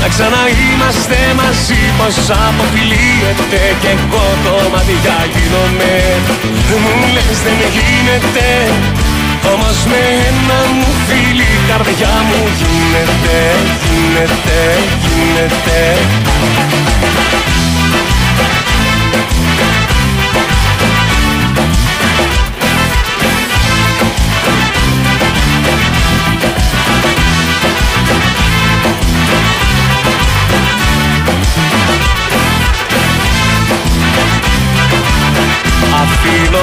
να ξαναείμαστε μαζί πως αποκλείεται και εγώ κομμάτια γίνομαι. Μου λες δεν γίνεται όμως με ένα μου φίλη καρδιά μου γίνεται, γίνεται, γίνεται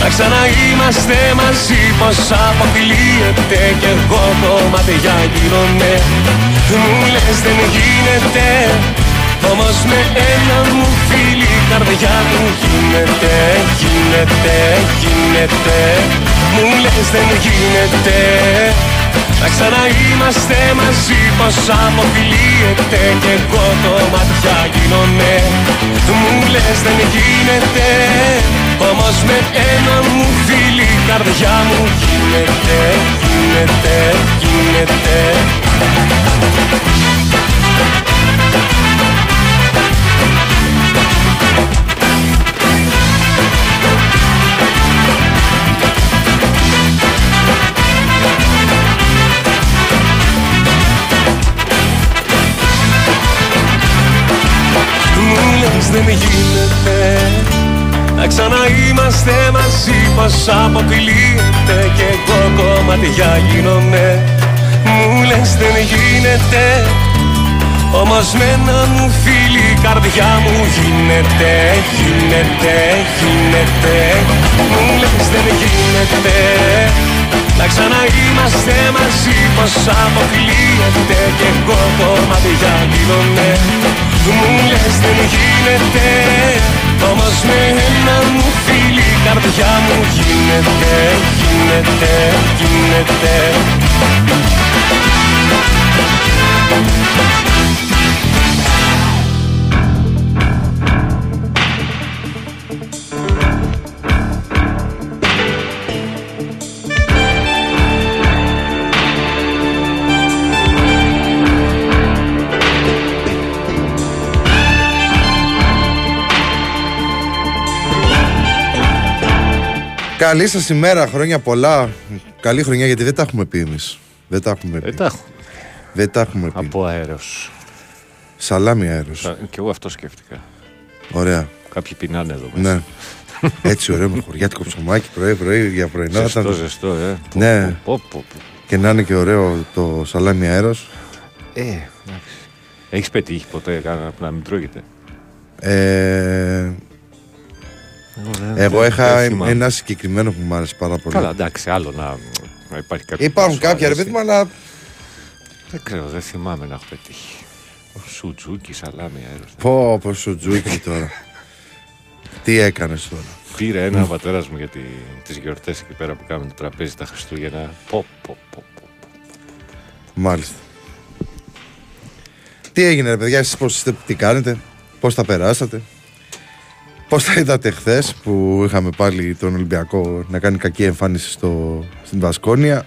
να ξαναείμαστε μαζί πως αποκλείεται Κι εγώ κομμάτια γίνομαι. Μου λες δεν γίνεται Όμως με ένα μου φίλη καρδιά μου γίνεται Γίνεται, γίνεται. Μου λες δεν γίνεται να ξαναείμαστε μαζί πως αποκλείεται Κι εγώ κομμάτια γίνομαι. Μου λες δεν γίνεται όμως με ένα μου φίλη καρδιά μου. Γίνεται, γίνεται, γίνεται ξαναείμαστε μαζί πως αποκλείεται Κι εγώ κομμάτια γίνομαι. Μου λες δεν γίνεται Όμως με ένα μου φίλη η καρδιά μου γίνεται Γίνεται, γίνεται. Μου λες δεν γίνεται να ξαναείμαστε μαζί πως αποκλείεται Κι εγώ κομμάτια γίνομαι. Μου λες δεν γίνεται όμως με ένα μου φίλη η καρδιά μου γίνεται, γίνεται, γίνεται Καλή σας ημέρα, χρόνια πολλά. Καλή χρονιά γιατί δεν τα έχουμε πει εμείς. Δεν τα έχουμε πει. Δεν τα έχω. Δεν τα έχουμε πει. Από αέρος. Σαλάμι αέρος. Κι εγώ αυτό σκέφτηκα. Ωραία. Κάποιοι πεινάνε εδώ μέσα. Ναι. Έτσι ωραίο με χωριάτικο ψωμάκι πρωί-πρωί για πρωινό. θα Ζεστό, ήταν- ζεστό, ε. Πω, Ναι. πω, πω, πω. Και να είναι και ωραίο το σαλάμι αέρος. Ε, εντάξει. Έχεις πετύχει ποτέ κάνα να μην τρώγεται; Ε, εγώ είχα ένα συγκεκριμένο που μου άρεσε πάρα πολύ. Καλά, εντάξει, άλλο να, να υπάρχει κάποιος. Υπάρχουν που σου κάποια ρε αρέσει. παιδί μου, αλλά Δεν ξέρω, δεν θυμάμαι να έχω πετύχει. Σουτζούκι, σαλάμι, αέρος. πω πω σου τζούκι τώρα. Τι έκανες τώρα; Πήρε ένα ο πατέρας μου για τις γιορτές εκεί πέρα που κάνουμε το τραπέζι τα Χριστούγεννα. Πω, πω, πω, πω. Μάλιστα. Τι έγινε ρε παιδιά, εσείς πώς είστε, τι κάνετε, πώς τα περάσατε; Πώς τα είδατε χθες που είχαμε πάλι τον Ολυμπιακό να κάνει κακή εμφάνιση στο, στην Βασκόνια;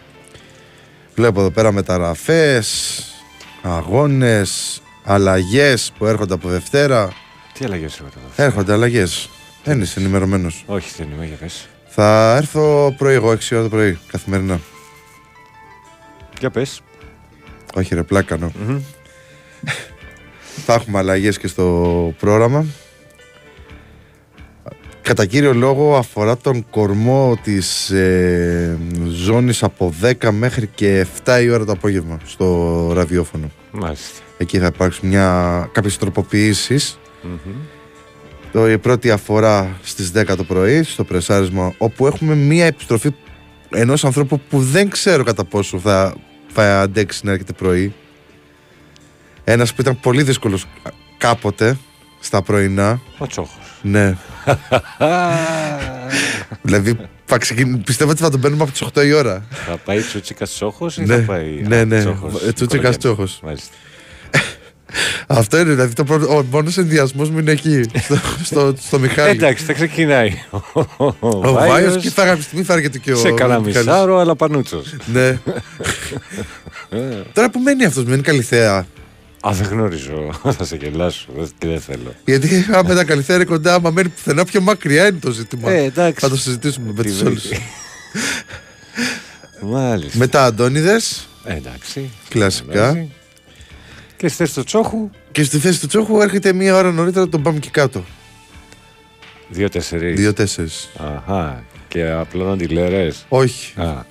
Βλέπω εδώ πέρα μεταγραφές, αγώνες, αλλαγές που έρχονται από Δευτέρα. Τι αλλαγές έχουμε τώρα. Έρχονται αλλαγές. Δεν είσαι ενημερωμένος. Όχι, δεν είμαι για πες. Θα έρθω πρωί, εγώ 6 ώρα το πρωί, καθημερινά. Για πες. Όχι ρε, πλάκα κάνω. Θα έχουμε αλλαγές και στο πρόγραμμα. Κατά κύριο λόγο αφορά τον κορμό της ε, ζώνης από 10 μέχρι και 7 η ώρα το απόγευμα στο ραδιόφωνο. Μάλιστα. Εκεί θα υπάρξουν μια, κάποιες τροποποιήσεις. Μμμ. Το, η πρώτη αφορά στις 10 το πρωί στο πρεσάρισμα όπου έχουμε μια επιστροφή ενός ανθρώπου που δεν ξέρω κατά πόσο θα, θα αντέξει να έρχεται πρωί. Ένας που ήταν πολύ δύσκολος κάποτε στα πρωινά. Ο Τσόχος. Ναι. Δηλαδή θα ξεκιν- πιστεύω ότι θα τον παίρνουμε από τις 8 η ώρα. θα πάει Τσούτσικα Τσόχος ή Ναι, θα πάει. ναι, Α, ναι. Τσόχος, Ε, Τσούτσικας Νικολογιάννης. Τσόχος. Μάλιστα. Αυτό είναι δηλαδή το πρώτο, ο μόνος ενδιασμός μου είναι εκεί, στο, στο, στο Μιχάλη. Εντάξει, θα ξεκινάει. ο Βάιος και θα κάποια στιγμή θα έρχεται και ο Σε κανένα Μιχάλης. μισάρο, αλλά πανούτσος. Ναι. Τώρα που μένει αυτός, μένει Καλυθέα. Α, δεν γνωρίζω. θα σε γελάσω. δεν- Και δεν θέλω. Γιατί άμα τα Καλυθέα είναι κοντά, άμα μένει πουθενά πιο μακριά είναι το ζήτημα. Ε, εντάξει. Θα το συζητήσουμε με Τι τους βρήκε. όλους. Μάλιστα. Μετά Αντώνιδες Ε, εντάξει. Κλασικά. Εντάξει. Και στη θέση του Τσόχου, και στη θέση του Τσόχου έρχεται μία ώρα νωρίτερα τον πάμε και κάτω. δύο-τέσσερις. Δύο-τέσσερις. Αχά. Και απλώνουν τηλεόρε. Όχι. Α.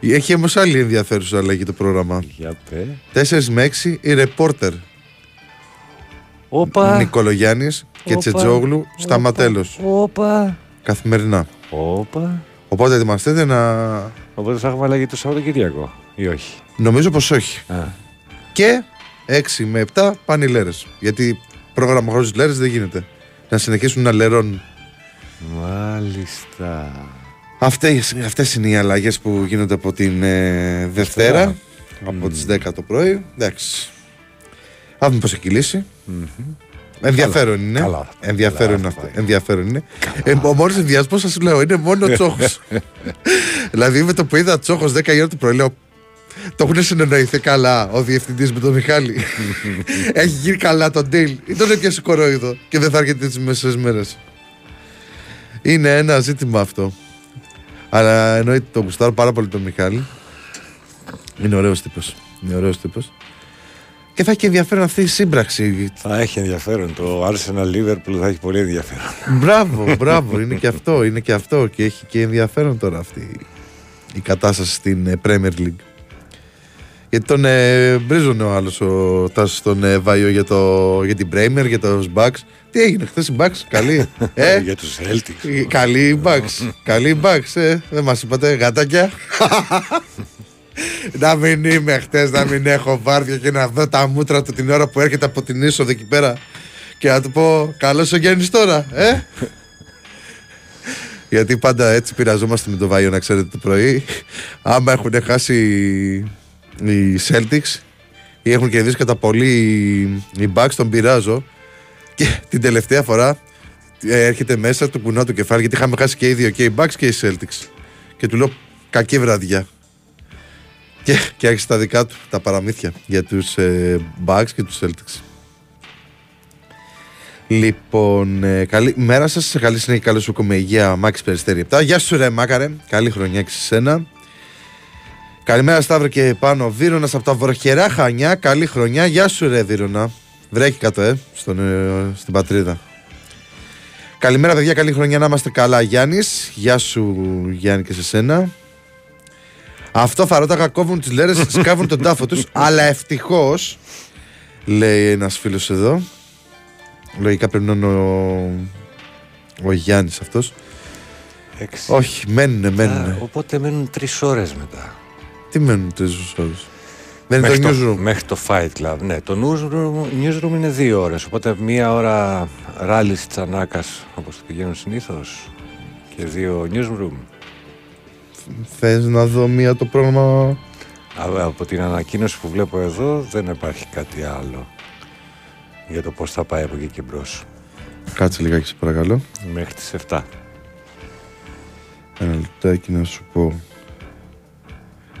Δυστυχώς. α. Έχει όμως άλλη ενδιαφέρουσα αλλαγή το πρόγραμμα. Για πέ. 4 με 6 η ρεπόρτερ Όπα. Νικολογιάννης και Όπα. Τσετζόγλου σταματέλο. Όπα. Καθημερινά. Όπα. Οπότε ετοιμαστείτε να. Οπότε θα έχουμε αλλαγή το Σαββατοκύριακο. Ή όχι; Νομίζω πως όχι. Α. Και 6 με 7 πάνε οι λέρες. Γιατί πρόγραμμα χωρίς λέρες δεν γίνεται. Να συνεχίσουν να λερώνουν. Μάλιστα. Αυτές, αυτές είναι οι αλλαγές που γίνονται από την ε, Δευτέρα. Από τις 10 το πρωί. Εντάξει. Θα δούμε πώς θα κυλήσει. Ενδιαφέρον είναι. Καλά. Ενδιαφέρον Καλά είναι θα αυτό. πάει. Ενδιαφέρον είναι. Ε, ο μόνο ενδιασμός σας λέω είναι μόνο ο τσόχος. δηλαδή με το που είδα τσόχος 10 η ώρα το πρωί λέω. Το έχουν συνεννοηθεί καλά ο διευθυντής με τον Μιχάλη. Έχει γίνει καλά το deal. Ή τον έπιασε κορόιδο και δεν θα έρχεται τις μέσε μέρες. Είναι ένα ζήτημα αυτό. Αλλά εννοείται το γουστάρω πάρα πολύ τον Μιχάλη. Είναι ωραίος τύπος. Είναι ωραίος τύπος. Και θα έχει και ενδιαφέρον αυτή η σύμπραξη. Θα έχει ενδιαφέρον. Το Arsenal Liverpool θα έχει πολύ ενδιαφέρον. μπράβο, μπράβο. Είναι και αυτό. Είναι και αυτό. Και έχει και ενδιαφέρον τώρα αυτή η κατάσταση στην ε, Premier League. Γιατί τον ε, μπρίζωνε ο άλλος ο Τάσος τον ε, Βάιο για, το, για την Premier, για τους Bucks. Τι έγινε χθες οι Bucks, καλή. ε, Για τους Celtics. Ε, Καλή η Bucks. Καλή η Bucks, ε; Δεν μας είπατε γατάκια. να μην είμαι χτε, να μην έχω βάρδια και να δω τα μούτρα του την ώρα που έρχεται από την είσοδο εκεί πέρα και να του πω Καλός ο Γέννη τώρα, ε; Γιατί πάντα έτσι πειραζόμαστε με το Βάιο, να ξέρετε το πρωί. Άμα έχουν χάσει οι Celtics ή έχουν κερδίσει κατά πολύ οι Bucks, τον πειράζω. Και την τελευταία φορά ε, έρχεται μέσα, του κουνά το κεφάλι γιατί είχαμε χάσει και οι δύο, και οι Bucks και οι Celtics. Και του λέω κακή βραδιά. Και, και άρχισε τα δικά του τα παραμύθια για τους ε, Bucks και τους Celtics. Λοιπόν, ε, καλή μέρα σας, σε καλή συνέχεια, καλή σου με υγεία, Μάκης Περιστέρη 7. Γεια σου ρε Μάκαρε, καλή χρονιά και σε σένα. Καλημέρα Σταύρο και πάνω, Βύρονας από τα βροχερά Χανιά, καλή χρονιά, γεια σου ρε Βύρονα. Βρέχει κάτω, ε, στον, ε, στην πατρίδα. Καλημέρα, παιδιά. Καλή χρονιά να είμαστε καλά, Γιάννης. Γεια σου, Γιάννη, και σε σένα. Αυτό φαρόταγα κόβουν τις λέρες, σκάβουν τον τάφο τους. αλλά ευτυχώς, λέει ένας φίλος εδώ. Λογικά πρέπει να είναι ο, ο Γιάννης αυτός. Έξι. Όχι, μένουνε, μένουνε. Α, οπότε μένουν τρεις ώρες μετά. Τι μένουν τρεις ώρες; Δεν είναι μέχρι, το το, newsroom. μέχρι το Fight Club. Ναι, το newsroom, newsroom είναι δύο ώρες. Οπότε μία ώρα ράλι της Τσανάκα όπως το πηγαίνουν συνήθως και δύο newsroom. Θες να δω μία το πρόγραμμα. Α, Από την ανακοίνωση που βλέπω εδώ δεν υπάρχει κάτι άλλο για το πώς θα πάει από εκεί και μπρος. Κάτσε λιγάκι, σε παρακαλώ. Μέχρι τις 7. Ένα λεπτάκι να σου πω.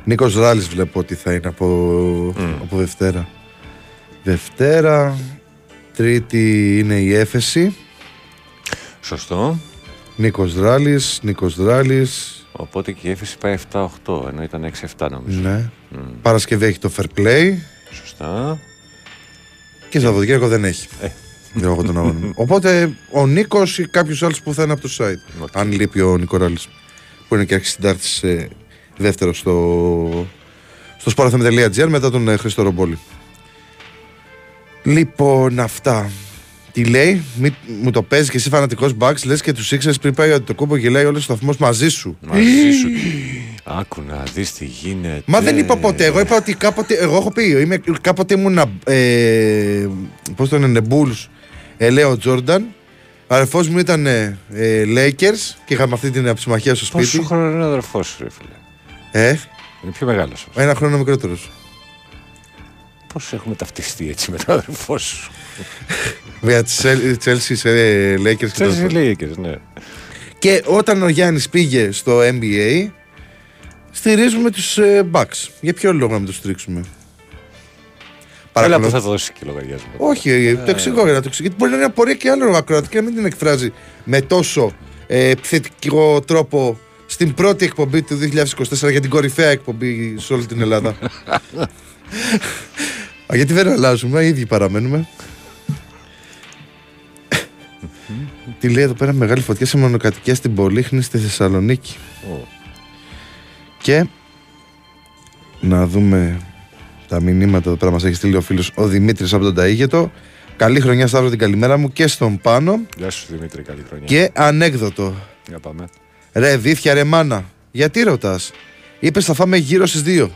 Νίκος Ράλης βλέπω ότι θα είναι από, από Δευτέρα. Δευτέρα. Τρίτη είναι η έφεση. Σωστό. Νίκος Ράλης, Νίκος Ράλης. Οπότε και η έφεση πάει 7-8, ενώ ήταν 6-7 νομίζω. Ναι. Παρασκευή έχει το Fair Play. Σωστά. Και Σαββατοκύριακο δεν έχει. Ε. Λόγω των αγώνων. Οπότε ο Νίκος ή κάποιος άλλος που θα είναι από το site. OK. Αν λείπει ο Νίκος Ράλης, Που είναι και αρχισυντάκτης ε, δεύτερο στο, στο sportfm.gr μετά τον ε, Χρήστο Ρομπόλη. Λοιπόν, αυτά. Τι λέει, μη, μου το παίζεις και εσύ φανατικός Bucks, λες και τους ήξερε πριν πάει ότι το κούμπο γελάει όλος ο σταθμός μαζί σου. Μαζί σου. Άκου να δεις τι γίνεται. Μα δεν είπα ποτέ. Εγώ είπα ότι κάποτε. Εγώ έχω πει. Είμαι, κάποτε ήμουν. Ε, Πώς το λένε, Bulls. Ε, λέω Τζόρνταν. Αρεφό μου ήταν ε, ε, Lakers και είχαμε αυτή την αψημαχία στο Πόσο σπίτι. χρόνο είναι ο αδερφός σου, ρε φίλε; Ε, Είναι πιο μεγάλος. ένα χρόνο μικρότερος. Πώς έχουμε ταυτιστεί έτσι με τον αδερφό σου; Βέβαια τη Chelsea σε ε, Lakers και Ξέρεις τα- οι Lakers, ναι. Και όταν ο Γιάννης πήγε στο NBA, στηρίζουμε τους ε, Bucks. Για ποιο λόγο να μην τους στηρίξουμε. Έλα Παρακαλώ. που θα δώσεις και λογαριασμό. Όχι, ε, το εξηγώ για να το εξηγώ. Γιατί μπορεί να είναι απορία και άλλο ακροατής και να μην την εκφράζει με τόσο ε, επιθετικό τρόπο στην πρώτη εκπομπή του 2024 για την κορυφαία εκπομπή σε όλη την Ελλάδα. Α, γιατί δεν αλλάζουμε, οι ίδιοι παραμένουμε. Τι λέει εδώ πέρα μεγάλη φωτιά σε μονοκατοικία στην Πολύχνη στη Θεσσαλονίκη. Ω. Και να δούμε τα μηνύματα εδώ πέρα μας έχει στείλει ο φίλος ο Δημήτρης από τον Ταΐγετο. Καλή χρονιά Σταύρο την καλημέρα μου και στον Πάνο Γεια σου Δημήτρη, καλή χρονιά. και ανέκδοτο. Για πάμε. Ρε δίθια ρε μάνα, γιατί ρωτάς; Είπες θα φάμε γύρω στις δύο.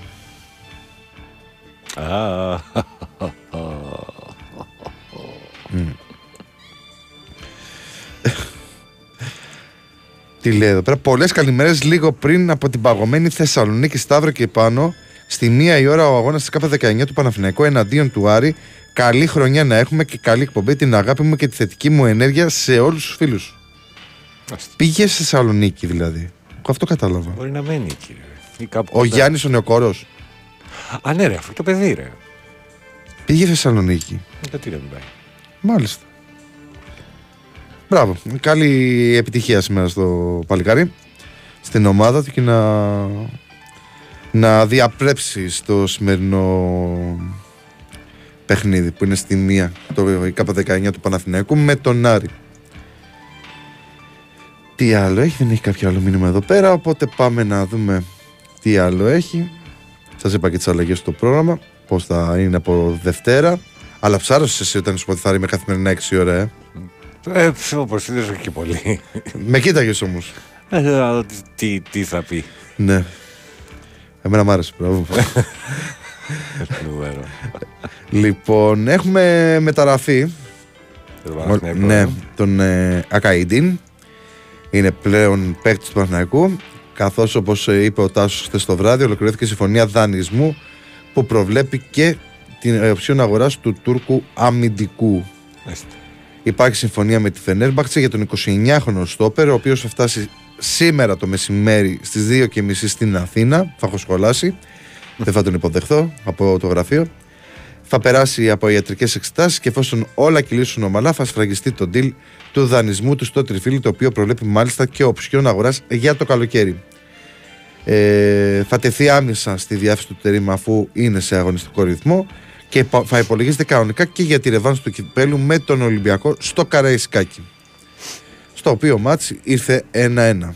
Α, Τι λέει εδώ πέρα; Πολλές καλημέρες λίγο πριν από την παγωμένη Θεσσαλονίκη Σταύρο και πάνω. Στη μία η ώρα ο αγώνας της ΚΑΠΑ 19 του Παναθηναϊκού εναντίον του Άρη. Καλή χρονιά να έχουμε και καλή εκπομπή. Την αγάπη μου και τη θετική μου ενέργεια σε όλους τους φίλους. Άστα. Πήγε στη Θεσσαλονίκη δηλαδή. Εγώ Αυτό κατάλαβα. Μπορεί να μένει εκεί. ρε. Ή κάπου Ο κοντά. Γιάννης ο Νεοκόρος Α, ναι, ρε, αυτό το παιδί, ρε. πήγε Θεσσαλονίκη. Γιατί δεν πάει. Μάλιστα. Μπράβο. Καλή επιτυχία σήμερα στο παλικάρι. Στην ομάδα του και να, να διαπρέψει στο σημερινό παιχνίδι που είναι στη μία το η ΚΑΠΑ 19 του Παναθηναϊκού με τον Άρη. Τι άλλο έχει, δεν έχει κάποιο άλλο μήνυμα εδώ πέρα, οπότε πάμε να δούμε τι άλλο έχει. Σας είπα και τις αλλαγές στο πρόγραμμα, πώς θα είναι από Δευτέρα. Αλλά ψάρωσες εσύ όταν σου πω ότι θα είμαι καθημερινά 6 ώρα, ε; Ε, όπως είδες, όχι και πολύ. Με κοίταγες όμως. Ε, να δω τι- τι, τι θα πει. Ναι. Εμένα μ' άρεσε, μπράβο. Νούμερο. λοιπόν, έχουμε μεταγραφή. Το Ο- Παναθηναϊκό. ναι, τον ε, Ακαϊντίν. Είναι πλέον παίκτης του Παναθηναϊκού. Καθώς όπως είπε ο Τάσος χθες το βράδυ, ολοκληρώθηκε η συμφωνία δανεισμού που προβλέπει και την ε, οψιόν αγοράς του Τούρκου αμυντικού. Μάλιστα. Υπάρχει συμφωνία με τη Φενέρμπαξε για τον 29χρονο Στόπερ, ο οποίος θα φτάσει σήμερα το μεσημέρι στις 2.30 στην Αθήνα. Θα έχω σχολάσει. Δεν θα τον υποδεχθώ από το γραφείο. Θα περάσει από ιατρικές εξετάσεις και εφόσον όλα κυλήσουν ομαλά, θα σφραγιστεί το deal του δανεισμού του στο τριφύλι, το οποίο προβλέπει μάλιστα και οψιόν αγοράς για το καλοκαίρι. Ε, θα τεθεί άμεσα στη διάθεση του τερήμα αφού είναι σε αγωνιστικό ρυθμό και πα- θα υπολογίζεται κανονικά και για τη ρευάνση του κυπέλου με τον Ολυμπιακό στο Καραϊσκάκι. Στο οποίο μάτς ήρθε 1-1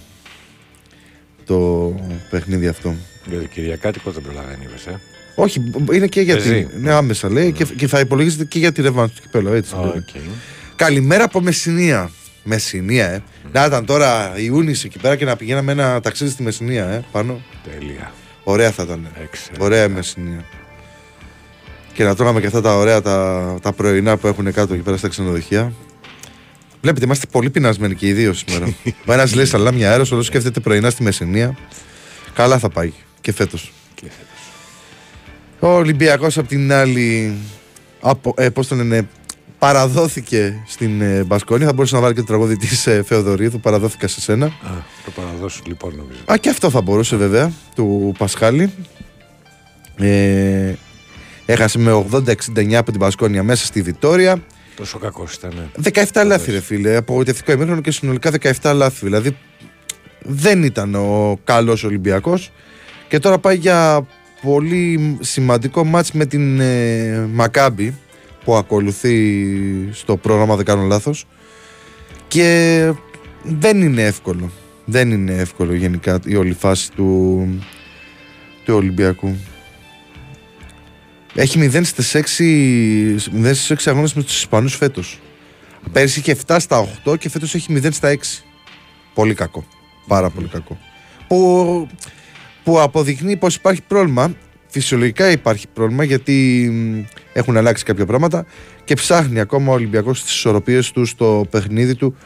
το παιχνίδι αυτό. Για το Κυριακάτικο δεν προλαβαίνει, είπες, ε; Όχι, είναι και για Παίζει. την. Ναι, άμεσα λέει και, και θα υπολογίζεται και για τη ρεβάνς του κυπέλλου. Έτσι. Οκ. Καλημέρα από Μεσσηνία. Μεσσηνία, ε. Να ήταν τώρα Ιούνις εκεί πέρα και να πηγαίναμε ένα ταξίδι στη Μεσσηνία, ε. Πάνω. Τέλεια. Ωραία θα ήταν. Excellent. Ωραία η Μεσσηνία. Και να τρώγαμε και αυτά τα ωραία τα, τα πρωινά που έχουν κάτω εκεί πέρα στα ξενοδοχεία. Βλέπετε, είμαστε πολύ πεινασμένοι και οι δύο σήμερα. Ο ένας λέει σαλάμι αέρος, ο άλλος σκέφτεται πρωινά στη Μεσσηνία. Καλά θα πάει και φέτος. Και φέτος. Ο Ολυμπιακός απ' την άλλη. Από, ε, πώς τον λένε, παραδόθηκε στην ε, Μπασκόνη. Θα μπορούσε να βάλει και το τραγούδι της ε, Φεοδωρίδου. Παραδόθηκα σε σένα. Α, το παραδώσου λοιπόν νομίζω. Α, και αυτό θα μπορούσε βέβαια του Πασχάλη. Ε, έχασε με 80-69 από την Πασκόνια μέσα στη Βιτόρια. Τόσο κακός ήταν. 17 λάθη, ρε φίλε. Απογοητευτικό ημίχρονο και συνολικά 17 λάθη. Δηλαδή δεν ήταν ο καλός Ολυμπιακός. Και τώρα πάει για πολύ σημαντικό μάτς με την ε, Μακάμπη που ακολουθεί στο πρόγραμμα, δεν κάνω λάθος. Και δεν είναι εύκολο. Δεν είναι εύκολο γενικά η όλη φάση του, του Ολυμπιακού. Έχει 0 στις 6, 0 στις 6 αγώνες με τους Ισπανούς φέτος. Πέρσι είχε 7 στα 8 και φέτος έχει 0 στα 6. Πολύ κακό. Πάρα πολύ κακό. Που, που αποδεικνύει πως υπάρχει πρόβλημα. Φυσιολογικά υπάρχει πρόβλημα γιατί μ, έχουν αλλάξει κάποια πράγματα και ψάχνει ακόμα ο Ολυμπιακός τις ισορροπίες του στο παιχνίδι του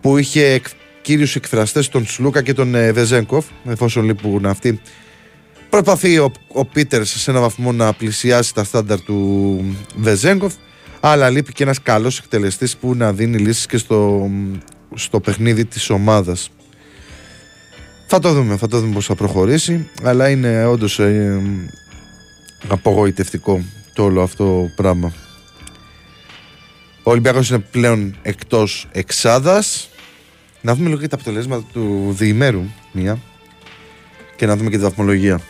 που είχε εκ, κύριους εκφραστές τον Σλούκα και τον ε, Βεζέγκοφ εφόσον λείπουν αυτοί Προσπαθεί ο, ο Πίτερς σε έναν βαθμό να πλησιάσει τα στάνταρ του Βεζέγκοφ, αλλά λείπει και ένας καλός εκτελεστής που να δίνει λύσεις και στο, στο παιχνίδι της ομάδας. Θα το δούμε, θα το δούμε πώς θα προχωρήσει, αλλά είναι όντως ε, απογοητευτικό το όλο αυτό πράγμα. Ο Ολυμπιακός είναι πλέον εκτός εξάδας. Να δούμε λίγο και τα αποτελέσματα του διημέρου μία και να δούμε και τη βαθμολογία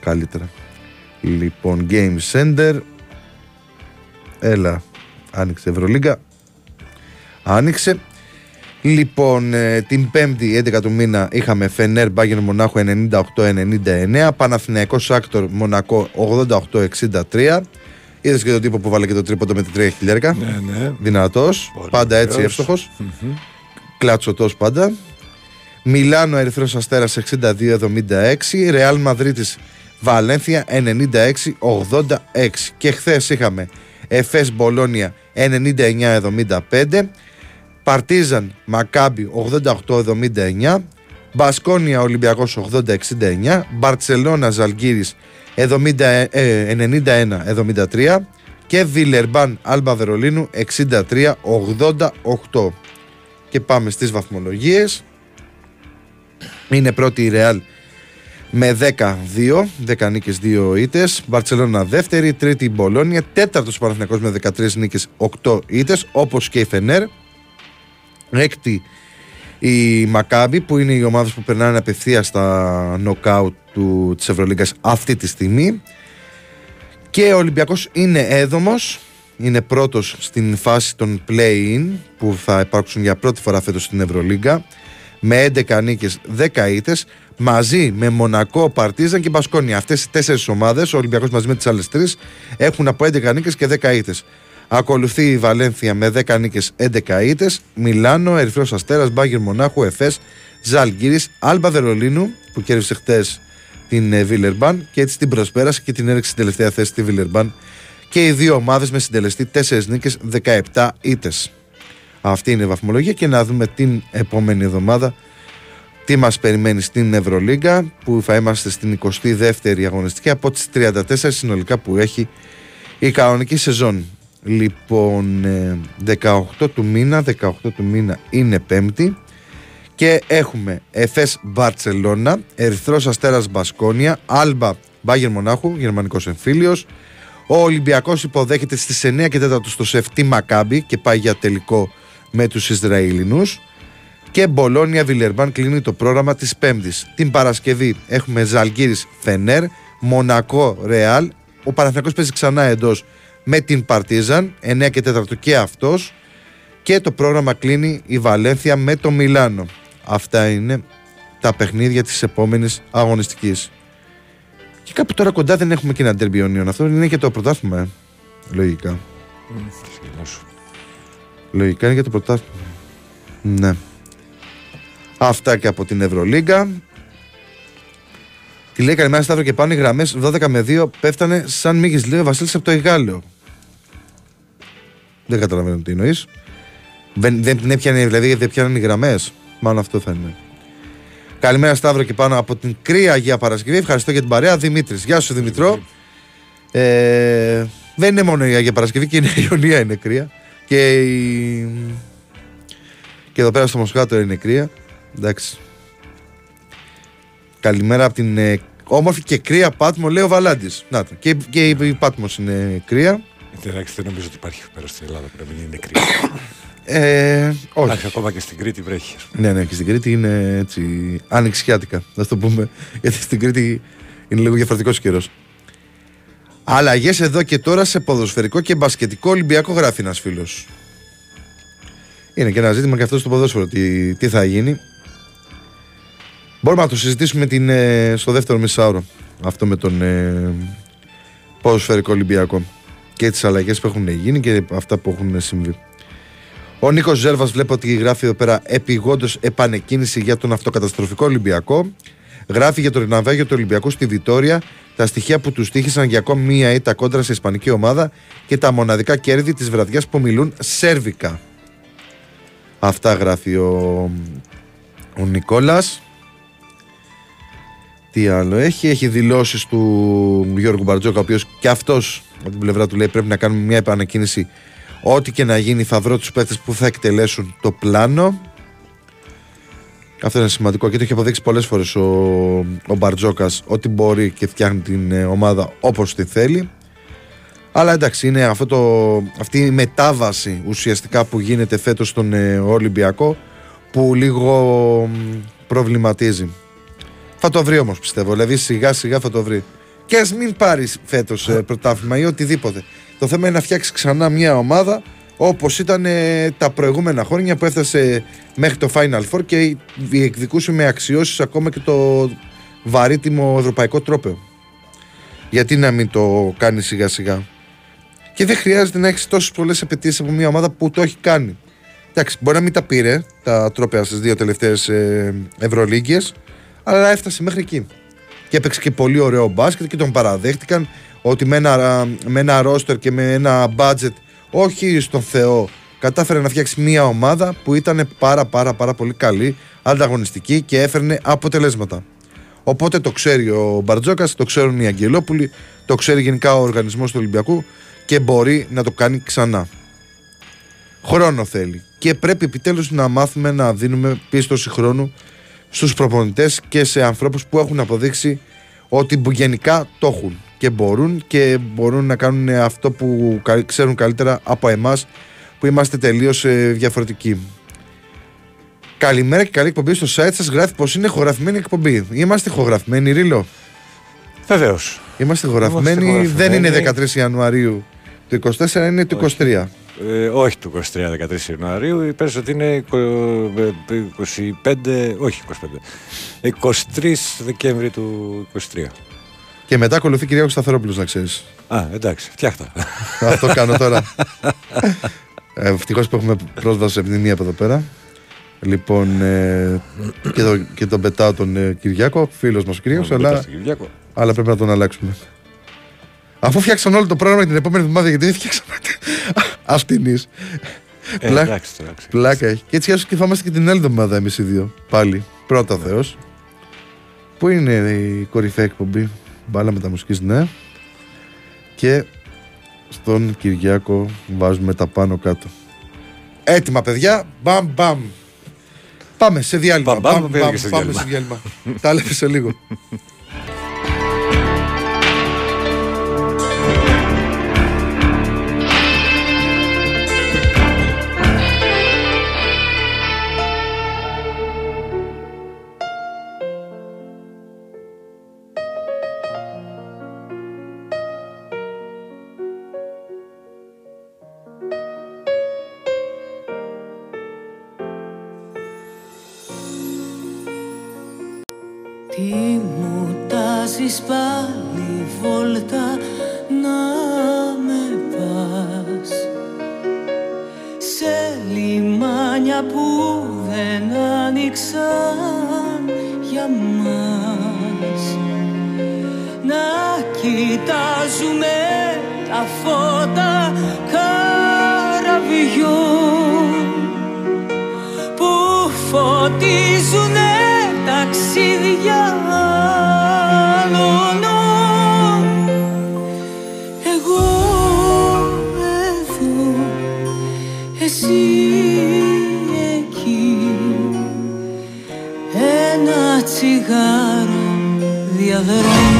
καλύτερα. Λοιπόν, Game Center. Έλα, άνοιξε Ευρωλίγκα. Άνοιξε. Λοιπόν, ε, την 5η 11 του μήνα είχαμε Φενέρ Μπάγκερ Μονάχο 98-99, Παναθηναϊκός Άκτορ Μονακό 88-63. Είδες και τον τύπο που βάλε και το τρίποντο με τη 3 χιλιάρικα; Ναι, ναι. Δυνατός. Πολύ Πάντα έτσι ωραίος. εύστοχος. Κλατσοτό πάντα. Μιλάνο Ερυθρός Αστέρας 62-76. Ρεάλ Μαδρίτης Βαλένθια 96-86. Και χθες είχαμε Εφές Μπολόνια 99-75. Παρτίζαν Μακάμπι 88-79. Μπασκόνια Ολυμπιακός 80-69. Μπαρτσελώνα Ζαλγκύρης 70, ε, 91-73. Και Βιλερμπάν Άλμπα Βερολίνου 63-88. Και πάμε στις βαθμολογίες. Είναι πρώτη η Ρεάλ με 10-2, 10 νίκες, 2 ήττες. Μπαρτσελώνα δεύτερη, τρίτη η Μπολόνια, τέταρτος Παναθηναϊκός με 13 νίκες, 8 ήττες, όπως και η Φενέρ. Έκτη η Μακάμπη που είναι οι ομάδες που περνάνε απευθείας στα νοκάουτ του, της Ευρωλίγκας αυτή τη στιγμή. Και ο Ολυμπιακός είναι έδομος, είναι πρώτος στην φάση των play-in που θα υπάρξουν για πρώτη φορά φέτος στην Ευρωλίγκα με 11 νίκες, 10 ήττες μαζί με Μονακό, Παρτίζαν και Μπασκόνια. Αυτές οι τέσσερις ομάδες, ο Ολυμπιακός μαζί με τις άλλες τρεις έχουν από 11 νίκες και 10 ήττες. Ακολουθεί η Βαλένθια με 10 νίκες, 11 ήττες, Μιλάνο, Ερυθρός Αστέρας, Μπάγκερ Μονάχου, Εφές, Ζαλγκύρης, Άλμπα Βερολίνου που κέρδισε χτες την ε, Βίλερμπαν και έτσι την προσπέρασε και την έριξε στην τελευταία θέση τη Βίλερμπαν και οι δύο ομάδες με συντελεστή 4 νίκες, 17 ήττες. Αυτή είναι η βαθμολογία και να δούμε την επόμενη εβδομάδα τι μας περιμένει στην Ευρωλίγκα που θα είμαστε στην 22η αγωνιστική από τις 34 συνολικά που έχει η κανονική σεζόν. Λοιπόν, ε, 18 του μήνα, 18 του μήνα είναι πέμπτη και έχουμε Εφές Μπαρτσελώνα, Ερυθρός Αστέρας Μπασκόνια, Άλμπα Μπάγερ Μονάχου, γερμανικός εμφύλιος. Ο Ολυμπιακός υποδέχεται στις 9 και 4 στο Σεφτή Μακάμπι και πάει για τελικό με τους Ισραηλινούς. Και Μπολόνια Βιλερμπάν κλείνει το πρόγραμμα της Πέμπτης. Την Παρασκευή έχουμε Ζαλγκύρης Φενέρ, Μονακό Ρεάλ. Ο Παναθηναϊκός παίζει ξανά εντός με την Παρτίζαν, 9 και 4 και αυτός. Και το πρόγραμμα κλείνει η Βαλένθια με το Μιλάνο. Αυτά είναι τα παιχνίδια της επόμενης αγωνιστικής. Και κάπου τώρα κοντά δεν έχουμε και ένα τερμπιονίον. Αυτό είναι και το πρωτάθλημα. ε. Λογικά. Σκηνό σου. Λογικά είναι για το πρωτάθλημα. Ναι. Αυτά και από την Ευρωλίγκα. Τη λέει καλημέρα Σταύρο και πάνω οι γραμμές 12 με 2 πέφτανε σαν μύγis λέει ο Βασίλης από το Ιγάλιο. Δεν καταλαβαίνω τι εννοείς. Δεν, δεν την έπιανε, δηλαδή δεν πιάναν οι γραμμές. Μάλλον αυτό θα είναι. Καλημέρα Σταύρο και πάνω από την κρύα Αγία Παρασκευή. Ευχαριστώ για την παρέα. Δημήτρης. Γεια σου Δημητρό. Ε, δεν είναι μόνο η Αγία Παρασκευή και η Ιωνία είναι κρύα. Και, η... και εδώ πέρα στο Μοσχάτο είναι κρύα. Εντάξει. Καλημέρα από την ε, όμορφη και κρύα Πάτμο, λέει ο Βαλάντης. Να το. Και, και η, η Πάτμος είναι κρύα. Εντάξει, δεν νομίζω ότι υπάρχει πέρα στην Ελλάδα που να μην είναι κρύο. Ε, όχι. Εντάξει, ακόμα και στην Κρήτη βρέχει. ας πούμε. Ναι, ναι, και στην Κρήτη είναι έτσι ανοιξιάτικα, να το πούμε. Γιατί στην Κρήτη είναι λίγο διαφορετικός καιρός. Αλλαγές εδώ και τώρα σε ποδοσφαιρικό και μπασκετικό Ολυμπιακό, γράφει ένας φίλος. Είναι και ένα ζήτημα και αυτό στο ποδόσφαιρο. Τι, τι θα γίνει. Μπορούμε να το συζητήσουμε την, ε, στο δεύτερο μισάωρο. Αυτό με τον ε, ποδοσφαιρικό Ολυμπιακό. Και τις αλλαγές που έχουν γίνει και αυτά που έχουν συμβεί. Ο Νίκος Ζέρβας βλέπω ότι γράφει εδώ πέρα επιγόντως επανεκκίνηση για τον αυτοκαταστροφικό Ολυμπιακό. Γράφει για το ναυάγιο του Ολυμπιακού στη Βιτόρια, τα στοιχεία που τους τύχησαν για ακόμη μία ήττα κόντρα σε Ισπανική ομάδα και τα μοναδικά κέρδη της βραδιάς που μιλούν σέρβικα. Αυτά γράφει ο, ο Νικόλας. Τι άλλο έχει, έχει δηλώσεις του Γιώργου Μπαρτζόκα, ο οποίος και αυτός από την πλευρά του λέει πρέπει να κάνουμε μια επανεκκίνηση. Ό,τι και να γίνει, θα βρω τους παίχτε που θα εκτελέσουν το πλάνο. Αυτό είναι σημαντικό και το έχει αποδείξει πολλές φορές ο, ο Μπαρτζόκας ότι μπορεί και φτιάχνει την ε, ομάδα όπως τη θέλει. Αλλά εντάξει, είναι αυτό το, αυτή η μετάβαση ουσιαστικά που γίνεται φέτος στον ε, Ολυμπιακό που λίγο μ, προβληματίζει. Θα το βρει όμως πιστεύω. Δηλαδή σιγά σιγά θα το βρει. Και ας μην πάρει φέτος πρωτάθλημα ή οτιδήποτε. Το θέμα είναι να φτιάξει ξανά μια ομάδα όπως ήταν ε, τα προηγούμενα χρόνια που έφτασε μέχρι το Final Four και διεκδικούσε με αξιώσεις ακόμα και το βαρύτιμο ευρωπαϊκό τρόπαιο. Γιατί να μην το κάνει σιγά σιγά. Και δεν χρειάζεται να έχεις τόσες πολλές απαιτήσεις από μια ομάδα που το έχει κάνει. Εντάξει, μπορεί να μην τα πήρε τα τρόπαια στι δύο τελευταίες ε, Ευρωλίγκες, αλλά έφτασε μέχρι εκεί. Και έπαιξε και πολύ ωραίο μπάσκετ και τον παραδέχτηκαν ότι με ένα, με ένα ρόστερ και με ένα budget, όχι στον Θεό, κατάφερε να φτιάξει μια ομάδα που ήταν πάρα πάρα πάρα πολύ καλή, ανταγωνιστική και έφερνε αποτελέσματα. Οπότε το ξέρει ο Μπαρτζόκας, το ξέρουν οι Αγγελόπουλοι, το ξέρει γενικά ο οργανισμός του Ολυμπιακού και μπορεί να το κάνει ξανά. Χρόνο θέλει. Και πρέπει επιτέλους να μάθουμε να δίνουμε πίστοση χρόνου στους προπονητές και σε ανθρώπους που έχουν αποδείξει ότι γενικά το έχουν και μπορούν και μπορούν να κάνουν αυτό που κα- ξέρουν καλύτερα από εμάς που είμαστε τελείως ε, διαφορετικοί. Καλημέρα και καλή εκπομπή στο site σας γράφει πως είναι ηχογραφημένη εκπομπή. Είμαστε ηχογραφημένοι Ρίλο; Βεβαίως. Είμαστε ηχογραφημένοι, Είμαστε δεν είναι ηχογραφημένοι. 13 Ιανουαρίου του 24, είναι του 23. Ε, όχι του 23-13 Ιανουαρίου, οι ότι είναι 25, όχι 25, 23 Δεκέμβρη του 23. Και μετά ακολουθεί Κυριάκος Σταθερόπουλος να ξέρεις. Α, εντάξει, φτιάχτα. Αυτό κάνω τώρα. ε, Ευτυχώς που έχουμε πρόσβαση σε επιδημία από εδώ πέρα. Λοιπόν, ε, και, το, και τον πετάω τον ε, Κυριάκο, φίλος μας ο Κυριάκο, αλλά, αλλά πρέπει να τον αλλάξουμε. Αφού φτιάξαν όλο το πρόγραμμα την επόμενη εβδομάδα, γιατί δεν φτιάξαν αυτήν. Ε, Πλά- εντάξει, τώρα, ξέρεις. Πλάκα έχει. Και έτσι και θα είμαστε και την άλλη εβδομάδα εμείς οι δύο. Πάλι. Πρώτα Θεός. Πού είναι η κορυφαία εκπομπή; Μπάλα μεταμουσικής, ναι. Και στον Κυριάκο βάζουμε τα πάνω κάτω. Έτοιμα, παιδιά. Μπαμ, μπαμ. Πάμε σε διάλειμμα. Μπαμ, μπαμ, πήγαμε και σε πάμε διάλειμμα. σε διάλειμμα. Τα λέμε σε λίγο. που δεν άνοιξαν Ένα τσιγάρο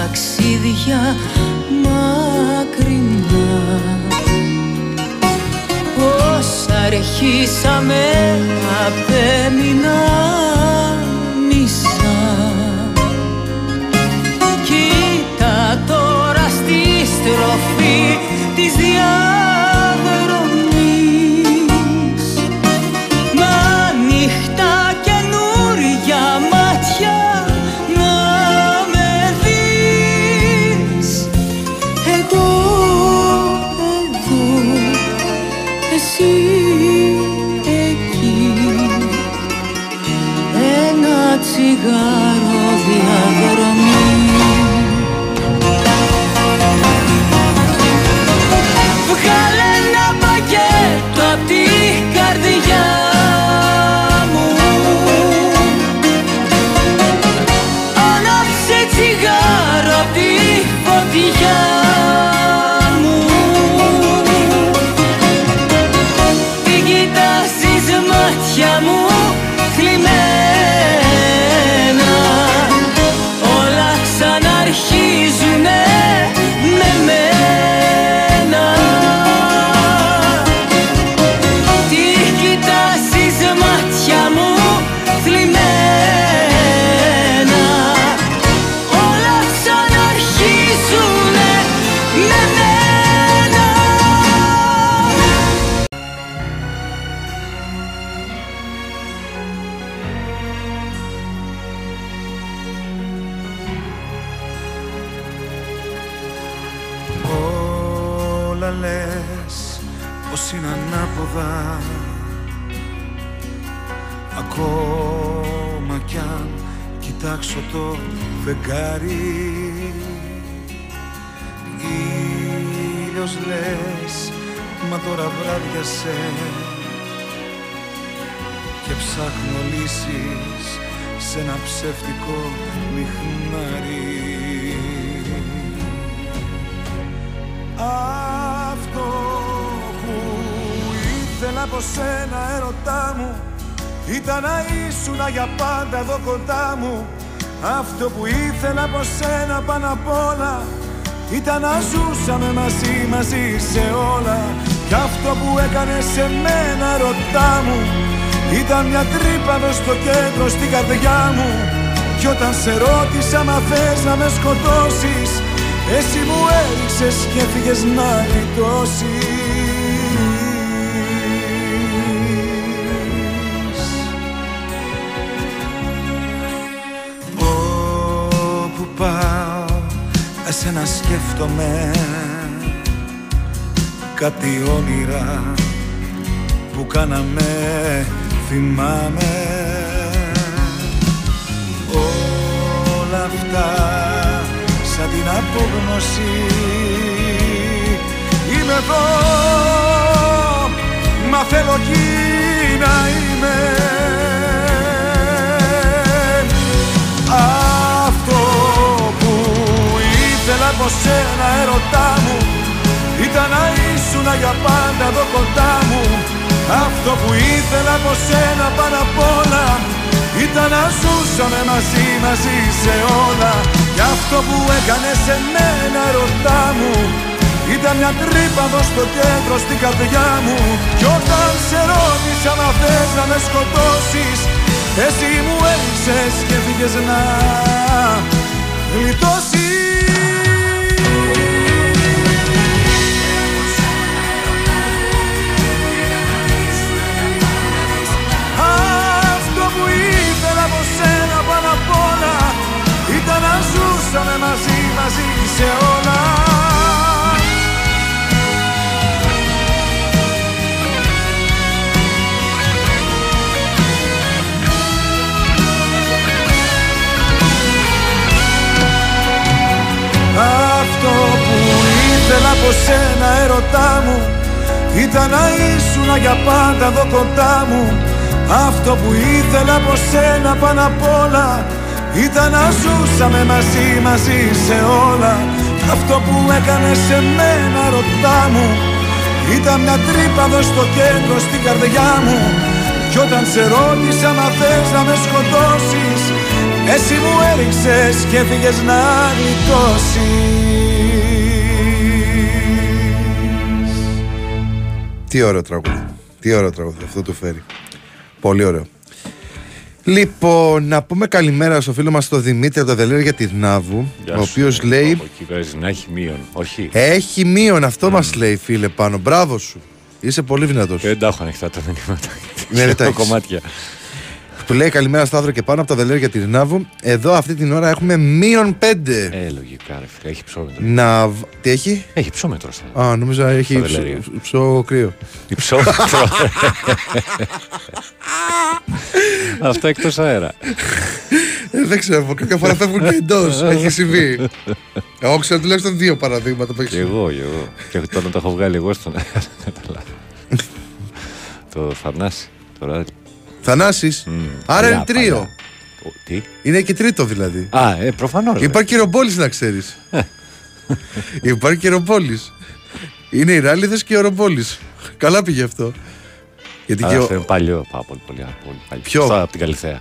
ταξίδια μακρινά. Πώς αρχίσαμε απέμεινα φεγγάρι Ήλιος λες, μα τώρα βράδιασες Και ψάχνω λύσεις σε ένα ψεύτικο λιχνάρι Αυτό που ήθελα από σένα έρωτά μου Ήταν να ήσουν για πάντα εδώ κοντά μου Αυτό που ήθελα από σένα πάνω απ' όλα Ήταν να ζούσαμε μαζί μαζί σε όλα. Κι αυτό που έκανε σε μένα ρωτά μου Ήταν μια τρύπα μες στο κέντρο στην καρδιά μου. Κι όταν σε ρώτησα μα θες να με σκοτώσεις Εσύ μου έριξες και έφυγες να γλιτώσεις σκέφτομαι Κάτι όνειρα που κάναμε θυμάμαι. Όλα αυτά σαν την απόγνωση Είμαι εδώ μα θέλω εκεί να είμαι από σένα ερωτά μου. Ήταν να ήσουν για πάντα εδώ κοντά μου. Αυτό που ήθελα από σένα πάνω απ' όλα Ήταν να ζούσαμε μαζί μαζί σε όλα. Κι αυτό που έκανε σε μένα ερωτά μου. Ήταν μια τρύπα εδώ στο κέντρο στην καρδιά μου. Κι όταν σε ρώτησα να θες να με σκοτώσεις Εσύ μου έριξες και φύγες να γλιτώσεις να ζούσαμε μαζί μαζί σε όλα. Αυτό που ήθελα από σένα ερωτά μου Ήταν να ήσουν για πάντα εδώ κοντά μου. Αυτό που ήθελα από σένα πάνω απ' όλα Ήταν να ζούσαμε μαζί μαζί σε όλα Αυτό που έκανε σε μένα ρωτά μου Ήταν μια τρύπα εδώ στο κέντρο στην καρδιά μου Κι όταν σε ρώτησα μα θες να με σκοτώσεις Εσύ μου έριξες και έφυγες να γλιτώσεις Τι ωραίο τραγούδι. Τι ωραίο τραγούδι. Αυτό το φέρει. Πολύ ωραίο. Λοιπόν, να πούμε καλημέρα στο φίλο μας τον Δημήτρη από το Δελέρ για τη Νάβου, ο οποίος λέει. Από εκεί παίζει να έχει μείον. Όχι. Έχει μείον, αυτό μας λέει φίλε πάνω. Μπράβο σου. Είσαι πολύ δυνατός. Και δεν τα έχω ανοιχτά τα μηνύματα. Ναι, δεν τα Έχω έχεις. κομμάτια. Του λέει καλημέρα Σταύρο και πάνω από το Δελέρ για τη Νάβου. Εδώ αυτή την ώρα έχουμε μείον 5. Ε, λογικά, ρε φίλε. Έχει ψώμετρο. Να. β- Τι έχει; Έχει ψώμετρο. στα- Α, νόμιζα έχει Στο ψ- Δελέριο. ψω κρύο. Η ψώμετρο. Αυτό εκτός αέρα. Ε, δεν ξέρω, κάποια φορά φεύγουν και εντός. έχει συμβεί. Εγώ ξέρω τουλάχιστον δύο παραδείγματα που έχει Και συμβεί. εγώ, και εγώ. Και τώρα το έχω βγάλει εγώ στον αέρα. Καταλάβω. Το Θανάσης. Τώρα. Θανάσης. Άρα Παλιά, είναι τρίο. παλιά. Ο- Τι; Είναι και τρίτο δηλαδή. Α, ε, προφανώς. Υπάρχει και ρομπόλης να ξέρεις. Υπάρχει και ρομπόλης. Είναι οι ράλιδες και ο ρομπόλης. Καλά πήγε αυτό. Γιατί και Αυτό ο- είναι παλιό, πάρα πολύ, πολύ, πολύ παλιό. Ποιο; Αυτό από την Καλυθέα.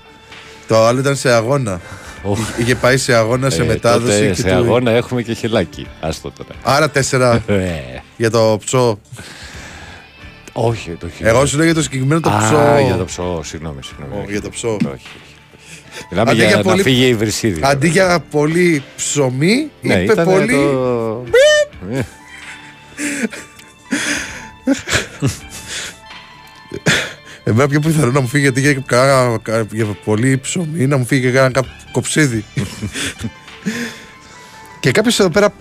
το άλλο ήταν σε αγώνα. Οχ. Είχε πάει σε αγώνα, σε Ε, μετάδοση. τότε και σε του- αγώνα έχουμε και χελάκι. Άστο τώρα. Άρα τέσσερα Ε, για το ψώ. Όχι, το έχει. Εγώ σου λέω για το συγκεκριμένο το Α, ψώ. για το ψώ, συγγνώμη, συγγνώμη. Ω, όχι. για το ψώ. Όχι, όχι. Μιλάμε Αντί για, για να πολύ- φύγει η βρυσίδη. Αντί για πολύ ψωμί, ναι, είπε ήταν πολύ. Το... Ε, Εμένα πιο πιθανό να μου φύγει γιατί για, κα- κα- για πολύ ψωμί να μου φύγει και ένα κοψίδι. και κάποιος εδώ πέρα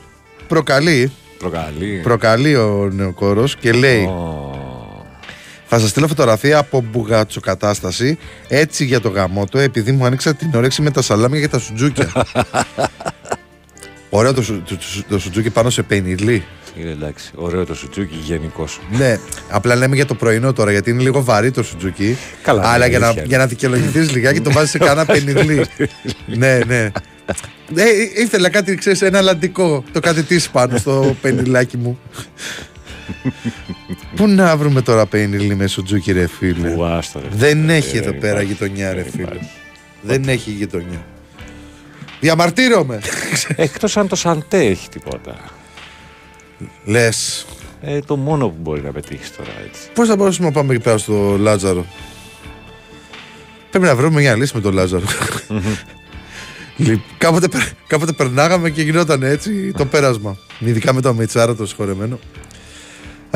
προκαλεί, Προκαλεί. προκαλεί ο νεοκόρος και λέει Ω, Θα σας στείλω φωτογραφία από μπουγατσοκατάσταση έτσι για το γαμό του επειδή μου άνοιξα την όρεξη με τα σαλάμια και τα σουτζούκια. Ωραίο το, σου- το, το- το σουτζούκι πάνω σε πενιλί. Είναι εντάξει. Ωραίο το σουτζούκι γενικώ. Ναι, απλά λέμε για το πρωινό τώρα γιατί είναι λίγο βαρύ το σουτζούκι. Καλά, Αλλά ναι, για να, αλήθεια. για να δικαιολογηθείς λιγάκι το βάζεις σε κανένα πενιλί. ναι, ναι. Ε, ε, ήθελα κάτι, ξέρεις, ένα αλλαντικό. Το κάτι της πάνω στο πενιλάκι μου. Πού να βρούμε τώρα πενιλί με σουτζούκι, ρε φίλε; Ουάστο, ρε. Δεν Ε, έχει εδώ δεν πέρα υπάρχει, γειτονιά, ρε δεν φίλε. υπάρχει. Δεν έχει γειτονιά. Διαμαρτύρομαι. Εκτός αν το Σαντέ έχει τίποτα. Λες. Ε, το μόνο που μπορεί να πετύχεις τώρα έτσι. Πώς θα μπορούσαμε να πάμε εκεί πέρα στο Λάζαρο; Πρέπει να βρούμε μια λύση με τον Λάζαρο. Λοιπόν, κάποτε, περ- κάποτε περνάγαμε και γινόταν έτσι το πέρασμα. Ειδικά με το Μιτσάρα το συγχωρεμένο.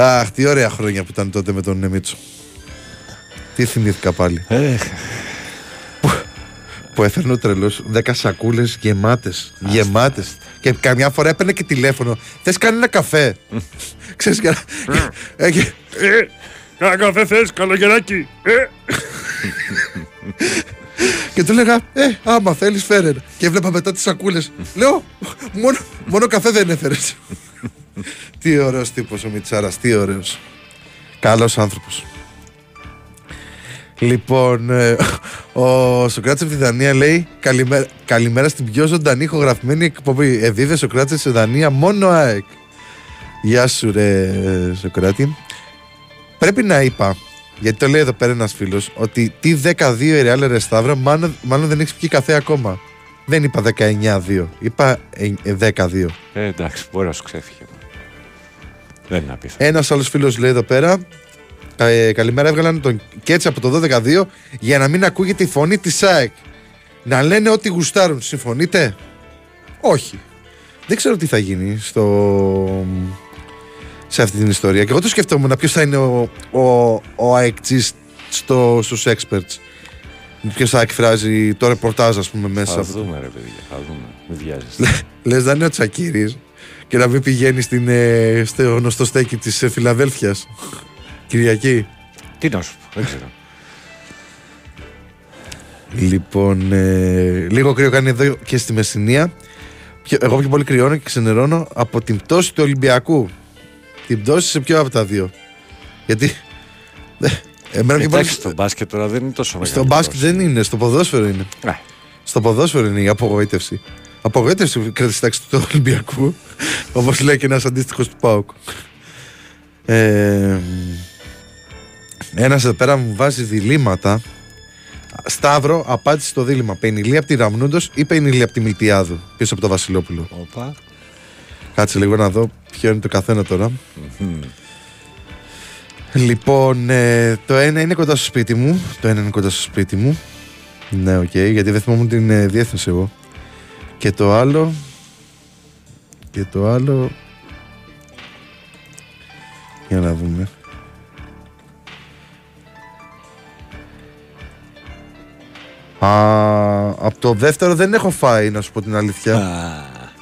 Αχ, τι ωραία χρόνια που ήταν τότε με τον Νεμίτσο. Τι θυμήθηκα πάλι. Εχ, Που έφερνε ο τρελός 10 σακούλες γεμάτες. Γεμάτες. Και καμιά φορά έπαιρνε και τηλέφωνο. Θες κάνει ένα καφέ; Ξέρεις για να. Ε, και- ε, Κάνα καφέ θες, καλογεράκι. Ε. Και του έλεγα, Ε, άμα θέλεις, φέρε. Και έβλεπα μετά τις σακούλες. Λέω, μόνο, μόνο καφέ δεν έφερες. τι ωραίος τύπος ο Μιτσάρα, τι ωραίος. Καλός άνθρωπος. Λοιπόν, ε, ο Σοκράτης από τη Δανία λέει καλημέρα, καλημέρα στην πιο ζωντανή ηχογραφημένη εκπομπή. Εδίδε Σοκράτης σε Δανία, μόνο ΑΕΚ. Γεια σου ρε Σοκράτη. Πρέπει να είπα, γιατί το λέει εδώ πέρα ένας φίλος, ότι τι 12 η Real Ρεσταύρα μάλλον, μάλλον δεν έχεις πιει καφέ ακόμα. Δεν είπα 19-2, είπα ε, ε, 10-2. ε, εντάξει, μπορεί να σου ξέφυγε. Δεν είναι απίθανο. Ένας άλλος φίλος λέει εδώ πέρα. Ε, καλημέρα, έβγαλαν τον Κέτσα από το 12-2 για να μην ακούγεται η φωνή της ΣΑΕΚ. Να λένε ό,τι γουστάρουν. Συμφωνείτε, Όχι. Δεν ξέρω τι θα γίνει στο... σε αυτή την ιστορία. Και εγώ το σκεφτόμουν ποιος θα είναι ο, ο, ο αεκτζής στο, στους experts. Ποιος θα εκφράζει το ρεπορτάζ, ας πούμε, μέσα. Θα από- δούμε, ρε παιδιά, θα δούμε. Μην βιάζεστε. Λε να είναι ο Τσακύρης και να μην πηγαίνει στην, ε, στο γνωστό στέκι της Φιλαδέλφιας. Κυριακή. Τι να σου πω, δεν ξέρω. Λοιπόν, ε, λίγο κρύο κάνει εδώ και στη Μεσσηνία. Πιο- Εγώ πιο πολύ κρυώνω και ξενερώνω από την πτώση του Ολυμπιακού. Την πτώση σε ποιο από τα δύο. Γιατί. ε, Εμένα πιο πολύ. Εντάξει, στο μπάσκετ τώρα δεν είναι τόσο μεγάλο. Στο μπάσκετ δεν είναι, στο ποδόσφαιρο είναι. Ε, Στο ποδόσφαιρο είναι η απογοήτευση. Απογοήτευση κρατήσει τη τάξη του Ολυμπιακού, όπως λέει και ένας αντίστοιχος του Πάουκ. Ε, ένας εδώ πέρα μου βάζει διλήμματα. Σταύρο, απάντησε στο δίλημμα. Πεϊνιρλί από τη Ραμνούντος ή Πεϊνιρλί από τη Μιλτιάδου. Ποιο από το Βασιλόπουλο; Όπα. Κάτσε λίγο να δω ποιο είναι το καθένα τώρα. Λοιπόν, ε, το ένα είναι κοντά στο σπίτι μου. Το ένα είναι κοντά στο σπίτι μου. Ναι, οκ, γιατί δεν θυμόμουν την ε, διεύθυνση εγώ. Και το άλλο. Και το άλλο. Για να δούμε. Α, από το δεύτερο δεν έχω φάει, να σου πω την αλήθεια.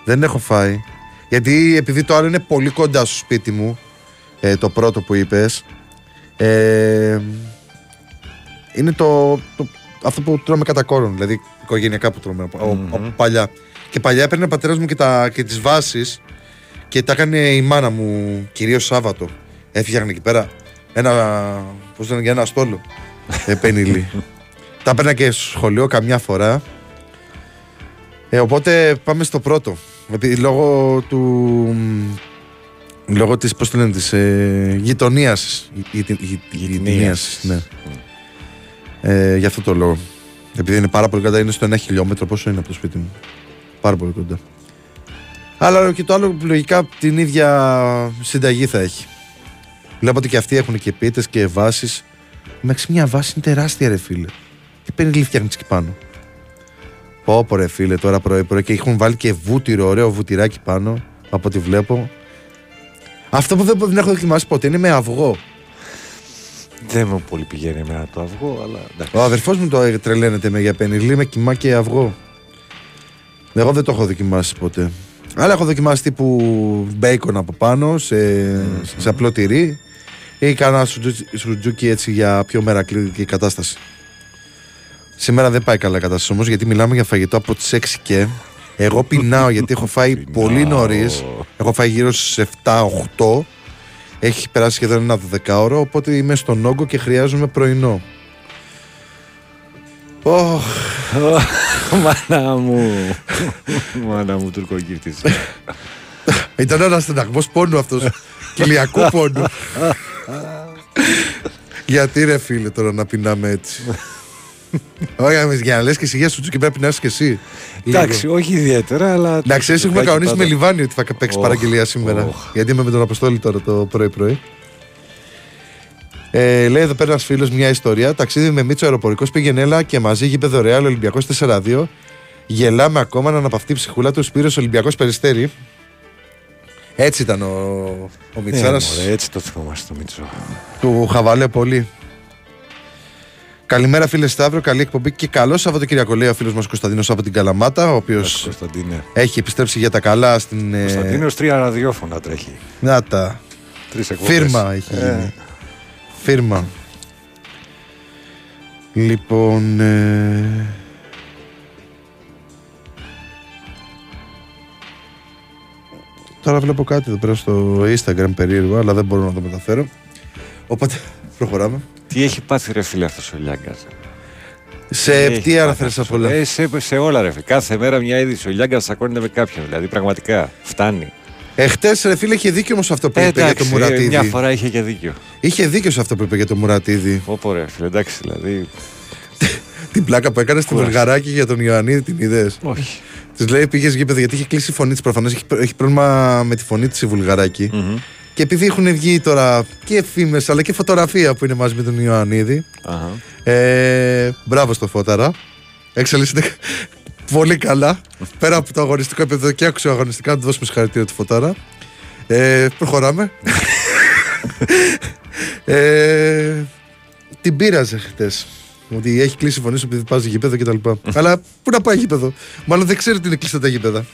Δεν έχω φάει. Γιατί επειδή το άλλο είναι πολύ κοντά στο σπίτι μου, ε, το πρώτο που είπες, ε, είναι το, το, αυτό που τρώμε κατά κόρον, δηλαδή οικογενειακά που τρώμε από, από παλιά. Και παλιά έπαιρνε ο πατέρας μου και, τα, και τις βάσεις και τα έκανε η μάνα μου κυρίως Σάββατο. Έφτιαχνε εκεί πέρα ένα, πώς λένε, για ένα στόλο, ε, πενιλί. τα έπαιρνα και στο σχολείο καμιά φορά ε, οπότε πάμε στο πρώτο. Επειδή λόγω του. Λόγω της, πώς το λένε, της ε, γειτονίας. Γει- γει- γει- Γειτονίας, ναι. Ε, για αυτό το λόγο. Επειδή είναι πάρα πολύ κοντά, είναι στο ένα χιλιόμετρο. Πόσο είναι από το σπίτι μου; Πάρα πολύ κοντά. Αλλά και το άλλο λογικά την ίδια συνταγή θα έχει. Βλέπω ότι και αυτοί έχουν και πίτες και βάσεις. Μέχρι μια βάση είναι τεράστια ρε φίλε. Τι παίρνει φτιάχνεις εκεί πάνω; Πω πω ρε φίλε τώρα πρωί πρωί και έχουν βάλει και βούτυρο, ωραίο βουτυράκι πάνω από ό,τι βλέπω. Αυτό που δεν, δεν έχω δοκιμάσει ποτέ είναι με αυγό. Δεν μου πολύ πηγαίνει εμένα το αυγό, αλλά εντάξει. Ο αδερφός μου το τρελαίνεται με για πενιλί με κοιμά και αυγό. Εγώ δεν το έχω δοκιμάσει ποτέ. Αλλά έχω δοκιμάσει τύπου μπέικον από πάνω σε, σε απλό τυρί ή κάνα σουτζούκι, σουτζούκι έτσι για πιο μερακλήδικη κατάσταση. Σήμερα δεν πάει καλά η κατάσταση όμως γιατί μιλάμε για φαγητό από τις 6 και. Εγώ πεινάω γιατί έχω φάει πολύ νωρίς. Έχω φάει γύρω στις 7-8. Έχει περάσει σχεδόν ένα 12ωρο, οπότε είμαι στον όγκο και χρειάζομαι πρωινό. Ωχ, Μάνα μου. Μάνα μου, τουρκοκύρτης. ήταν ένας στεναγμός πόνου αυτός. Κυλιακού πόνου. Γιατί ρε φίλε τώρα να πεινάμε έτσι. Όχι, εμείς για να λες και εσύ για σου και πρέπει να πεινάσει και εσύ. Εντάξει, όχι ιδιαίτερα, αλλά. Να ξέρεις, έχουμε Λιγάκι κανονίσει με πάντα. λιβάνι ότι θα παίξεις Οχ, παραγγελία σήμερα. οχ. Γιατί είμαι με τον Αποστόλη τώρα το πρωί-πρωί. Ε, λέει εδώ πέρα ένα φίλος μια ιστορία. Ταξίδι με Μίτσο αεροπορικός πήγαινε έλα και μαζί γήπεδο Ρεάλ Ολυμπιακός 4-2. Γελάμε ακόμα να αναπαυτεί η ψυχούλα του Σπύρος Ολυμπιακός Περιστέρη. Έτσι ήταν ο, ο Ναι, Μιτσάρας. μωρέ, έτσι το θυμόμαστε το Μίτσο. Του χαβαλέ πολύ. Καλημέρα φίλε Σταύρο, καλή εκπομπή και καλό Σαββατοκύριακο λέει ο φίλος μας Κωνσταντίνος από την Καλαμάτα, ο οποίος Κωνσταντίνε. έχει επιστρέψει για τα καλά στην... ε, Κωνσταντίνος τρία ραδιόφωνα τρέχει. Να τα. Τρεις εκπομπές. Φίρμα έχει Ε, γίνει. Φίρμα. Λοιπόν. ε, Τώρα βλέπω κάτι εδώ πέρα στο Instagram περίεργο, αλλά δεν μπορώ να το μεταφέρω. Οπότε προχωράμε. Τι έχει πάθει ρε φίλε αυτός ο Λιάγκας; Σε Τι τι έχει αναφέρει πάθει απ' όλα. Ε, σε, σε όλα ρε φίλε. Κάθε μέρα μια είδηση. Ο Λιάγκας τσακώνεται με κάποιον. Δηλαδή πραγματικά φτάνει. Εχθές, ρε φίλε, είχε δίκιο όμως αυτό που Ε, είπε για το εντάξει, Μουρατίδη. μια φορά είχε και δίκιο. Είχε δίκιο σε αυτό που είπε για το Μουρατίδη. Πω ρε φίλε, εντάξει δηλαδή. Την πλάκα που έκανε στη Κούρασε. Βουλγαράκη για τον Ιωαννίδη, την είδες; Όχι. Της λέει πήγες γήπεδο γιατί είχε κλείσει η φωνή της. Προφανώς έχει, έχει πρόβλημα με τη φωνή της η Βουλγαράκη. Μμμ. Και επειδή έχουν βγει τώρα και φήμες αλλά και φωτογραφία που είναι μαζί με τον Ιωαννίδη. Αχα. Ε, μπράβο στο Φώταρα. Εξελίσσεται πολύ καλά. Πέρα από το αγωνιστικό επίπεδο και άκουσε αγωνιστικά, να του δώσουμε συγχαρητήρια του Φωτάρα. Ε, προχωράμε. ε, την πείραζε χτες. Ότι έχει κλείσει η φωνή σου επειδή πας γήπεδο κτλ. Αλλά πού να πάει γήπεδο; Μάλλον δεν ξέρει ότι είναι κλειστά τα γήπεδα.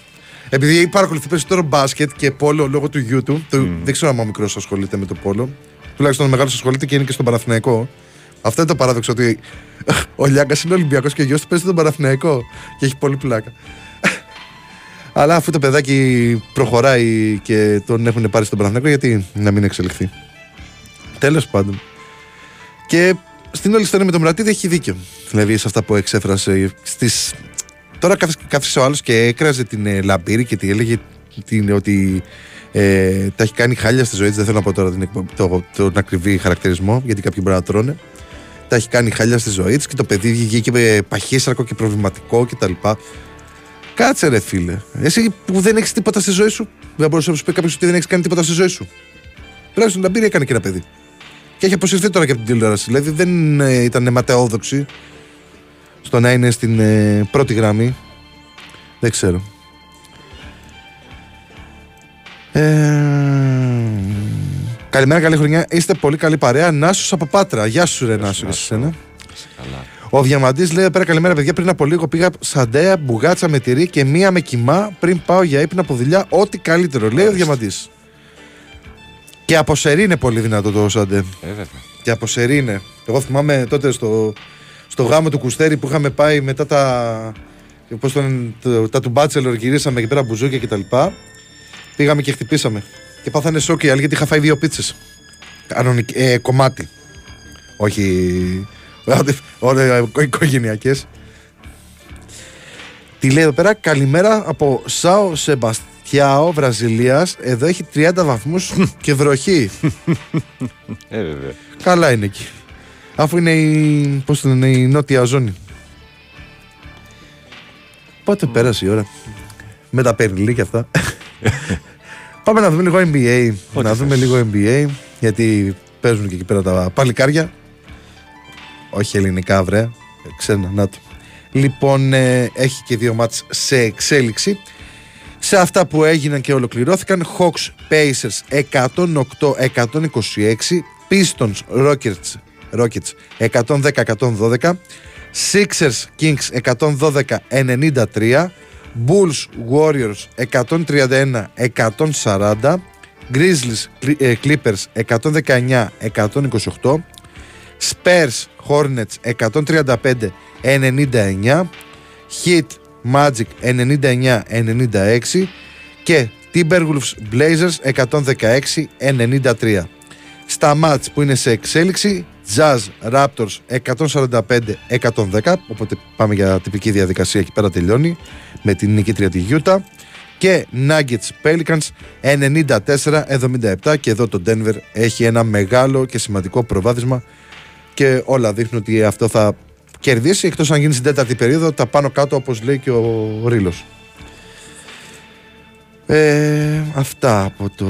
Επειδή παρακολουθεί περισσότερο μπάσκετ και πόλο λόγω του γιού του. Το, Δεν ξέρω αν ο μικρός ασχολείται με το πόλο. Τουλάχιστον ο μεγάλος ασχολείται και είναι και στον Παναθηναϊκό. Αυτό είναι το παράδοξο ότι ο Λιάγκας είναι Ολυμπιακός και ο γιος του παίζει τον Παναθηναϊκό. Και έχει πολύ πλάκα. Αλλά αφού το παιδάκι προχωράει και τον έχουν πάρει στον Παναθηναϊκό, γιατί να μην εξελιχθεί. Τέλος πάντων. Και στην όλη ιστορία με τον Μουρατίδη έχει δίκιο. Δηλαδή σε αυτά που εξέφρασε. Στις... Τώρα κάθισε- κάθισε ο άλλος και έκραζε την ε, Λαμπύρη και τη έλεγε την, ότι ε, τα έχει κάνει χάλια στη ζωή της. Δεν θέλω να πω τώρα την, εκπο- το, τον ακριβή χαρακτηρισμό, γιατί κάποιοι μπορεί να τρώνε. Τα έχει κάνει χάλια στη ζωή της και το παιδί βγήκε με παχύσαρκο και προβληματικό κτλ. Κάτσε ρε φίλε. Εσύ που δεν έχεις τίποτα στη ζωή σου, δεν μπορούσε να σου πει κάποιος ότι δεν έχεις κάνει τίποτα στη ζωή σου. Τουλάχιστον Λαμπύρη έκανε και ένα παιδί. Και έχει αποσυρθεί τώρα και από την τηλεόραση. Δηλαδή δεν ε, ήταν ματαιόδοξη στο να είναι στην ε, πρώτη γραμμή. Δεν ξέρω. Ε, καλημέρα, καλή χρονιά. Είστε πολύ καλή παρέα. Νάσος από Πάτρα. Γεια σου, ρε Νάσο, και σε σένα. Καλά. Ο Διαμαντής λέει: Πέρα καλημέρα, παιδιά. Πριν από λίγο πήγα σαντέα, μπουγάτσα με τυρί και μία με κοιμά πριν πάω για ύπνο από δουλειά. Ό,τι καλύτερο, λέει ο Διαμαντής. Και από σερή είναι πολύ δυνατό το σαντέ. Ε, βέβαια. Και από σερή είναι. Εγώ θυμάμαι τότε στο, στο γάμο του Κουστέρη που είχαμε πάει μετά τα. Πώς το, λένε, το- τα του Μπάτσελορ, γυρίσαμε εκεί πέρα μπουζούκια κτλ. Πήγαμε και χτυπήσαμε. Και πάθανε σοκ οι άλλοι γιατί είχα φάει δύο πίτσες. Ε, κομμάτι. Όχι. Ωραία, οικογενειακές. Τι λέει εδώ πέρα, καλημέρα από Σάο Σεμπαστιάο, Βραζιλίας. Εδώ έχει 30 βαθμούς και βροχή. Ε, βέβαια. Καλά είναι εκεί. Αφού είναι η, πώς το λένε, η νότια ζώνη. Πότε πέρασε η ώρα. Με τα περιλή και αυτά. Πάμε να δούμε λίγο NBA. Ό,τι να δούμε θες. λίγο NBA. Γιατί παίζουν και εκεί πέρα τα παλικάρια. Όχι ελληνικά, βρε. Ε, Ξένα, να το. Λοιπόν, ε, έχει και δύο μάτς σε εξέλιξη. Σε αυτά που έγιναν και ολοκληρώθηκαν, Hawks Pacers 108-126, Pistons Rockets, Rockets 110-112, Sixers Kings 112-93, Bulls Warriors 131-140, Grizzlies ε, Clippers 119-128, Spurs Hornets 135-99, Heat Magic 99-96 και Timberwolves Blazers 116-93. Στα μάτς που είναι σε εξέλιξη Jazz Raptors 145-110 οπότε πάμε για τυπική διαδικασία εκεί πέρα τελειώνει με την νικήτρια τη Utah και Nuggets Pelicans 94-77 και εδώ το Denver έχει ένα μεγάλο και σημαντικό προβάδισμα και όλα δείχνουν ότι αυτό θα κερδίσει εκτός αν γίνει στην τέταρτη περίοδο τα πάνω κάτω όπως λέει και ο Ρήλος. Ε, αυτά από το,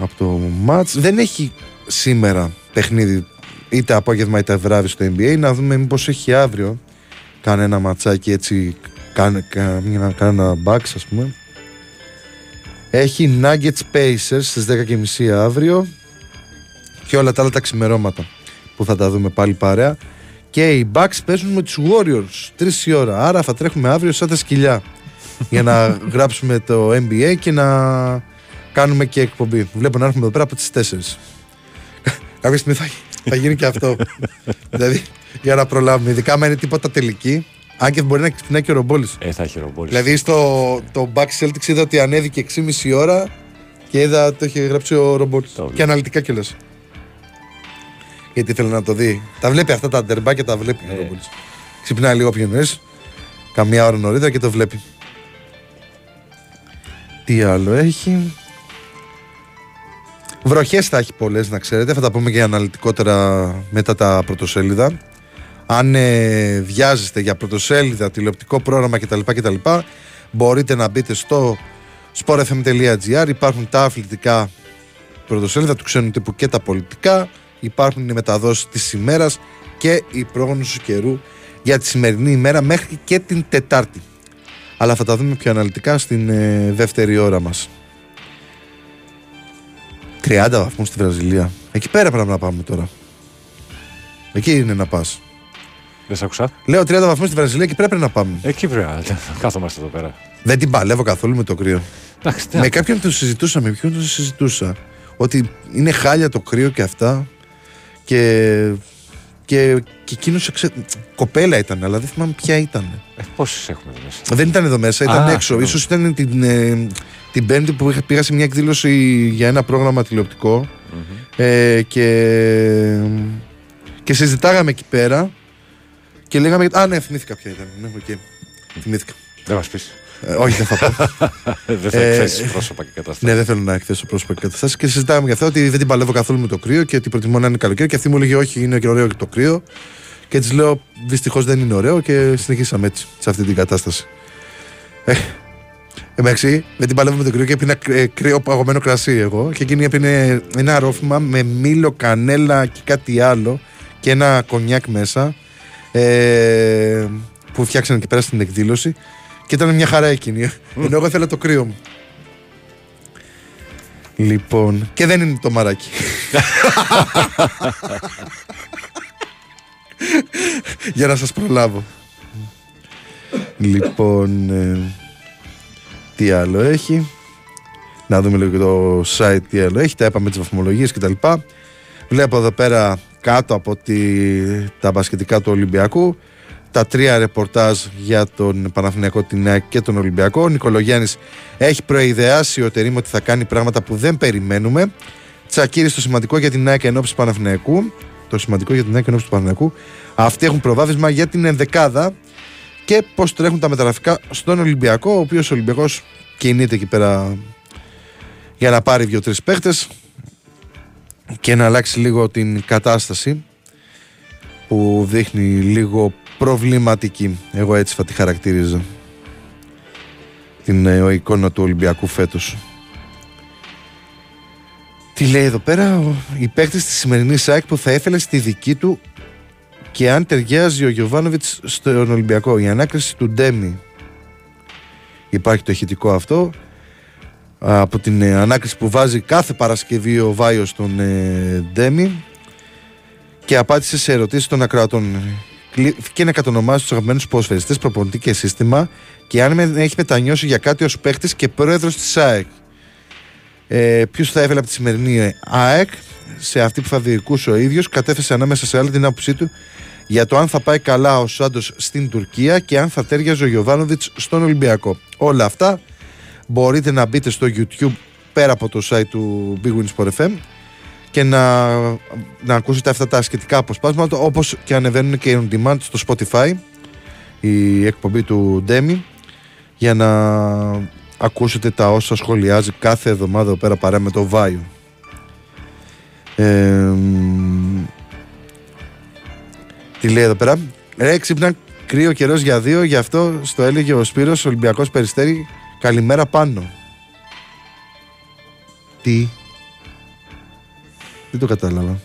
από το μάτς. Δεν έχει σήμερα παιχνίδι είτε απόγευμα είτε βράδυ στο NBA. Να δούμε μήπως έχει αύριο κανένα ματσάκι έτσι κάνε, κάνε, κανένα Bucks ας πούμε. Έχει Nuggets Pacers στις 10.30 αύριο και όλα τα άλλα τα ξημερώματα που θα τα δούμε πάλι παρέα. Και οι Bucks παίζουν με τους Warriors 3 η ώρα. Άρα θα τρέχουμε αύριο σαν τα σκυλιά για να γράψουμε το NBA και να κάνουμε και εκπομπή. Βλέπω να έρχομαι εδώ πέρα από τις 4. Κάποια στιγμή θα, θα γίνει και αυτό. δηλαδή για να προλάβουμε. Ειδικά αν είναι τίποτα τελική. Αν και μπορεί να ξυπνάει και ο Ρομπόλης. Ε, θα έχει ρομπόλης. Δηλαδή στο το Back Celtics είδα ότι ανέβηκε 6,5 ώρα και είδα το είχε γράψει ο Ρομπόλης. Το Και αναλυτικά κιόλας. Γιατί ήθελε να το δει. Τα βλέπει αυτά τα ντερμπάκια, τα βλέπει ο Ε. Ρομπόλης. Ξυπνάει λίγο πιο νωρίς. Καμία ώρα νωρίτερα και το βλέπει. Τι άλλο έχει; Βροχές θα έχει πολλές, να ξέρετε. Θα τα πούμε και αναλυτικότερα μετά τα πρωτοσέλιδα. Αν ε, βιάζεστε για πρωτοσέλιδα, τηλεοπτικό πρόγραμμα κτλ. κτλ μπορείτε να μπείτε στο sportfm.gr. Υπάρχουν τα αθλητικά πρωτοσέλιδα του ξένου τύπου και τα πολιτικά. Υπάρχουν οι μεταδόσεις της ημέρας και η πρόγνωση του καιρού για τη σημερινή ημέρα μέχρι και την Τετάρτη. Αλλά θα τα δούμε πιο αναλυτικά στην ε, δεύτερη ώρα μας. 30 βαθμούς στη Βραζιλία. Εκεί πέρα πρέπει να πάμε τώρα. Εκεί είναι να πας. Δεν σ' άκουσα. Λέω 30 βαθμούς στη Βραζιλία και πρέπει να πάμε. Εκεί πρέπει να κάθομαστε εδώ πέρα. Δεν την παλεύω καθόλου με το κρύο. Εντάξει, τι με να- κάποιον το συζητούσα, με ποιον το συζητούσα. Ότι είναι χάλια το κρύο και αυτά. Και. Και, και εκείνος κοπέλα ήταν, αλλά δεν θυμάμαι ποια ήταν. Ε, Πόσες έχουμε εδώ μέσα. Δεν ήταν εδώ μέσα, ήταν Α, έξω. συγγνώμη. Ίσως ήταν την, ε, την Πέμπτη που είχα, πήγα σε μια εκδήλωση για ένα πρόγραμμα τηλεοπτικό ε, και, και συζητάγαμε εκεί πέρα και λέγαμε. Α, ναι, θυμήθηκα ποια ήταν. Ναι, οκ. Θυμήθηκα. Δεν μας πεις. Ε, όχι, δεν θα πω. Δεν θα Ε, εκθέσεις πρόσωπα και κατάσταση. ναι, δεν θέλω να εκθέσω πρόσωπα και καταστάσει. Και συζητάγαμε για αυτό ότι δεν την παλεύω καθόλου με το κρύο και ότι προτιμώ να είναι καλοκαίρι. Και αυτή μου έλεγε Όχι, είναι και ωραίο και το κρύο. Και της λέω Δυστυχώς δεν είναι ωραίο και συνεχίσαμε έτσι, σε αυτή την κατάσταση. Ε, εντάξει, δεν την παλεύω με το κρύο και έπινα κρύ- κρύο παγωμένο κρασί εγώ. Και εκείνη έπινε ένα ρόφημα με μήλο, κανέλα και κάτι άλλο και ένα κονιάκ μέσα. Ε, που φτιάξανε εκεί πέρα στην εκδήλωση. Και ήταν μια χαρά εκείνη. Ενώ εγώ ήθελα το κρύο μου. Λοιπόν, και δεν είναι το μαράκι. Για να σας προλάβω. Λοιπόν, ε, τι άλλο έχει. Να δούμε λίγο και το site τι άλλο έχει. Τα είπαμε τις βαθμολογίες κτλ. Βλέπω εδώ πέρα κάτω από τη, τα μπασκετικά του Ολυμπιακού τα τρία ρεπορτάζ για τον Παναθηναϊκό, την ΑΕΚ και τον Ολυμπιακό. Ο Νικολογιάννης έχει προειδεάσει ο Τερήμ ότι θα κάνει πράγματα που δεν περιμένουμε. Τσακίρι στο σημαντικό για την ΑΕΚ ενόψη του Παναθηναϊκού. Το σημαντικό για την ΑΕΚ ενόψη του Παναθηναϊκού. Αυτοί έχουν προβάδισμα για την ενδεκάδα και πώς τρέχουν τα μεταγραφικά στον Ολυμπιακό, ο οποίος Ολυμπιακός κινείται εκεί πέρα για να πάρει δύο-τρεις παίχτες και να αλλάξει λίγο την κατάσταση που δείχνει λίγο προβληματική. Εγώ έτσι θα τη χαρακτήριζα. Την ε, εικόνα του Ολυμπιακού φέτος. Τι λέει εδώ πέρα, ο- οι παίκτες της σημερινής ΑΕΚ που θα έφερε στη δική του και αν ταιριάζει ο Γιωβάνοβιτς στον Ολυμπιακό. Η ανάκριση του Ντέμι. Υπάρχει το ηχητικό αυτό. Από την ε, ανάκριση που βάζει κάθε Παρασκευή ο Βάιος στον ε, Ντέμι και απάντησε σε ερωτήσεις των ακροατών. Και να κατονομάσει τους αγαπημένους ποδοσφαιριστές, προπονητή και σύστημα και αν με, έχει μετανιώσει για κάτι ως παίχτης και πρόεδρος της ΑΕΚ. Ε, Ποιου θα έβελε από τη σημερινή ΑΕΚ σε αυτή που θα διοικούσε ο ίδιος, κατέθεσε ανάμεσα σε άλλη την άποψή του για το αν θα πάει καλά ο Σάντος στην Τουρκία και αν θα τέριαζε ο Γιωβάνοβιτς στον Ολυμπιακό. Όλα αυτά μπορείτε να μπείτε στο YouTube πέρα από το site του Big Win Sport FM και να, να ακούσετε αυτά τα σχετικά αποσπάσματα όπως και ανεβαίνουν και on demand στο Spotify η εκπομπή του Ντέμι για να ακούσετε τα όσα σχολιάζει κάθε εβδομάδα εδώ πέρα παρά με το Βάιο. Ε, μ, τι λέει εδώ πέρα. Ρε ξύπνα κρύο καιρός για δύο γι' αυτό στο έλεγε ο Σπύρος Ολυμπιακός Περιστέρη καλημέρα πάνω. Τι; Δεν το κατάλαβα.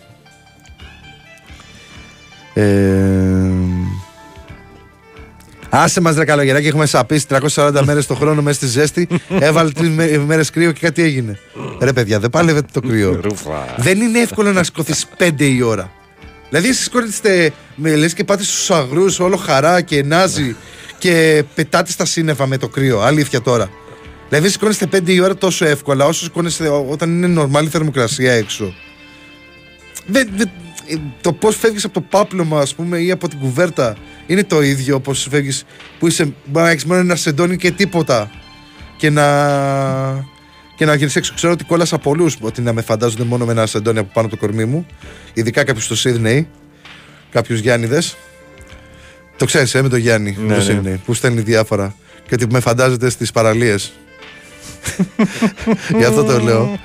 Ε, Άσε μας ρε καλογεράκι, έχουμε σαπίσει 340 μέρες το χρόνο μέσα στη ζέστη. Έβαλε τρεις μέρες κρύο και κάτι έγινε. Ρε παιδιά, δεν παλεύετε το κρύο. Ρούφα. δεν είναι εύκολο να σηκωθεί 5 η ώρα. Δηλαδή, εσείς σηκώνεστε με λες και πάτε στους αγρούς, όλο χαρά και νάζει και πετάτε στα σύννεφα με το κρύο. Αλήθεια τώρα. Δηλαδή, σηκώνεστε 5 η ώρα τόσο εύκολα όσο σηκώνεστε ό- όταν είναι νορμάλη θερμοκρασία έξω. Δεν, δεν- ε, το πώς φεύγεις από το πάπλωμα, ας πούμε, ή από την κουβέρτα είναι το ίδιο όπως φεύγεις που είσαι. Μπορεί να έχεις μόνο ένα σεντόνι και τίποτα. Και να. Και να γίνει έξω. Ξέρω ότι κόλλασα πολλούς ότι να με φαντάζονται μόνο με ένα σεντόνι από πάνω από το κορμί μου. Ειδικά κάποιους στο Σίδνεϊ. Κάποιους Γιάννηδες. Το ξέρεις, ε, με τον Γιάννη. Ναι, το ναι. Σίδνεϊ, που στέλνει διάφορα. Και ότι με φαντάζεται στις παραλίες. Γι' αυτό το λέω.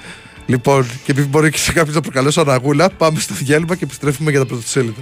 Λοιπόν, και επειδή μπορεί και σε κάποιους να προκαλέσω αναγούλα, πάμε στο διάλειμμα και επιστρέφουμε για τα πρωτοσέλιδα.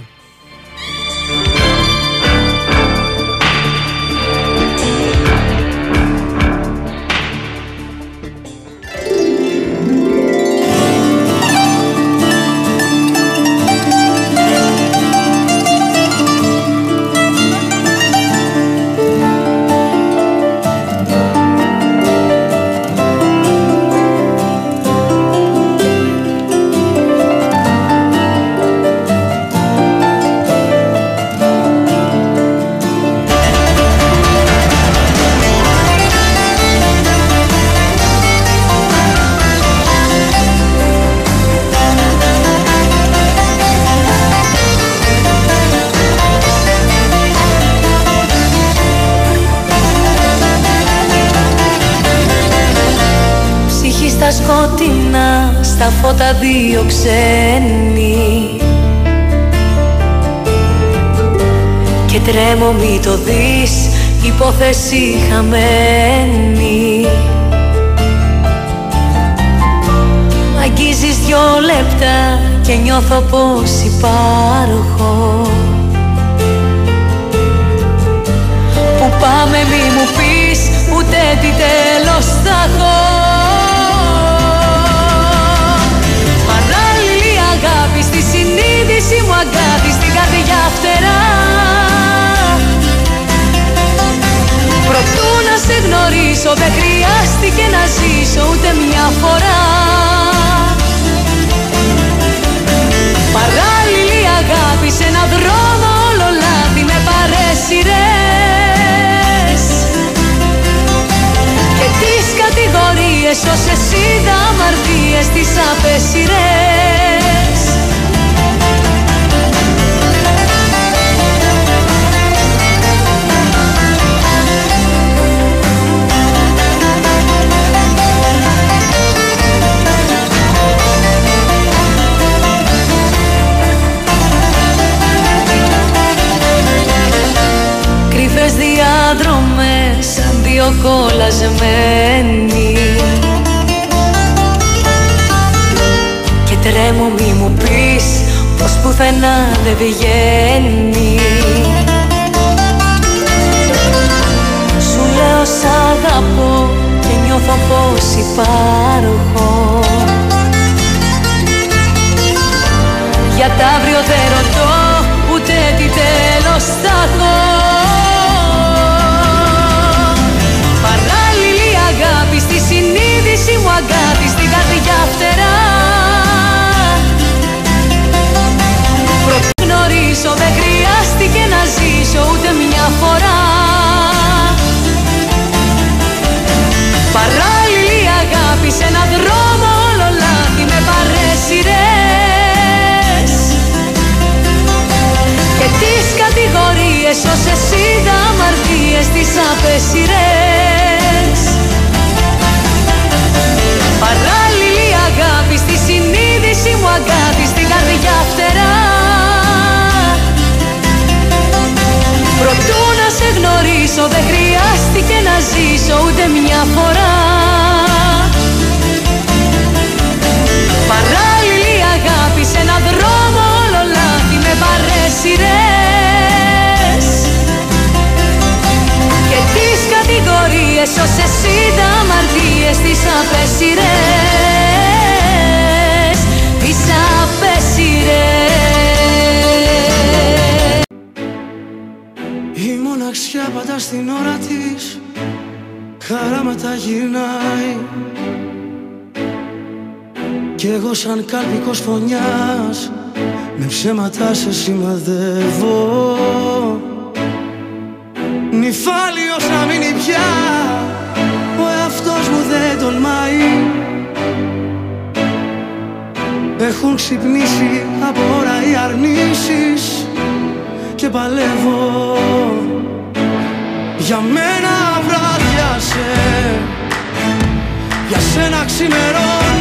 Γνωρίσω δεν χρειάστηκε να ζήσω ούτε μια φορά. Παράλληλη αγάπη σε έναν δρόμο όλο λάθη με παρέσιρες Και τις κατηγορίες όσες είδα αμαρτίες τις απέσιρες πάντα Χαράματα στην ώρα της Χαράματα γυρνάει. Κι εγώ σαν κάλπικος φωνιάς Με ψέματα σε σημαδεύω. Νυφάλιος να μείνει πια Ο εαυτός μου δεν τολμάει. Έχουν ξυπνήσει από ώρα οι αρνήσεις Και παλεύω Για μένα βράδιασε Για σένα ξημερώνει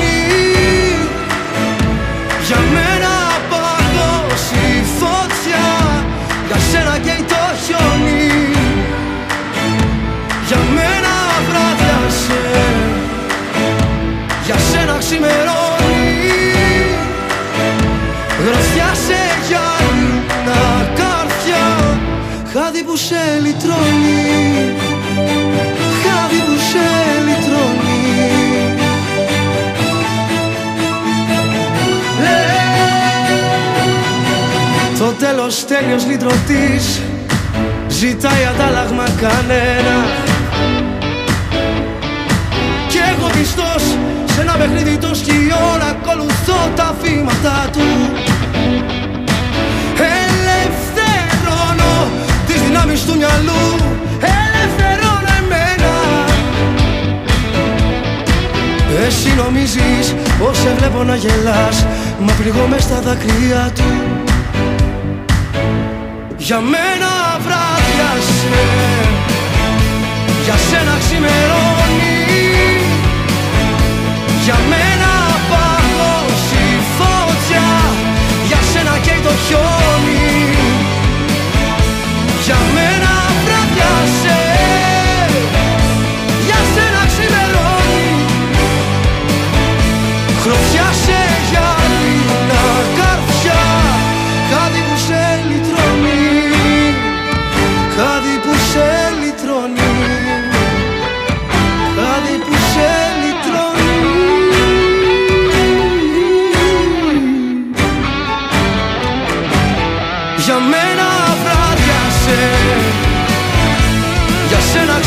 σε λυτρώνει Χάδι που σε λυτρώνει Ε, Το τέλος τέλειος λυτρωτής Ζητάει αντάλλαγμα κανένα Κι εγώ πιστός σε ένα παιχνίδι των σκιών Ακολουθώ τα βήματα του δυνάμεις του μυαλού Ελευθερώνω εμένα Εσύ νομίζεις πως σε βλέπω να γελάς Μα πληγώ μες στα δάκρυα του. Για μένα βράδιασε Για σένα ξημερώνει. Για μένα παγώσει η φωτιά Για σένα καίει το χιόνι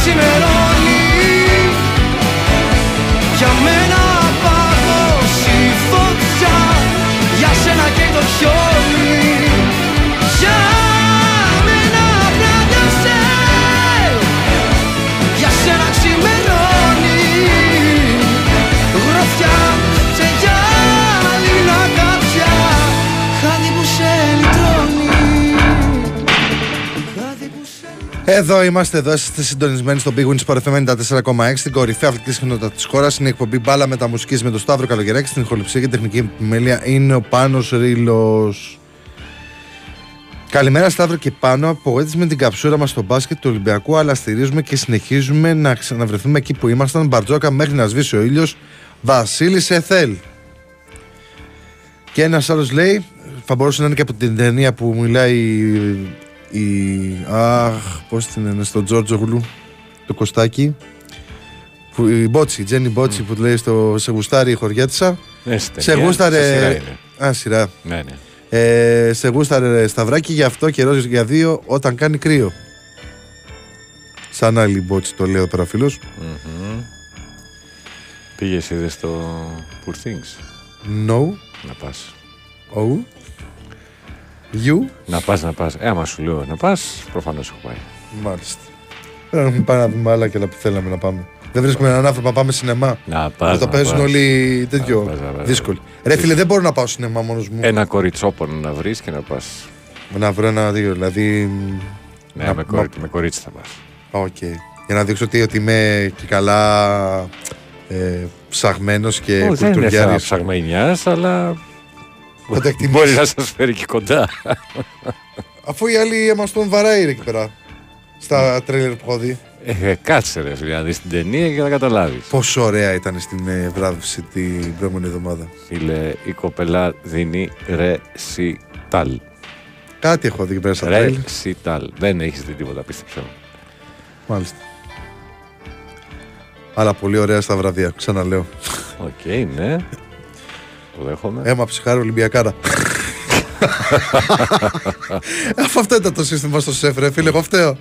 Για Εδώ είμαστε, εδώ είστε συντονισμένοι στο Big Win Sport FM 94,6 στην κορυφαία αθλητική συχνότητα της χώρας. Είναι η εκπομπή μπάλα με τα μουσικής με τον Σταύρο Καλογεράκη. Στην ηχοληψία και τεχνική επιμέλεια είναι ο Πάνος Ρήλο. Καλημέρα Σταύρο και πάνω. Απογοήτευση με την καψούρα μας στο μπάσκετ του Ολυμπιακού, αλλά στηρίζουμε και συνεχίζουμε να ξαναβρεθούμε εκεί που ήμασταν. Μπαρτζόκα μέχρι να σβήσει ο ήλιος. Βασίλης Εθέλ. Και ένας άλλος λέει, θα μπορούσε να είναι και από την ταινία που μιλάει η. Αχ, πώς την είναι, στο Τζόρτζο Γλου, το Κωστάκι. Που, η Μπότσι, η Τζένι Μπότσι που του λέει στο Σε γουστάρει η χωριάτισα. Ναι, στη Σε ταινία, γούσταρε. σε σειρά είναι. Α, σειρά. Ναι, ναι. Ε, σε γούσταρε σταυράκι, γι' αυτό καιρός για δύο όταν κάνει κρύο. Σαν άλλη μπότσι το λέει εδώ πέρα φίλος. Πήγες είδες στο Poor Things; No. Να πας. Oh. You; Να πας, να πας. Ε, άμα σου λέω να πας, προφανώς έχω πάει. Μάλιστα. Πρέπει να πάμε να δούμε άλλα και άλλα που θέλαμε να πάμε. Δεν βρίσκουμε έναν άνθρωπο να πάμε σινεμά. Να πας, το να παίζουν πας. όλοι τέτοιο. Να πας, να πας. Δύσκολοι. Ρε φίλε, δεν μπορώ να πάω σινεμά μόνος μου. Ένα κοριτσόπονο να βρεις και να πας. Να βρω ένα δύο. Δηλαδή. Ναι, Να- με, μα- κορι... με κορίτσι θα πας. Οκ. Για να δείξω ότι, ότι είμαι και καλά ε, ψαγμένος και Ω, δεν είναι θέμα κουλτουριάρης. ψαγμενιάς, αλλά Θα τα εκτιμήσεις. μπορεί να σας φέρει και κοντά. Αφού οι άλλοι μα τον βαράει ρε εκεί πέρα. Στα τρέλερ που έχω δει. Ε, κάτσε ρε φίλε, να δεις την ταινία και θα καταλάβεις. Πόσο ωραία ήταν στην ε, βράδυση την προηγούμενη εβδομάδα. Φίλε, η κοπελά δίνει ρεσιτάλ. Κάτι έχω δει εκεί πέρα στα τρέλερ. Ρεσιτάλ. Δεν έχεις δει τίποτα, πίστεψε μου. Μάλιστα. Αλλά πολύ ωραία στα βραδιά, ξαναλέω. Οκ, ναι. Το δέχομαι. Έμα ψυχάρι Ολυμπιακάρα. Αφού αυτό ήταν το σύστημα στο σεφ, ρε φίλε, από αυτό.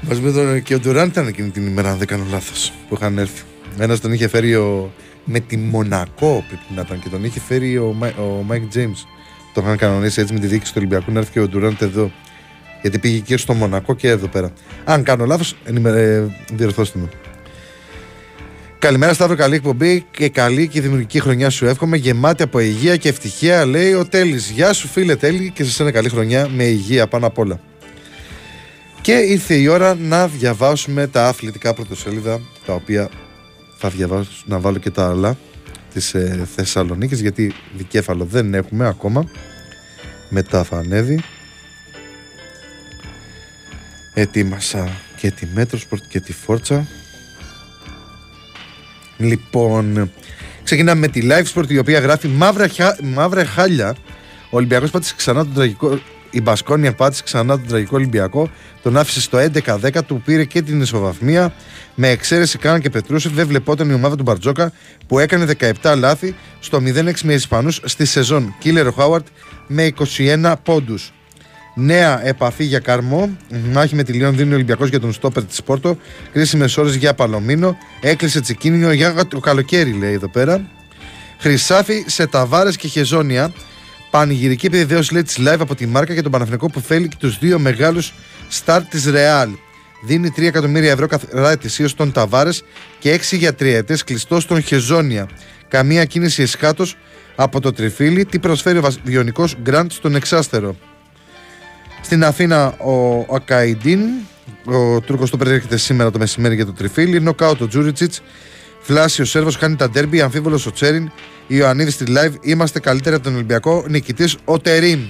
Μαζί με τον και ο Ντουράν ήταν εκείνη την ημέρα, αν δεν κάνω λάθος, που είχαν έρθει. Ένας τον είχε φέρει ο, με τη Μονακό πρέπει να ήταν και τον είχε φέρει ο, Μάι- ο Μάικ Τζέιμς. Το είχαν κανονίσει έτσι με τη διοίκηση του Ολυμπιακού να έρθει και ο Ντουράντ εδώ. Γιατί πήγε και στο Μονακό και εδώ πέρα. Αν κάνω λάθος, ε, διορθώστε με. Καλημέρα Σταύρο, καλή εκπομπή και καλή και δημιουργική χρονιά σου εύχομαι. Γεμάτη από υγεία και ευτυχία, λέει ο Τέλης. Γεια σου, φίλε Τέλη, και σε σένα καλή χρονιά με υγεία πάνω απ' όλα. Και ήρθε η ώρα να διαβάσουμε τα αθλητικά πρωτοσέλιδα, τα οποία θα διαβάσω να βάλω και τα άλλα της ε, Θεσσαλονίκης, γιατί δικέφαλο δεν έχουμε ακόμα. Μετά θα ανέβει. Ετοίμασα και τη Metrosport και τη Φόρτσα. Λοιπόν, ξεκινάμε με τη Live Sport η οποία γράφει μαύρα, χα- μαύρα χάλια. Ο Ολυμπιακός πάτησε ξανά τον τραγικό. Η Μπασκόνια πάτησε ξανά τον τραγικό Ολυμπιακό. Τον άφησε στο 11-10, του πήρε και την ισοβαθμία. Με εξαίρεση Κάναν και Πετρούσεφ, δεν βλεπόταν η ομάδα του Μπαρτζόκα που έκανε 17 λάθη στο 0-6 με Ισπανούς στη σεζόν. Κίλερ ο Χάουαρτ με 21 πόντους. Νέα επαφή για Καρμό. Μάχη με τη Λιόν δίνει ο Ολυμπιακός για τον στόπερ της Πόρτο. Κρίσιμες ώρες για Παλωμίνο. Έκλεισε τσικίνιο για το καλοκαίρι, λέει εδώ πέρα. Χρυσάφι σε ταβάρες και χεζόνια. Πανηγυρική επιβεβαίωση λέει της live από τη μάρκα για τον Παναθηνικό που θέλει και τους δύο μεγάλους στάρ της Ρεάλ. Δίνει 3 εκατομμύρια ευρώ καθαρά ετησίως στον Ταβάρες και 6 για τριετές κλειστό στον Χεζόνια. Καμία κίνηση εσχάτω από το τριφύλι. Τι προσφέρει ο βιονικός Γκραντ στον Εξάστερο. Στην Αθήνα ο Ακαϊντίν, ο Τούρκος το περιέρχεται σήμερα το μεσημέρι για το τριφύλι. Νοκάουτ ο Τζούριτσιτς. Flash ο Σέρβος χάνει τα ντέρμπι. Αμφίβολος ο Τσέριν. Ιωαννίδης στη live. Είμαστε καλύτεροι από τον Ολυμπιακό. Νικητής ο Τερίμ.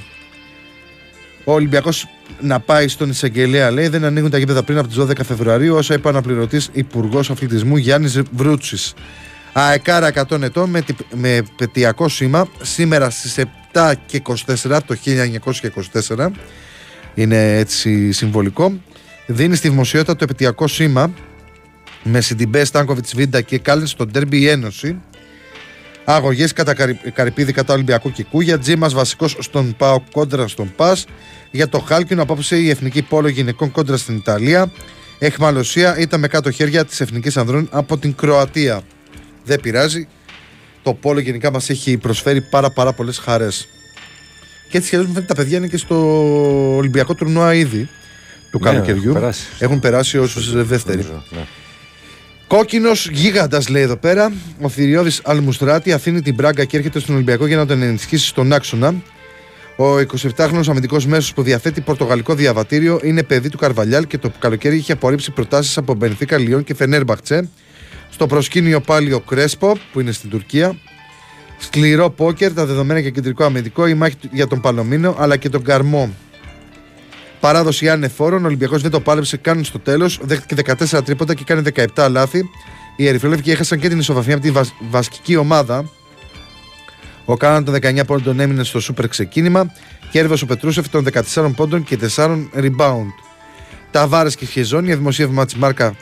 Ο Ολυμπιακός να πάει στον εισαγγελέα λέει δεν ανοίγουν τα γήπεδα πριν από τις 12 Φεβρουαρίου, όσο είπε ο αναπληρωτής Υπουργός Αθλητισμού Γιάννης Βρούτσης. Αεκάρα 100 ετών με, τυπ- με πετειακό σήμα σήμερα στις 7 και 24 το 1924. Είναι έτσι συμβολικό. Δίνει στη δημοσιότητα το επαιτειακό σήμα με Σιντιμπέ, Στάνκοβιτς, Βίντα και Κάλεν στον Τέρμπι η Ένωση. Αγωγές κατά Καρυ- Καρυπίδη κατά Ολυμπιακού και Κούγια. Τζίμας βασικός στον Πάο κόντρα στον Πα. Για το Χάλκινο απόψε η εθνική πόλο γυναικών κόντρα στην Ιταλία. Εχμαλωσία ήταν με κάτω χέρια της εθνικής ανδρών από την Κροατία. Δεν πειράζει. Το πόλο γενικά μας έχει προσφέρει πάρα, πάρα πολλές χαρές. Και έτσι κι αλλιώς μου φαίνεται τα παιδιά είναι και στο Ολυμπιακό τουρνουά ήδη του Ναι, καλοκαιριού. έχουν περάσει. Έχουν περάσει ω δεύτεροι. Νομίζω, ναι. Κόκκινος γίγαντας λέει εδώ πέρα. Ο Θηριώδης Αλμουστράτη αφήνει την Μπράγκα και έρχεται στον Ολυμπιακό για να τον ενισχύσει στον άξονα. Ο 27χρονο αμυντικός μέσος που διαθέτει πορτογαλικό διαβατήριο είναι παιδί του Καρβαλιάλ και το καλοκαίρι είχε απορρίψει προτάσεις από Μπενφίκα, Λιόν και Φενέρμπαχτσε. Στο προσκήνιο πάλι ο Κρέσπο που είναι στην Τουρκία. Σκληρό πόκερ, τα δεδομένα για κεντρικό αμυντικό, η μάχη του- για τον Παλωμίνο αλλά και τον Καρμό. Παράδοση άνεφόρων, ο Ολυμπιακός δεν το πάλεψε καν στο τέλος. Δέχτηκε 14 τρίποτα και κάνει 17 λάθη. Οι Ερυθρόλευκοι έχασαν και την ισοβαθμία από τη βασ- βασική ομάδα. Ο Κάναν των 19 πόντων έμεινε στο σούπερ ξεκίνημα. Κέρδο ο Πετρούσεφ των 14 πόντων και 4 rebound. Ταβάρες και Χεζόνια, δημοσίευμα τη μάρκα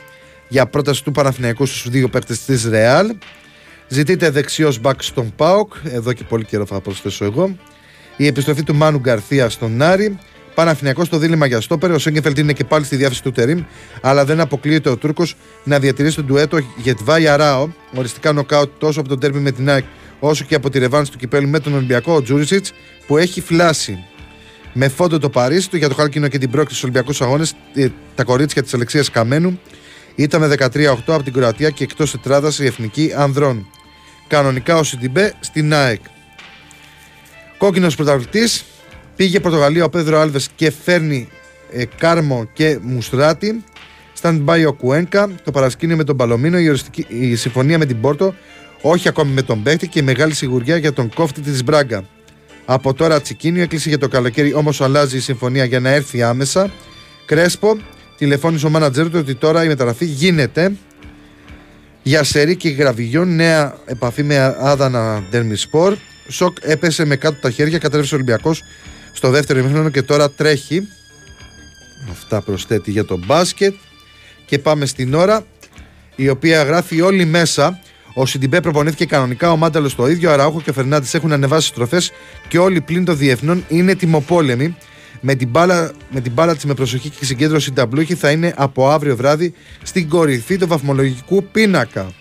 για πρόταση του Παναθηναϊκού στους δύο παίκτες της Ρεάλ. Ζητείτε δεξιός μπακ στον Πάοκ. Εδώ και πολύ καιρό θα προσθέσω εγώ. Η επιστροφή του Μάνου Γκαρθία στον Άρη. Παναθηναϊκός στο δίλημα για στόπερ. Ο Σέγκεφελτ είναι και πάλι στη διάθεση του Τερήμ, αλλά δεν αποκλείεται ο Τούρκος να διατηρήσει τον ντουέτο Γετβάη Αράο. Οριστικά νοκάουτ τόσο από τον τέρμι με την ΑΕΚ, όσο και από τη ρεβάνση του κυπέλου με τον Ολυμπιακό, ο Τζούρισιτς, που έχει φλάσει. Με φόντο το Παρίσι του για το χάλκινο και την πρόκληση στους Ολυμπιακούς Αγώνες, τα κορίτσια της Αλεξίας Καμένου ήταν με 13-8 από την Κροατία και εκτός τετράδας η εθνική ανδρών. Κανονικά ο Σιντιμπέ στην ΑΕΚ. Κόκκινος πρωταθλητής. Πήγε Πορτογαλία ο Πέδρο Άλβες και φέρνει ε, Κάρμο και Μουστράτη. Stand by ο Κουένκα. Το παρασκήνιο με τον Παλωμίνο. Η, οριστική- η συμφωνία με την Πόρτο. Όχι ακόμη με τον παίχτη και η μεγάλη σιγουριά για τον κόφτη της Μπράγκα. Από τώρα Τσικίνιο έκλεισε για το καλοκαίρι, όμως αλλάζει η συμφωνία για να έρθει άμεσα. Κρέσπο, τηλεφώνησε ο μάνατζερ του ότι τώρα η μεταγραφή γίνεται. Για Σερή και Γραβιγιόν, νέα επαφή με Άδανα Ντερμισπορ. Σοκ έπεσε με κάτω τα χέρια, κατέρευσε ο Ολυμπιακός στο δεύτερο ημίχρονο και τώρα τρέχει. Αυτά προσθέτει για το μπάσκετ. Και πάμε στην ώρα, η οποία γράφει όλοι μέσα. Ο Σιντιμπέ προπονήθηκε κανονικά, ο Μάνταλος το ίδιο, ο Αραούχο και ο Φερνάντης έχουν ανεβάσει στροφές και όλοι πλην των διεθνών είναι τιμοπόλεμοι. Με την μπάλα, με την μπάλα της με προσοχή και συγκέντρωση ταμπλούχη θα είναι από αύριο βράδυ στην κορυφή του βαθμολογικού πίνακα.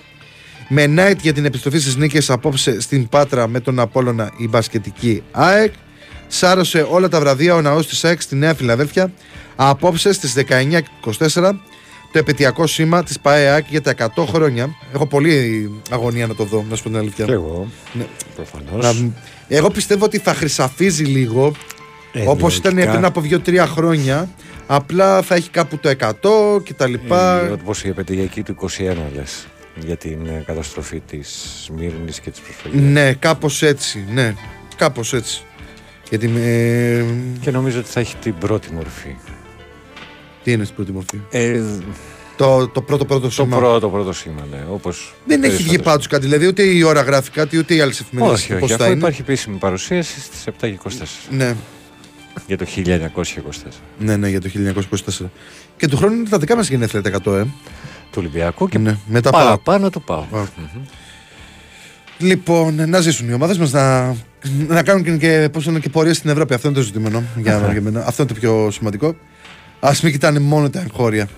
Με night για την επιστροφή στις νίκες απόψε στην Πάτρα με τον Απόλλωνα η μπασκετική ΑΕΚ. Σάρωσε όλα τα βραδεία ο ναός της ΑΕΚ στη Νέα Φιλαδέλφια απόψε στις 19.24 το επαιτειακό σήμα της ΠΑΕΑΚ για τα 100 χρόνια. Έχω πολύ αγωνία να το δω, να σου πω την αλήθεια. Και εγώ. Ναι. Προφανώς. Να- εγώ πιστεύω ότι θα χρυσαφίζει λίγο Ε, Όπως ναι, ήταν λογικά. πριν από 2-3 χρόνια. Απλά θα έχει κάπου το 100 και τα λοιπά. Ε, Όπως η επαιτειακή του 21 λες για την ε, καταστροφή της Σμύρνης και της προσφυγής. Ναι, κάπως έτσι. Ναι, κάπως έτσι. Γιατί με. Και νομίζω ότι θα έχει την πρώτη μορφή. Τι είναι στην πρώτη μορφή; Ε, Το, το πρώτο πρώτο το σήμα. πρώτο πρώτο σήμα, ναι. Όπως Δεν έχει βγει περισσότερες. πάντως κάτι. Δηλαδή ούτε η ώρα γράφει κάτι, ούτε οι άλλες εφημερίδες. Όχι, όχι. Αυτό υπάρχει επίσημη παρουσίαση στις 7 και 24 Ναι, για το 1924. ναι, ναι, για το 1924. Και του χρόνου είναι τα δικά μας γενέθλια τα 100, ε. Του Ολυμπιακού και Ναι, με τα πάω. παραπάνω του πάω. Πάω. Λοιπόν, να ζήσουν οι ομάδες μας να, να κάνουν και, και, πώς λένε, και πορεία στην Ευρώπη. Αυτό είναι το ζητούμενο για, για μένα. Αυτό είναι το πιο σημαντικό. Α μην κοιτάνε μόνο τα εγχώρια.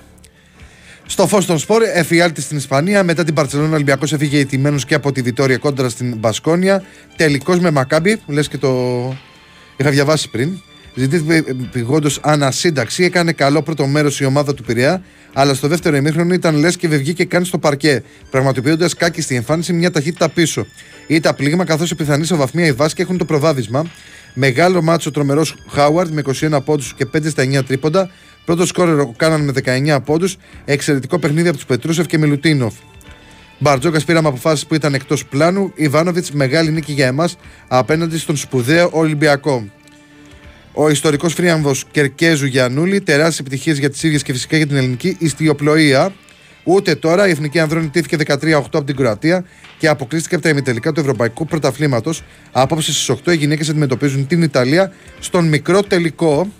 Στο φως των σπορ, εφιάλτη στην Ισπανία. Μετά την Παρσελόνα, ο Ολυμπιακός έφυγε ηττημένος και από τη Βιτόρια κόντρα στην Μπασκόνια. Τελικώ με Μακάμπι, λες και το είχα διαβάσει πριν. Ζητήθηκε πηγόντως ανασύνταξη. Έκανε καλό πρώτο μέρος η ομάδα του Πειραιά, αλλά στο δεύτερο ημίχρονο ήταν λες και βγήκε καν στο παρκέ, πραγματοποιώντας κάκι στη εμφάνιση μια ταχύτητα πίσω. Ήταν πλήγμα καθώς οι πιθανοί σε βαθμία οι Βάσκοι έχουν το προβάδισμα. Μεγάλο μάτσο τρομερός Χάουαρντ με 21 πόντους και 5 στα 9 τρίποντα. Πρώτο σκόρερ ο Κάναν με 19 πόντους. Εξαιρετικό παιχνίδι από τους Πετρούσεφ και Μιλουτίνοφ. Μπαρτζόκας πήραμε αποφάσεις που ήταν εκτός πλάνου. Ιβάνοβιτς, μεγάλη νίκη για εμάς απέναντι στον σπουδαίο Ολυμπιακό. Ο ιστορικός φρίαμβο Κερκέζου Γιαννούλη, τεράστιες επιτυχίες για τις ίδιες και φυσικά για την ελληνική ιστιοπλοεία. Ούτε τώρα η Εθνική Ανδρώνη τήθηκε 13-8 από την Κροατία και αποκλείστηκε από τα ημιτελικά του Ευρωπαϊκού Πρωταθλήματος. Απόψε στις 8 οι γυναίκες αντιμετωπίζουν την Ιταλία στον μικρό τελικό.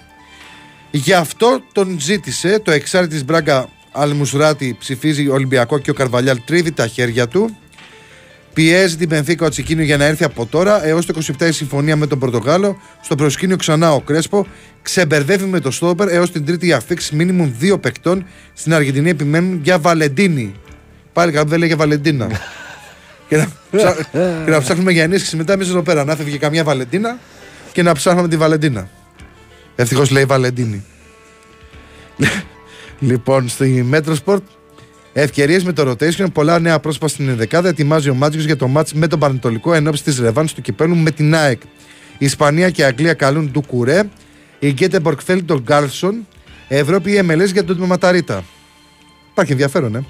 Γι' αυτό τον ζήτησε το εξάρτη τη Μπράγκα Αλμουσράτη ψηφίζει Ολυμπιακό και ο Καρβαλιάλ τρίβει τα χέρια του. Πιέζει την Πενθήκα ο Τσικίνιο για να έρθει από τώρα έως το 27 η συμφωνία με τον Πορτογάλο. Στο προσκήνιο ξανά ο Κρέσπο. Ξεμπερδεύει με το Στόπερ έως την τρίτη η αφήξη μίνιμουμ δύο παικτών. Στην Αργεντινή επιμένουν για Βαλεντίνη. Πάλι κάποιο δεν λέγε Βαλεντίνα. και, να, ψά- και να ψάχνουμε για ενίσχυση μετά εμείς εδώ πέρα. Να φεύγει καμιά Βαλεντίνα και να ψάχνουμε τη Βαλεντίνα. Ευτυχώς λέει Βαλεντίνη. λοιπόν, στη Metrosport Ευκαιρίες με το rotation, πολλά νέα πρόσωπα στην ενδεκάδα. Ετοιμάζει ο Μάτζιο για το μάτς με τον Πανετολικό εν ώψη της ρεβάνς του κυπέλου με την ΑΕΚ. Η Ισπανία και η Αγγλία καλούν του Κουρέ. Η Γκέτεμπορκ θέλει τον Γκάρλσον. Ευρώπη η MLS για τον Ματαρίτα. Υπάρχει ενδιαφέρον, ε.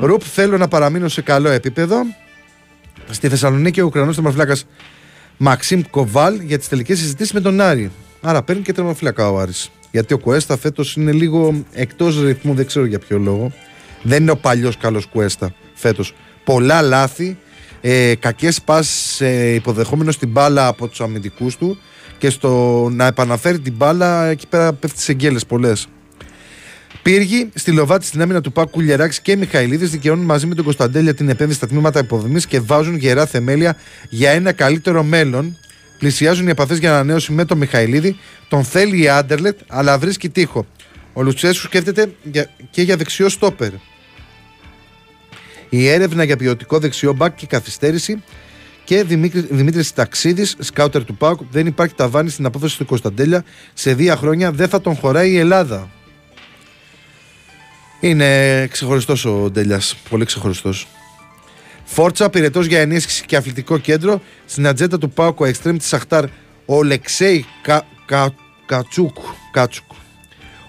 Ρουπ θέλω να παραμείνω σε καλό επίπεδο. Στη Θεσσαλονίκη ο Ουκρανός τερματοφύλακα Μαξίμ Κοβάλ για τις τελικές συζητήσεις με τον Άρη. Άρα παίρνει και τερματοφύλακα ο Άρης. Γιατί ο Κουέστα φέτος είναι λίγο εκτός ρυθμού, δεν ξέρω για ποιο λόγο. Δεν είναι ο παλιός καλός Κουέστα φέτος. Πολλά λάθη, ε, κακές πάσει ε, υποδεχόμενος την μπάλα από τους αμυντικούς του και στο να επαναφέρει την μπάλα εκεί πέρα πέφτει σε γκέλες πολλές. Πύργη, στη Λοβάτη στην άμυνα του Πάκου Κουλιεράκη και Μιχαηλίδης δικαιώνουν μαζί με τον Κωνσταντέλια την επένδυση στα τμήματα υποδομής και βάζουν γερά θεμέλια για ένα καλύτερο μέλλον. Πλησιάζουν οι επαφές για ανανέωση με τον Μιχαηλίδη. Τον θέλει η Άντερλετ, αλλά βρίσκει τείχο. Ο Λουτσέσου σκέφτεται για- και για δεξιό στόπερ. Η έρευνα για ποιοτικό δεξιό μπακ και καθυστέρηση και Δημήτρη Δημήτρης Ταξίδης, σκάουτερ του ΠΑΟΚ. Δεν υπάρχει ταβάνι στην απόφαση του Κωνσταντέλια. Σε δύο χρόνια δεν θα τον χωράει η Ελλάδα. Είναι ξεχωριστός ο Ντέλιας. Πολύ ξεχωριστός. Φόρτσα, πυρετός για ενίσχυση και αθλητικό κέντρο. Στην ατζέντα του Πάουκο Εξτρέμ της Σαχτάρ, ο Αλεξέι Κα, Κα, Κατσούκ. Κάτσουκ.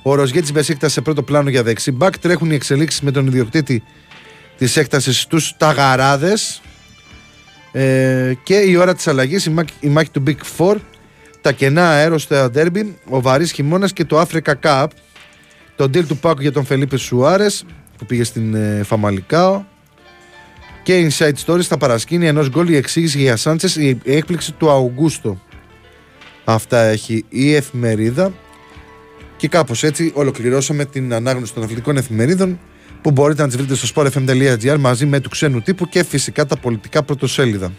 Ο Ροζιέ της Μπεσίκτας σε πρώτο πλάνο για δεξί μπακ. Τρέχουν οι εξελίξεις με τον ιδιοκτήτη της έκτασης στου Ταγαράδε. Ε, και η ώρα της αλλαγής, η, μάχη- η μάχη του Big Four. Τα κενά αέρος στο ντέρμπι, ο βαρύς χειμώνας και το Africa Cup. Το deal του Πάκου για τον Φελίπε Σουάρες που πήγε στην ε, Φαμαλικάο. Και Inside Stories στα παρασκήνια ενός γκολ η εξήγηση για Σάντσες, η έκπληξη του Αουγκούστο. Αυτά έχει η εφημερίδα. Και κάπως έτσι ολοκληρώσαμε την ανάγνωση των αθλητικών εφημερίδων που μπορείτε να τις βρείτε στο sportfm.gr μαζί με του ξένου τύπου και φυσικά τα πολιτικά πρωτοσέλιδα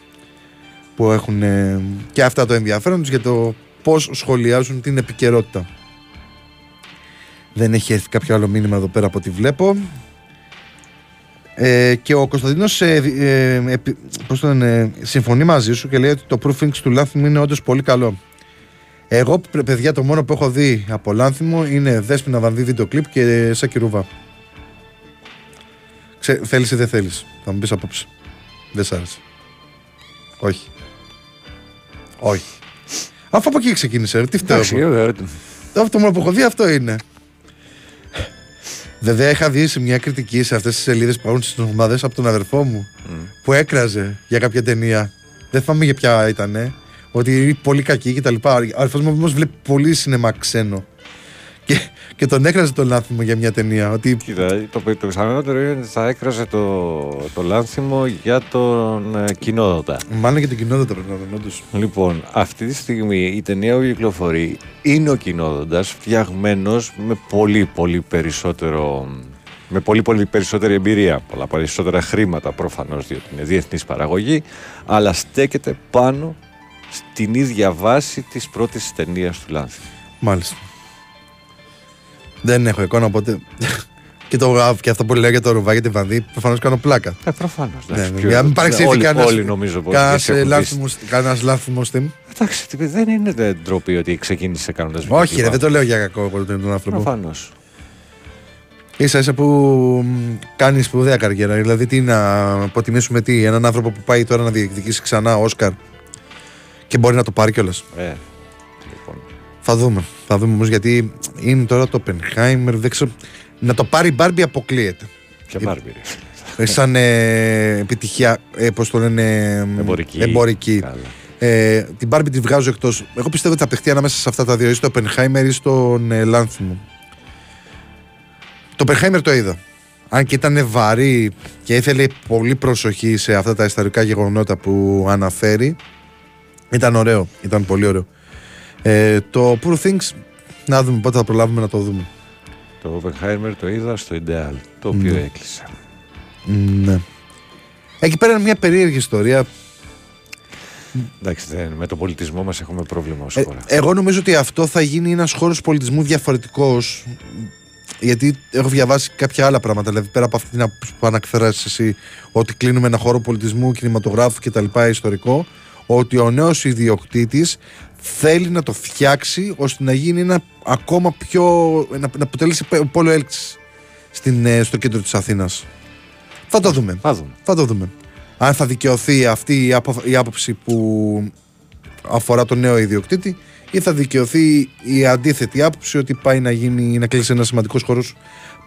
που έχουν ε, και αυτά το ενδιαφέρον τους για το πώς σχολιάζουν την επικαιρότητα. Δεν έχει έρθει κάποιο άλλο μήνυμα εδώ πέρα από ό,τι βλέπω. Ε, και ο Κωνσταντίνος ε, ε, επι- πώς το λένε, συμφωνεί μαζί σου και λέει ότι το proofing του Λάνθιμου είναι όντως πολύ καλό. Εγώ, πρε- παιδιά, το μόνο που έχω δει από Λάνθιμο είναι Δέσποινα Βανδύ βίντεο κλιπ και Σάκη Ρούβα. Ξέ, θέλεις ή δεν θέλεις. Θα μου πεις απόψε. Δεν σ' άρεσε. Όχι. Όχι. Αφού από εκεί ξεκίνησε, ρε, τι φταίω. Εντάξει, εγώ. ε, ε, Το αυτό μόνο που έχω δει αυτό είναι. Βέβαια είχα δει σε μια κριτική σε αυτές τις σελίδες που υπάρχουν στις ομάδες από τον αδερφό μου που έκραζε για κάποια ταινία. Δεν θυμάμαι για ποια ήταν. Ότι είναι πολύ κακή και τα λοιπά. Ο αδερφός μου όμως βλέπει πολύ σινεμά ξένο. Και, και τον έκραζε τον λάθιμο για μια ταινία. Ότι Κοίτα, το, το πιθανότερο είναι ότι θα έκραζε το, το λάνθιμο για τον ε, κοινόδοντα. μάλλον για την κοινότητα πρέπει να ήταν όντως. Λοιπόν, αυτή τη στιγμή η ταινία που κυκλοφορεί είναι ο κοινόδοντα φτιαγμένος με πολύ πολύ περισσότερο. Με πολύ πολύ περισσότερη εμπειρία, πολλά περισσότερα χρήματα προφανώς διότι είναι διεθνής παραγωγή, αλλά στέκεται πάνω στην ίδια βάση της πρώτης ταινίας του Λάνθη. Μάλιστα. Δεν έχω εικόνα οπότε. και, το, και αυτό που λέω για το ρουβά για τη βανδύ, προφανώς κάνω πλάκα. Ε, προφανώς. Ναι, εντάξει, ναι, πιο- για να μην παρεξηγηθεί όλοι, κανένας- όλοι νομίζω πως Κανένας, δεν ε, έχουν δει. λάθιμος- Κανένας λάθιμος team. Εντάξει, τι- δεν είναι δε- ντροπή ότι ξεκίνησε κάνοντας Όχι, ρε, δεν το λέω για κακό εγώ τον άνθρωπο. Προφανώς. σα ίσα που μ, κάνει σπουδαία καριέρα. Δηλαδή, τι να αποτιμήσουμε τι, έναν άνθρωπο που πάει τώρα να διεκδικήσει ξανά Όσκαρ και μπορεί να το πάρει κιόλας. Ε, λοιπόν. Θα δούμε. Θα δούμε όμως γιατί είναι τώρα το Oppenheimer. Δεν ξέρω. Να το πάρει η Μπάρμπι αποκλείεται. Ποια Ε, Μπάρμπι, ρε. Ε, Σαν ε, επιτυχία, ε, πώς το λένε, ε, Εμπορική. εμπορική. Καλά. Ε, την Barbie τη βγάζω εκτός. Εγώ πιστεύω ότι θα παιχτεί ανάμεσα σε αυτά τα δύο, ή στο Oppenheimer ή στον ε, Λάνθιμο. Το Oppenheimer το είδα. Αν και ήταν βαρύ και ήθελε πολύ προσοχή σε αυτά τα ιστορικά γεγονότα που αναφέρει, ήταν ωραίο. Ήταν πολύ ωραίο. Ε, το Poor Things, να δούμε πότε θα προλάβουμε να το δούμε. Το Oppenheimer το είδα στο Ideal, το οποίο Ναι. έκλεισε. Μ, Ναι. Εκεί πέρα είναι μια περίεργη ιστορία. Εντάξει, δεν, με τον πολιτισμό μας έχουμε πρόβλημα ως Ε, χώρα. εγώ νομίζω ότι αυτό θα γίνει ένας χώρος πολιτισμού διαφορετικός γιατί έχω διαβάσει κάποια άλλα πράγματα. Δηλαδή, πέρα από αυτή την άποψη που ανακθέρασες εσύ, ότι κλείνουμε ένα χώρο πολιτισμού, κινηματογράφου κτλ. ιστορικό, ότι ο νέος ιδιοκτήτης θέλει να το φτιάξει ώστε να γίνει ένα ακόμα πιο. να, να αποτελέσει πόλο έλξης στην, ε, στο κέντρο της Αθήνας. Θα το δούμε. Θα δούμε. Θα το δούμε. Αν θα δικαιωθεί αυτή η, απο- η άποψη που αφορά τον νέο ιδιοκτήτη ή θα δικαιωθεί η αντίθετη άποψη ότι πάει να, γίνει, να κλείσει ένα σημαντικός χώρος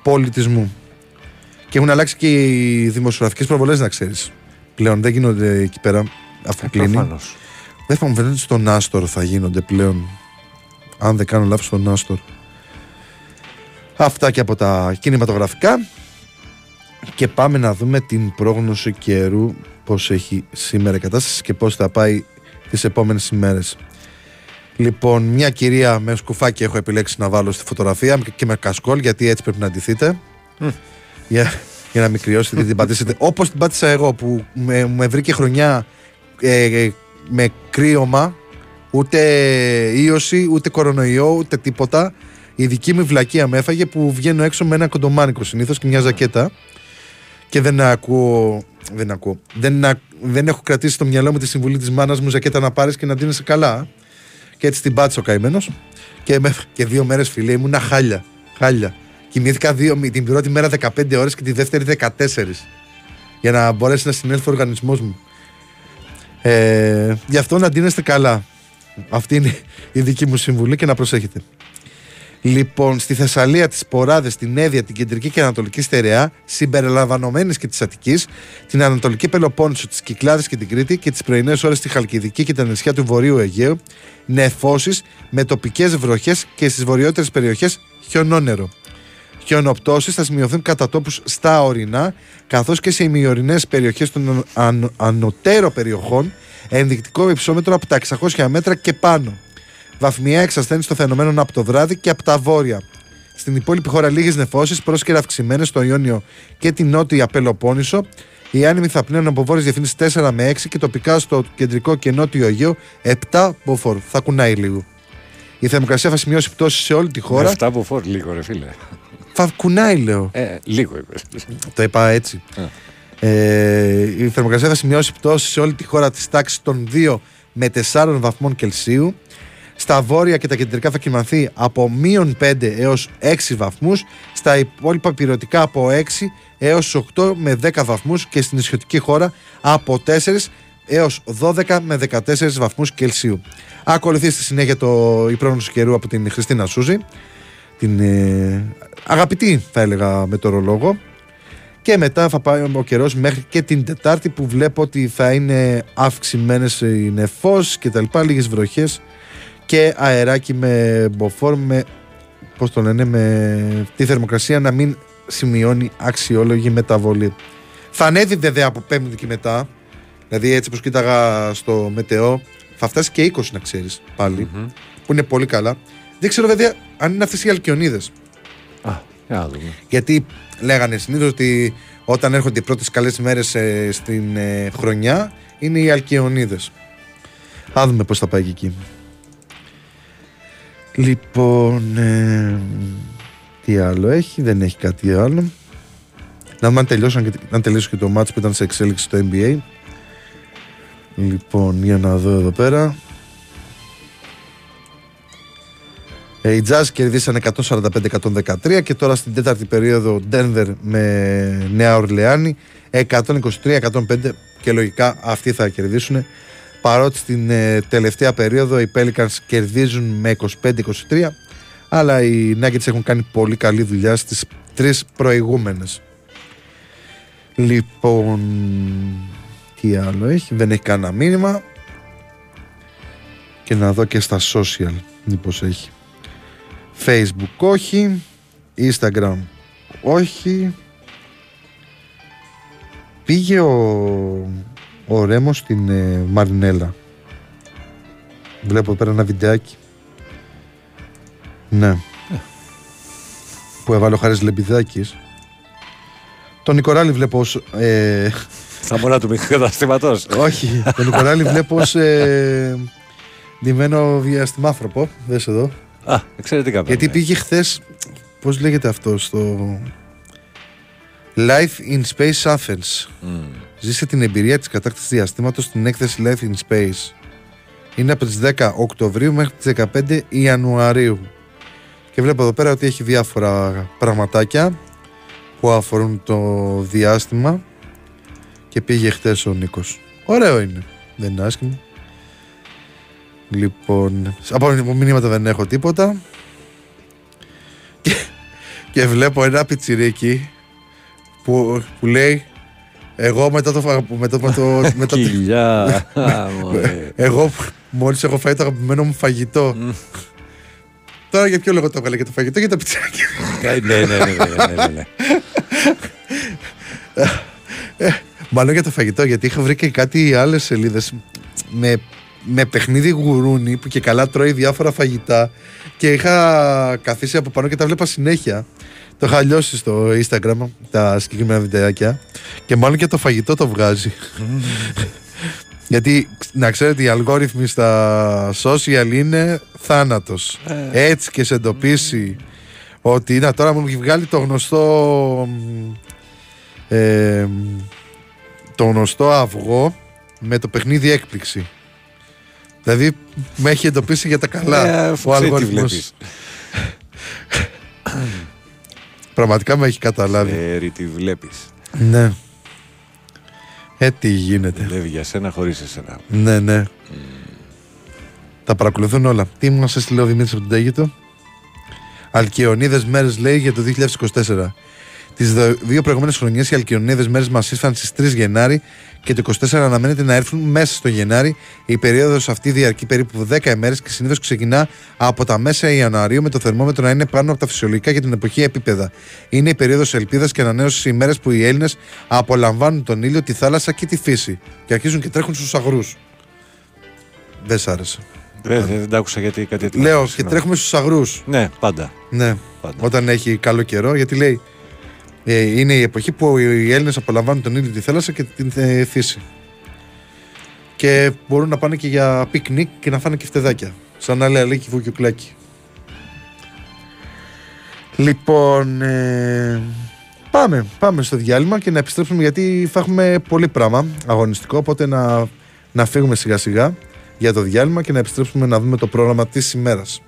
πολιτισμού. Και έχουν αλλάξει και οι δημοσιογραφικές προβολές, να ξέρεις. Πλέον δεν γίνονται εκεί πέρα αφού κλείνει. Προφανώς. Δεν θα μου φαίνεται ότι στον Άστορ θα γίνονται πλέον. Αν δεν κάνω λάθος στον Άστορ. Αυτά και από τα κινηματογραφικά. Και πάμε να δούμε την πρόγνωση καιρού πώς έχει σήμερα η κατάσταση και πώς θα πάει τις επόμενες ημέρες. Λοιπόν, μια κυρία με σκουφάκι έχω επιλέξει να βάλω στη φωτογραφία και με κασκόλ γιατί έτσι πρέπει να αντιθείτε. Για, για να μην κρυώσετε και την πατήσετε. Όπως την πάτησα εγώ που με, με βρήκε χρονιά ε, με κρύωμα, ούτε ίωση, ούτε κορονοϊό, ούτε τίποτα. Η δική μου βλακεία με έφαγε που βγαίνω έξω με ένα κοντομάνικο συνήθως και μια ζακέτα. Και δεν ακούω. Δεν ακούω. Δεν, α- δεν έχω κρατήσει στο μυαλό μου τη συμβουλή της μάνας μου ζακέτα να πάρεις και να ντύνεσαι καλά. Και έτσι την πάτησε ο καημένος. Και, με- και δύο μέρες φιλέ ήμουνα χάλια. Χάλια. Κοιμήθηκα δύο, την πρώτη μέρα 15 ώρες και τη δεύτερη 14. Για να μπορέσει να συνέλθει ο οργανισμός μου. Ε, γι' αυτό να ντύνεστε καλά. Αυτή είναι η δική μου συμβουλή και να προσέχετε. Λοιπόν, στη Θεσσαλία, τις Ποράδες, την Εύβοια, την Κεντρική και Ανατολική Στερεά, συμπεριλαμβανομένης και της Αττικής, την Ανατολική Πελοπόννησο, τις Κυκλάδες και την Κρήτη και τις πρωινές ώρες στη Χαλκιδική και τα νησιά του Βορείου Αιγαίου, νεφώσεις με τοπικές βροχές και στις βορειότερες περιοχές χιονόνερο. Χιονοπτώσεις θα σημειωθούν κατά τόπους στα ορεινά, καθώς και σε ημιορεινές περιοχές των αν, ανωτέρω περιοχών, ενδεικτικό υψόμετρο από τα 600 μέτρα και πάνω. Βαθμιαία εξασθένηση των φαινομένων από το βράδυ και από τα βόρεια. Στην υπόλοιπη χώρα λίγες νεφώσεις, πρόσκαιρα αυξημένες στο Ιόνιο και την νότια Πελοπόννησο. Οι άνεμοι θα πνέουν από βόρειες διευθύνσεις 4 με 6 και τοπικά στο κεντρικό και νότιο Αιγαίο 7 μποφόρ. Θα κουνάει λίγο. Η θερμοκρασία θα σημειώσει πτώση σε όλη τη Με χώρα. αυτά που φόρ λίγο, ρε φίλε. Θα κουνάει, λέω. Ε, λίγο είπε. Το είπα έτσι. Ε, η θερμοκρασία θα σημειώσει πτώση σε όλη τη χώρα της τάξης των 2 με 4 βαθμών Κελσίου. Στα βόρεια και τα κεντρικά θα κοιμανθεί από μείον 5 έως 6 βαθμούς. Στα υπόλοιπα πυρωτικά από 6 έως 8 με 10 βαθμούς και στην ισιωτική χώρα από 4 έως 12 με 14 βαθμούς Κελσίου. Ακολουθεί στη συνέχεια το, η πρόγνωση καιρού από την Χριστίνα Σούζη, την ε, αγαπητή θα έλεγα μετεωρολόγο. Και μετά θα πάει ο καιρός μέχρι και την Τετάρτη που βλέπω ότι θα είναι αυξημένες οι νεφός και τα λοιπά, λίγες βροχές και αεράκι με μποφόρ με, πώς το λένε, με τη θερμοκρασία να μην σημειώνει αξιόλογη μεταβολή. Θα ανέβει βέβαια από πέμπτη και μετά, δηλαδή έτσι όπως κοίταγα στο μετεό, θα φτάσει και 20 να ξέρεις πάλι, που είναι πολύ καλά. Δεν ξέρω βέβαια αν είναι αυτές οι αλκιονίδες. Α, για να δούμε. Γιατί λέγανε συνήθως ότι όταν έρχονται οι πρώτες καλές μέρες στην ε, χρονιά είναι οι Αλκαιονίδε. Α δούμε πώς θα πάει και εκεί. Λοιπόν, ε, τι άλλο έχει, δεν έχει κάτι άλλο. Να δούμε αν, τελειώσαν και, αν τελείωσε και το μάτς που ήταν σε εξέλιξη στο NBA. Λοιπόν, για να δω εδώ πέρα. Οι Jazz κερδίσαν 145-113 και τώρα στην τέταρτη περίοδο Denver με Νέα Ορλεάνη 123-105 και λογικά αυτοί θα κερδίσουν. Παρότι στην ε, τελευταία περίοδο οι Pelicans κερδίζουν με 25-23 αλλά οι Nuggets έχουν κάνει πολύ καλή δουλειά στις τρεις προηγούμενες. Λοιπόν τι άλλο έχει δεν έχει κανένα μήνυμα. Και να δω και στα social μήπως έχει Facebook όχι Instagram όχι. Πήγε ο, ο Ρέμος στην ε, Μαρινέλα. Βλέπω εδώ πέρα ένα βιντεάκι. Ναι. Που έβαλε ο Χάρης Λεμπιδάκης. Τον Νικοράλη βλέπω ως, ε, Στα μόνα του μικροκαταστήματο. Όχι, τον Νικοράλη βλέπω ως ε, ντυμένο διαστημάνθρωπο Δες εδώ Α, εξαιρετικά. γιατί πράγματα. πήγε χθες. Πώς λέγεται αυτό στο. Life in Space Athens. Ζήσε την εμπειρία της κατάκτησης διαστήματος στην έκθεση Life in Space. Είναι από τις 10 Οκτωβρίου μέχρι τις 15 Ιανουαρίου. Και βλέπω εδώ πέρα ότι έχει διάφορα πραγματάκια που αφορούν το διάστημα και πήγε χτες ο Νίκος. Ωραίο είναι. Δεν είναι άσχημο. Λοιπόν, από μηνύματα δεν έχω τίποτα. Και, και βλέπω ένα πιτσιρίκι που, που λέει εγώ μετά το, φα- μετά, το, μετά το, Κοιλιά. Α, μωρέ. εγώ που μόλις έχω φάει το αγαπημένο μου φαγητό. Τώρα για ποιο λόγο το έβγαλε για το φαγητό για τα πιτσιράκια. Ε, Ναι, ναι, ναι, ναι, ναι, ναι. Μάλλον για το φαγητό, γιατί είχα βρει και κάτι άλλες σελίδες με, με παιχνίδι γουρούνι που και καλά τρώει διάφορα φαγητά και είχα καθίσει από πάνω και τα βλέπα συνέχεια. Το είχα λιώσει στο Instagram τα συγκεκριμένα βιντεάκια και μάλλον και το φαγητό το βγάζει. Γιατί να ξέρετε οι αλγόριθμοι στα social είναι θάνατος. Έτσι και σε εντοπίσει ότι να τώρα μου έχει βγάλει το γνωστό μ, ε, το γνωστό αυγό με το παιχνίδι έκπληξη. Δηλαδή με έχει εντοπίσει για τα καλά Ε, ο αφού ξέρει τι αλγοριθμός. βλέπεις. Πραγματικά με έχει καταλάβει. Ξέρει τι βλέπεις. Ναι. Ε, τι γίνεται. Δουλεύει για σένα χωρίς εσένα. Ναι, ναι. Τα παρακολουθούν όλα. Τι μου σας έστειλε ο Δημήτρης από τον Τέγητο; Αλκιονίδες μέρες λέει για το 2024. Τις δο- δύο προηγούμενες χρονιές οι αλκιονίδες μέρες μας ήρθαν στις 3 Γενάρη και το 24 αναμένεται να έρθουν μέσα στο Γενάρη. Η περίοδος αυτή διαρκεί περίπου 10 ημέρες και συνήθως ξεκινά από τα μέσα Ιανουαρίου με το θερμόμετρο να είναι πάνω από τα φυσιολογικά για την εποχή επίπεδα. Είναι η περίοδος ελπίδας και ανανέωσης ημέρες που οι Έλληνες απολαμβάνουν τον ήλιο, τη θάλασσα και τη φύση και αρχίζουν και τρέχουν στους αγρούς. Δεν σ' άρεσε. Δεν, δεν, δεν τα άκουσα γιατί κάτι τέτοιο. Λέω και Συγγνώμη. τρέχουμε στους αγρούς. Ναι, πάντα. Ναι, Πάντα. όταν έχει καλό καιρό, γιατί λέει ε, είναι η εποχή που οι Έλληνες απολαμβάνουν τον ήλιο, τη θάλασσα και την ε, φύση. Και μπορούν να πάνε και για πικνίκ και να φάνε κεφτεδάκια. Σαν άλλη Αλίκη Βουγιουκλάκη. Λοιπόν, ε, πάμε, πάμε στο διάλειμμα και να επιστρέψουμε γιατί θα έχουμε πολύ πράγμα αγωνιστικό, οπότε να, να φύγουμε σιγά σιγά για το διάλειμμα και να επιστρέψουμε να δούμε το πρόγραμμα της ημέρας.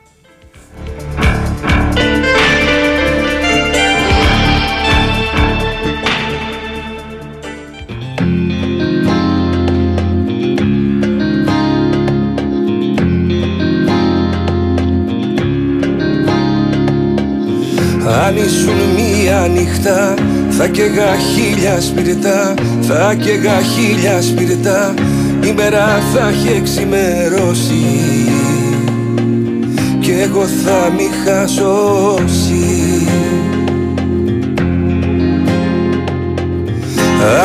Αν ήσουν μία νύχτα θα καίγα χίλια σπιρτά Θα καίγα χίλια σπιρτά. Η μέρα θα έχει εξημερώσει Κι εγώ θα μη χασώσει.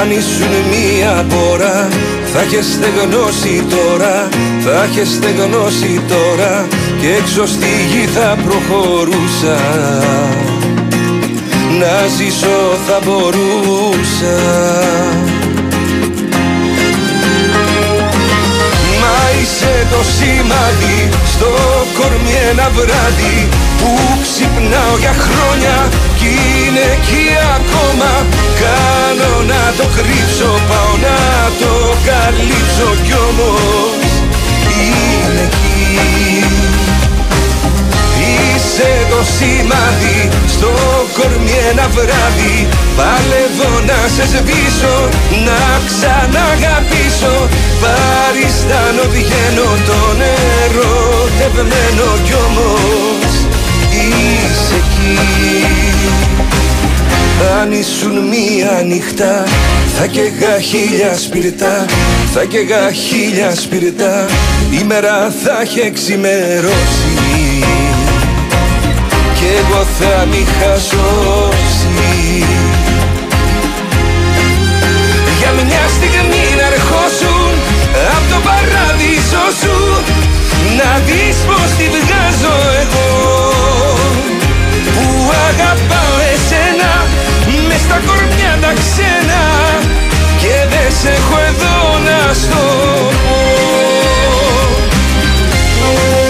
Αν ήσουν μία πόρα θα είχες στεγνώσει τώρα Θα είχε στεγνώσει τώρα Και έξω στη γη θα προχωρούσα. Να ζήσω θα μπορούσα. Μα είσαι το σημάδι στο κορμί ένα βράδυ που ξυπνάω για χρόνια κι είναι εκεί ακόμα. Κάνω να το κρύψω, πάω να το καλύψω κι όμως είναι εκεί Είσαι το σημάδι στο κορμί ένα βράδυ. Παλεύω να σε σβήσω, να ξαναγαπήσω. Παριστάνω βγαίνω τον ερωτευμένο κι όμως αν ήσουν μία νύχτα θα καίγα χίλια σπιρτά Θα καίγα χίλια σπιρτά Η μέρα θα έχει εξημερώσει. Κι εγώ θα μη χασώσει Για μια στιγμή να ερχόσουν Απ' το παράδεισο σου Να δεις πως τη βγάζω εγώ. Που αγαπάω εσένα. Μες στα κορμιά τα ξένα Και δεν σε έχω εδώ να στο πω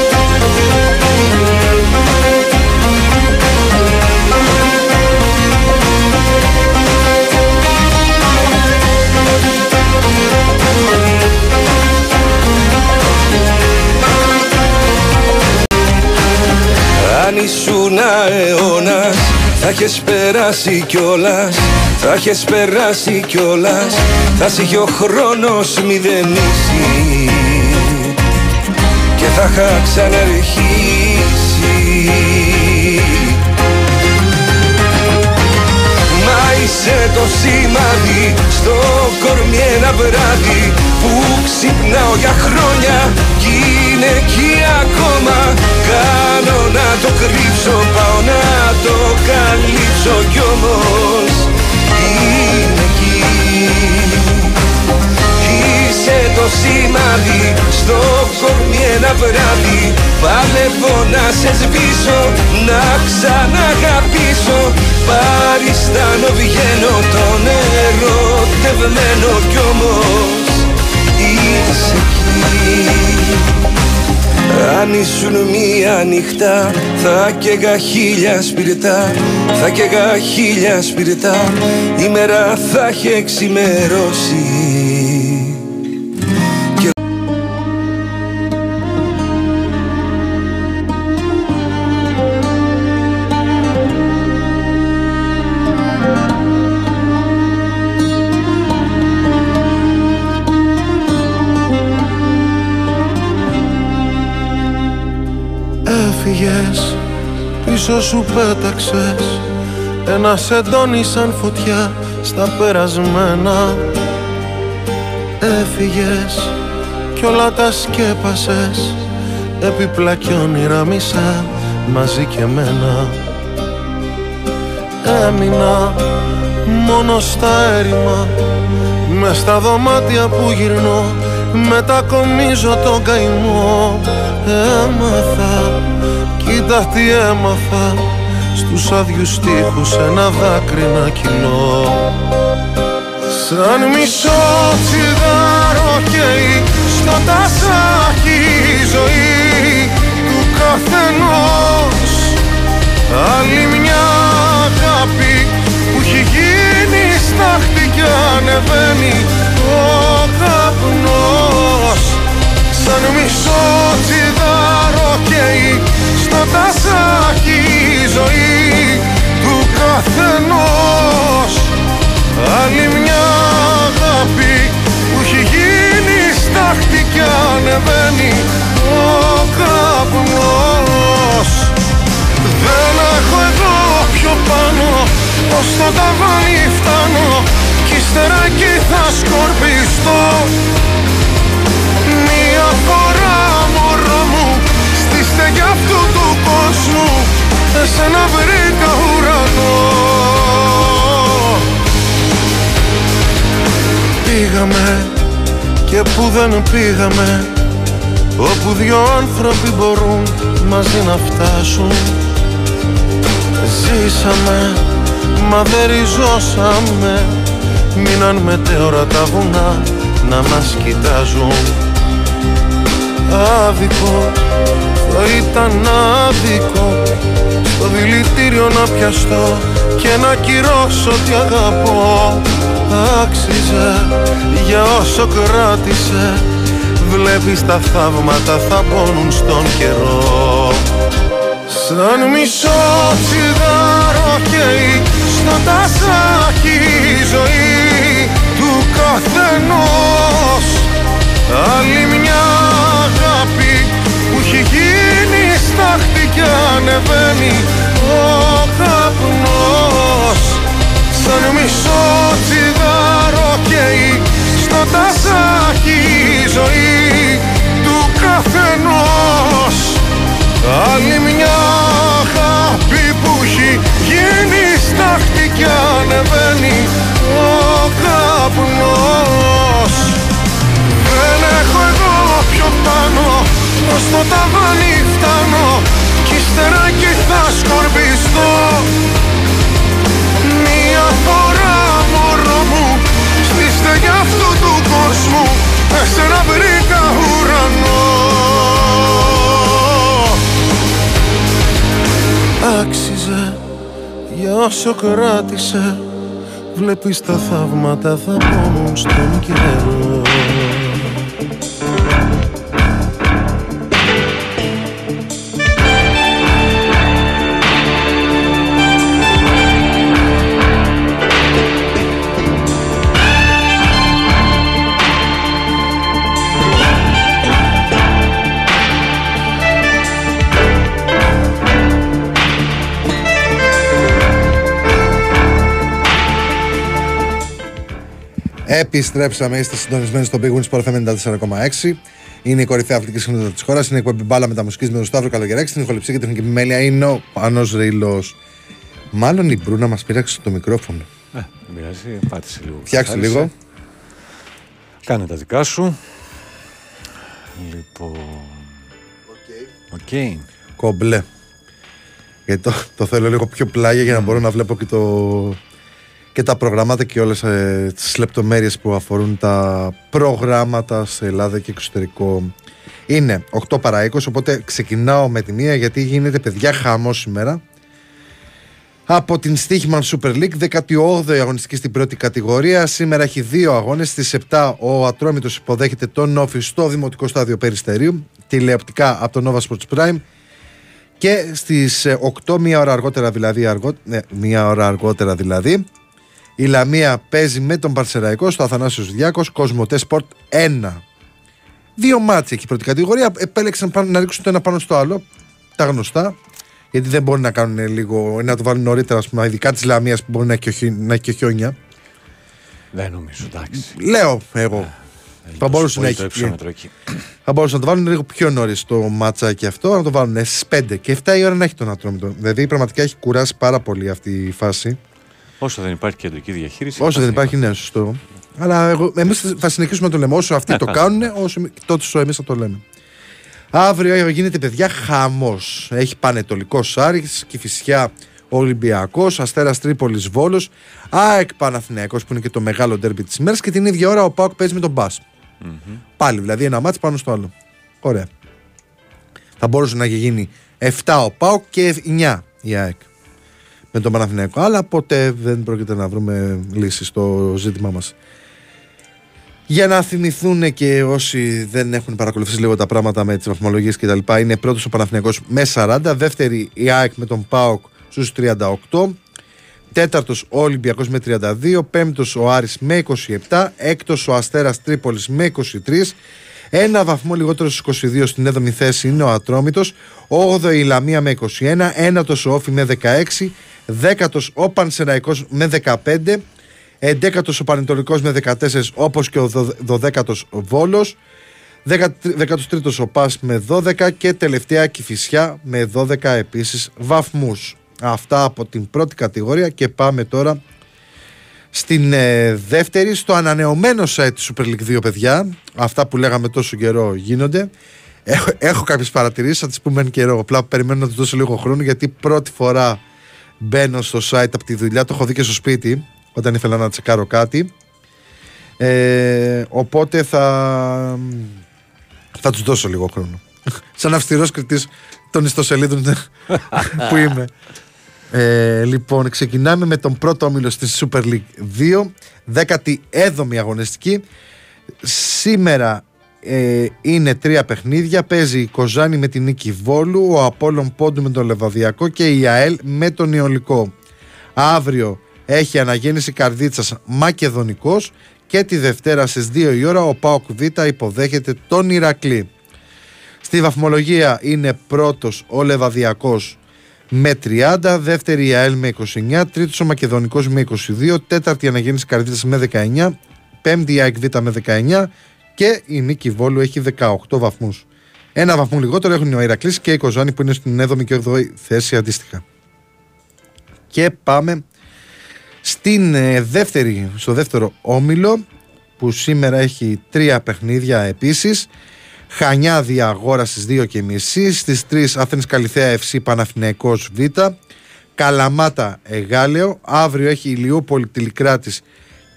ήσουν αιώνας θα έχεις περάσει κιόλας Θα έχεις περάσει κιόλας. Θα σε είχε ο χρόνος μηδενίσει Και θα είχα ξαναρχίσει. Μα είσαι το σημάδι στο κορμί ένα βράδυ Που ξυπνάω για χρόνια. κι είναι εκεί ακόμα. Κάνω να το κρύψω, πάω να το καλύψω κι όμως είναι εκεί. Είσαι το σημάδι στο κορμί ένα βράδυ. Παλεύω να σε σβήσω, να ξαναγαπήσω. Παριστάνω βγαίνω τον ερωτευμένο κι όμως είσαι εκεί αν ήσουν μία νύχτα θα καίγα χίλια σπιρτά Θα καίγα χίλια σπιρτά. Η μέρα θα έχει εξημερώσει πίσω σου πέταξες. Ένας σεντόνι σαν φωτιά στα περασμένα. Έφυγες κι όλα τα σκέπασες. Έπιπλα κι όνειρα μισά μαζί και μένα Έμεινα μόνο στα έρημα. Μες στα δωμάτια που γυρνώ. Μετακομίζω τον καημό. Έμαθα, Κοίτα τι έμαθα Στους άδειους στίχους ένα δάκρυ να κοινώ Σαν μισό τσιγάρο καίει Στο τασάκι η ζωή του καθενός. Άλλη μια αγάπη που έχει γίνει στάχτη κι ο καπνός. Πάνω πως στο ταβάνι φτάνω κι ύστερα εκεί θα σκορπιστώ. Μια φορά μωρό μου στη στέγη αυτού του κόσμου εσένα βρήκα ουρανό. Πήγαμε και που δεν πήγαμε Όπου δυο άνθρωποι μπορούν μαζί να φτάσουν Ζήσαμε, μα δεν ριζώσαμε. Μείναν μετέωρα τα βουνά να μας κοιτάζουν. Άδικο, θα ήταν άδικο Στο δηλητήριο να πιαστώ και να κυρώσω τι αγαπώ. Άξιζε για όσο κράτησε Βλέπεις τα θαύματα θα πόνουν στον καιρό Σαν μισό τσιγάρο καίει στο τασάκι η ζωή του καθενός. Άλλη μια αγάπη που έχει γίνει στάχτη κι ανεβαίνει ο καπνός. Σαν μισό τσιγάρο καίει στο τασάκι η ζωή Άλλη μια αγάπη που έχει γίνει στάχτη κι ανεβαίνει ο καπνός. Δεν έχω εγώ πιο πάνω προς το ταβάνι φτάνω κι ύστερα εκεί θα σκορπιστώ. Μια φορά μωρό μου στη στεγιά αυτού του κόσμου εσένα βρήκα ουρανό Άξιζε για όσο κράτησε Βλέπεις τα θαύματα θα πόνουν στον καιρό Επιστρέψαμε, είστε συντονισμένοι στο bwin Sport FM 94,6. Είναι η κορυφαία αθλητική συχνότητα της χώρας. Είναι η εκπομπή Μπάλα μετά μουσικής με τον Σταύρο Καλογεράκη. Στην ηχοληψία και τεχνική επιμέλεια είναι ο Πάνος Ρήλος. Μάλλον η Μπρούνα μας πείραξε το μικρόφωνο. Ε, δεν πειράζει, πάτησε λίγο. Φτιάξτε Χάρισε. λίγο. Κάνε τα δικά σου. Λοιπόν. Οκ. Κομπλέ. Γιατί το, το θέλω λίγο πιο πλάγια για να μπορώ να βλέπω και, το, και τα προγράμματα και όλες ε, τις λεπτομέρειες που αφορούν τα προγράμματα σε Ελλάδα και εξωτερικό. Είναι 8 παρά 20, οπότε ξεκινάω με τη μία γιατί γίνεται παιδιά χαμός σήμερα. Από την Στίχημαν Super League, 18η αγωνιστική στην πρώτη κατηγορία. Σήμερα έχει δύο αγώνες. Στις 7 ο Ατρόμητος υποδέχεται τον Όφη στο Δημοτικό Στάδιο Περιστερίου. Τηλεοπτικά από το Nova Sports Prime. Και στις 8, μία ώρα αργότερα δηλαδή, αργό, ναι, μία ώρα αργότερα δηλαδή, η Λαμία παίζει με τον Παρσεραϊκό στο Αθανάσιος Διάκος, Κοσμοτέ Sport 1. Δύο μάτια έχει η πρώτη κατηγορία. Επέλεξαν πάνω- να ρίξουν το ένα πάνω στο άλλο. Τα γνωστά. Γιατί δεν μπορεί να κάνουν λίγο, να το βάλουν νωρίτερα, ας πούμε, ειδικά της Λαμίας που μπορεί να έχει, και χι- να έχει και χιόνια. Δεν νομίζω, εντάξει. Λέω εγώ. Θα μπορούσε να Πολύ έχει. το υψόμετρο εκεί. Θα μπορούσαν να το βάλουν λίγο πιο νωρίς το ματσάκι αυτό, να το βάλουν στις 5 και 7 η ώρα να έχει τον ατρόμητο. Δηλαδή πραγματικά έχει κουράσει πάρα πολύ αυτή η φάση. Όσο δεν υπάρχει κεντρική διαχείριση. Όσο δεν θα υπάρχει, ναι, σωστό. Αλλά εμείς θα συνεχίσουμε να το λέμε. Όσο αυτοί Ναι, το θα. κάνουν, όσο τότε εμείς θα το λέμε. Αύριο γίνεται παιδιά χαμός. Έχει Πανετολικό Άρη, Κυφυσιά Ολυμπιακός, Αστέρας Τρίπολης Βόλος, ΑΕΚ Παναθηναϊκός που είναι και το μεγάλο ντέρμπι της ημέρας και την ίδια ώρα ο Πάουκ παίζει με τον Μπα. Πάλι δηλαδή ένα μάτσο πάνω στο άλλο. Ωραία. Θα μπορούσε να έχει γίνει 7 ο Πάουκ και 9 η ΑΕΚ με τον Παναθηναϊκό. Αλλά ποτέ δεν πρόκειται να βρούμε λύση στο ζήτημά μας. Για να θυμηθούν και όσοι δεν έχουν παρακολουθήσει λίγο τα πράγματα με τις βαθμολογίες κτλ. Είναι πρώτος ο Παναθηναϊκός με 40, δεύτερη η ΑΕΚ με τον ΠΑΟΚ στους 38, τέταρτος ο Ολυμπιακός με 32, πέμπτος ο Άρης με 27, έκτος ο Αστέρας Τρίπολης με 23, ένα βαθμό λιγότερο στου 22 στην 7η θέση είναι ο Ατρόμητος, 8η η Λαμία με 21, ένατος ο Όφη με 16, δέκατος ο Πανσεραϊκός με 15, 11ο ο Πανετολικός με 14 όπως και ο 12ο Βόλος. 13ο ο Πας με 12 και τελευταία Κηφισιά με 12 επίσης βαθμούς. Αυτά από την πρώτη κατηγορία και πάμε τώρα στην ε, δεύτερη, στο ανανεωμένο site του Super League 2 παιδιά. Αυτά που λέγαμε τόσο καιρό γίνονται. Έχω, έχω κάποιες παρατηρήσεις, θα τις πούμε εν καιρό. Απλά περιμένω να τους δώσω λίγο χρόνο γιατί πρώτη φορά μπαίνω στο site από τη δουλειά. Το έχω δει και στο σπίτι όταν ήθελα να τσεκάρω κάτι. Ε, οπότε θα, θα τους δώσω λίγο χρόνο. Σαν αυστηρός κριτής των ιστοσελίδων που είμαι. Ε, λοιπόν, ξεκινάμε με τον πρώτο όμιλο στη Super League 2, 17η αγωνιστική. Σήμερα ε, είναι τρία παιχνίδια. Παίζει η Κοζάνη με την Νίκη Βόλου, ο Απόλλων Πόντου με τον Λεβαδιακό και η ΑΕΛ με τον Ιολικό. Αύριο έχει αναγέννηση Καρδίτσας Μακεδονικός και τη Δευτέρα στις 2 η ώρα ο Πάοκ Β υποδέχεται τον Ηρακλή. Στη βαθμολογία είναι πρώτος ο Λεβαδιακός με 30, δεύτερη η ΑΕΛ με 29, τρίτος ο Μακεδονικός με 22, τέταρτη η αναγέννηση Καρδίτσας με 19, πέμπτη η ΑΕΚ Β με 19 και η Νίκη Βόλου έχει 18 βαθμούς. Ένα βαθμό λιγότερο έχουν ο Ηρακλής και η Κοζάνη που είναι στην 7η και 8η θέση αντίστοιχα. Και πάμε στην ε, δεύτερη, στο δεύτερο όμιλο που σήμερα έχει τρία παιχνίδια επίσης Χανιά Διαγόρα στις 2 και μισή. Στις 3 Αθήνης Καλυθέα FC Παναθηναϊκός Β. Καλαμάτα Εγάλεο αύριο έχει Ηλιούπολη Τηλικράτης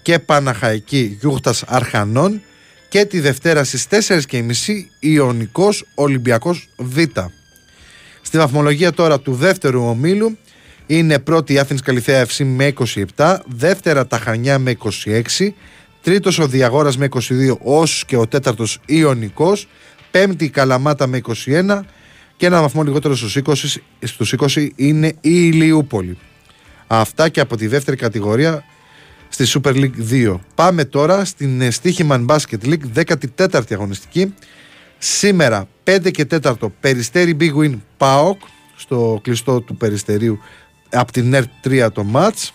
και Παναχαϊκή Γιούχτας Αρχανών. Και τη Δευτέρα στις 4 και μισή Ιωνικός Ολυμπιακός Β. Στη βαθμολογία τώρα του δεύτερου ομίλου είναι πρώτη η Άθηνης Καλυθέα FC με 27, δεύτερα τα Χανιά με 26, τρίτος ο Διαγόρας με 22, ως και ο τέταρτος Ιωνικός, πέμπτη η Καλαμάτα με 21 και ένα βαθμό λιγότερο στους 20, στους 20 είναι η Ηλιούπολη. Αυτά και από τη δεύτερη κατηγορία στη Super League 2. Πάμε τώρα στην Stichiman Basket League, 14η αγωνιστική. Σήμερα 5 και 4 Περιστέρι Big Win PAOK στο κλειστό του Περιστερίου από την ΕΡΤ 3 το μάτς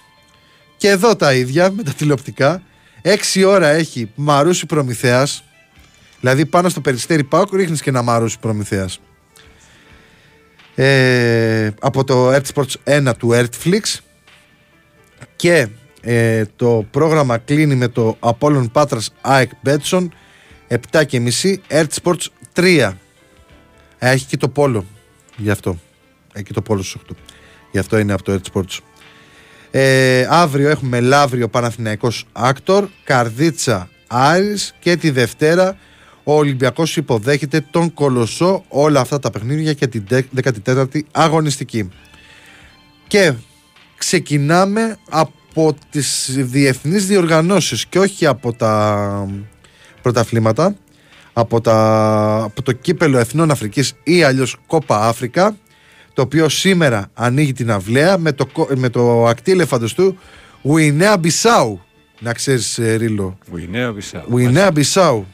και εδώ τα ίδια με τα τηλεοπτικά 6 ώρα έχει Μαρούσι Προμηθέας. Δηλαδή πάνω στο Περιστέρι Πάοκ ρίχνεις και ένα Μαρούσι Προμηθέας. Ε, από το ΕΡΤ Sports 1 του Ertflix και ε, το πρόγραμμα κλείνει με το Apollon Πάτρας ΑΕΚ Μπέτσον 7 και μισή ΕΡΤ Sports 3 έχει και το πόλο γι' αυτό. Έχει και το πόλο στους 8 Γι' αυτό είναι από το Ed Sports. Ε, αύριο έχουμε Λαύριο Παναθηναϊκός Άκτορ, Καρδίτσα Άρης και τη Δευτέρα ο Ολυμπιακός υποδέχεται τον Κολοσσό όλα αυτά τα παιχνίδια και την 14η αγωνιστική. Και ξεκινάμε από τις διεθνείς διοργανώσεις και όχι από τα πρωταθλήματα από, τα, από το κύπελο Εθνών Αφρικής ή αλλιώς Κόπα Αφρικα το οποίο σήμερα ανοίγει την αυλαία με το, με το ακτή ελεφάντος του Ουινέα Μπισάου. Να ξέρεις ε, Ρίλο. Ουινέα Μπισάου. Ουινέα Μπισάου.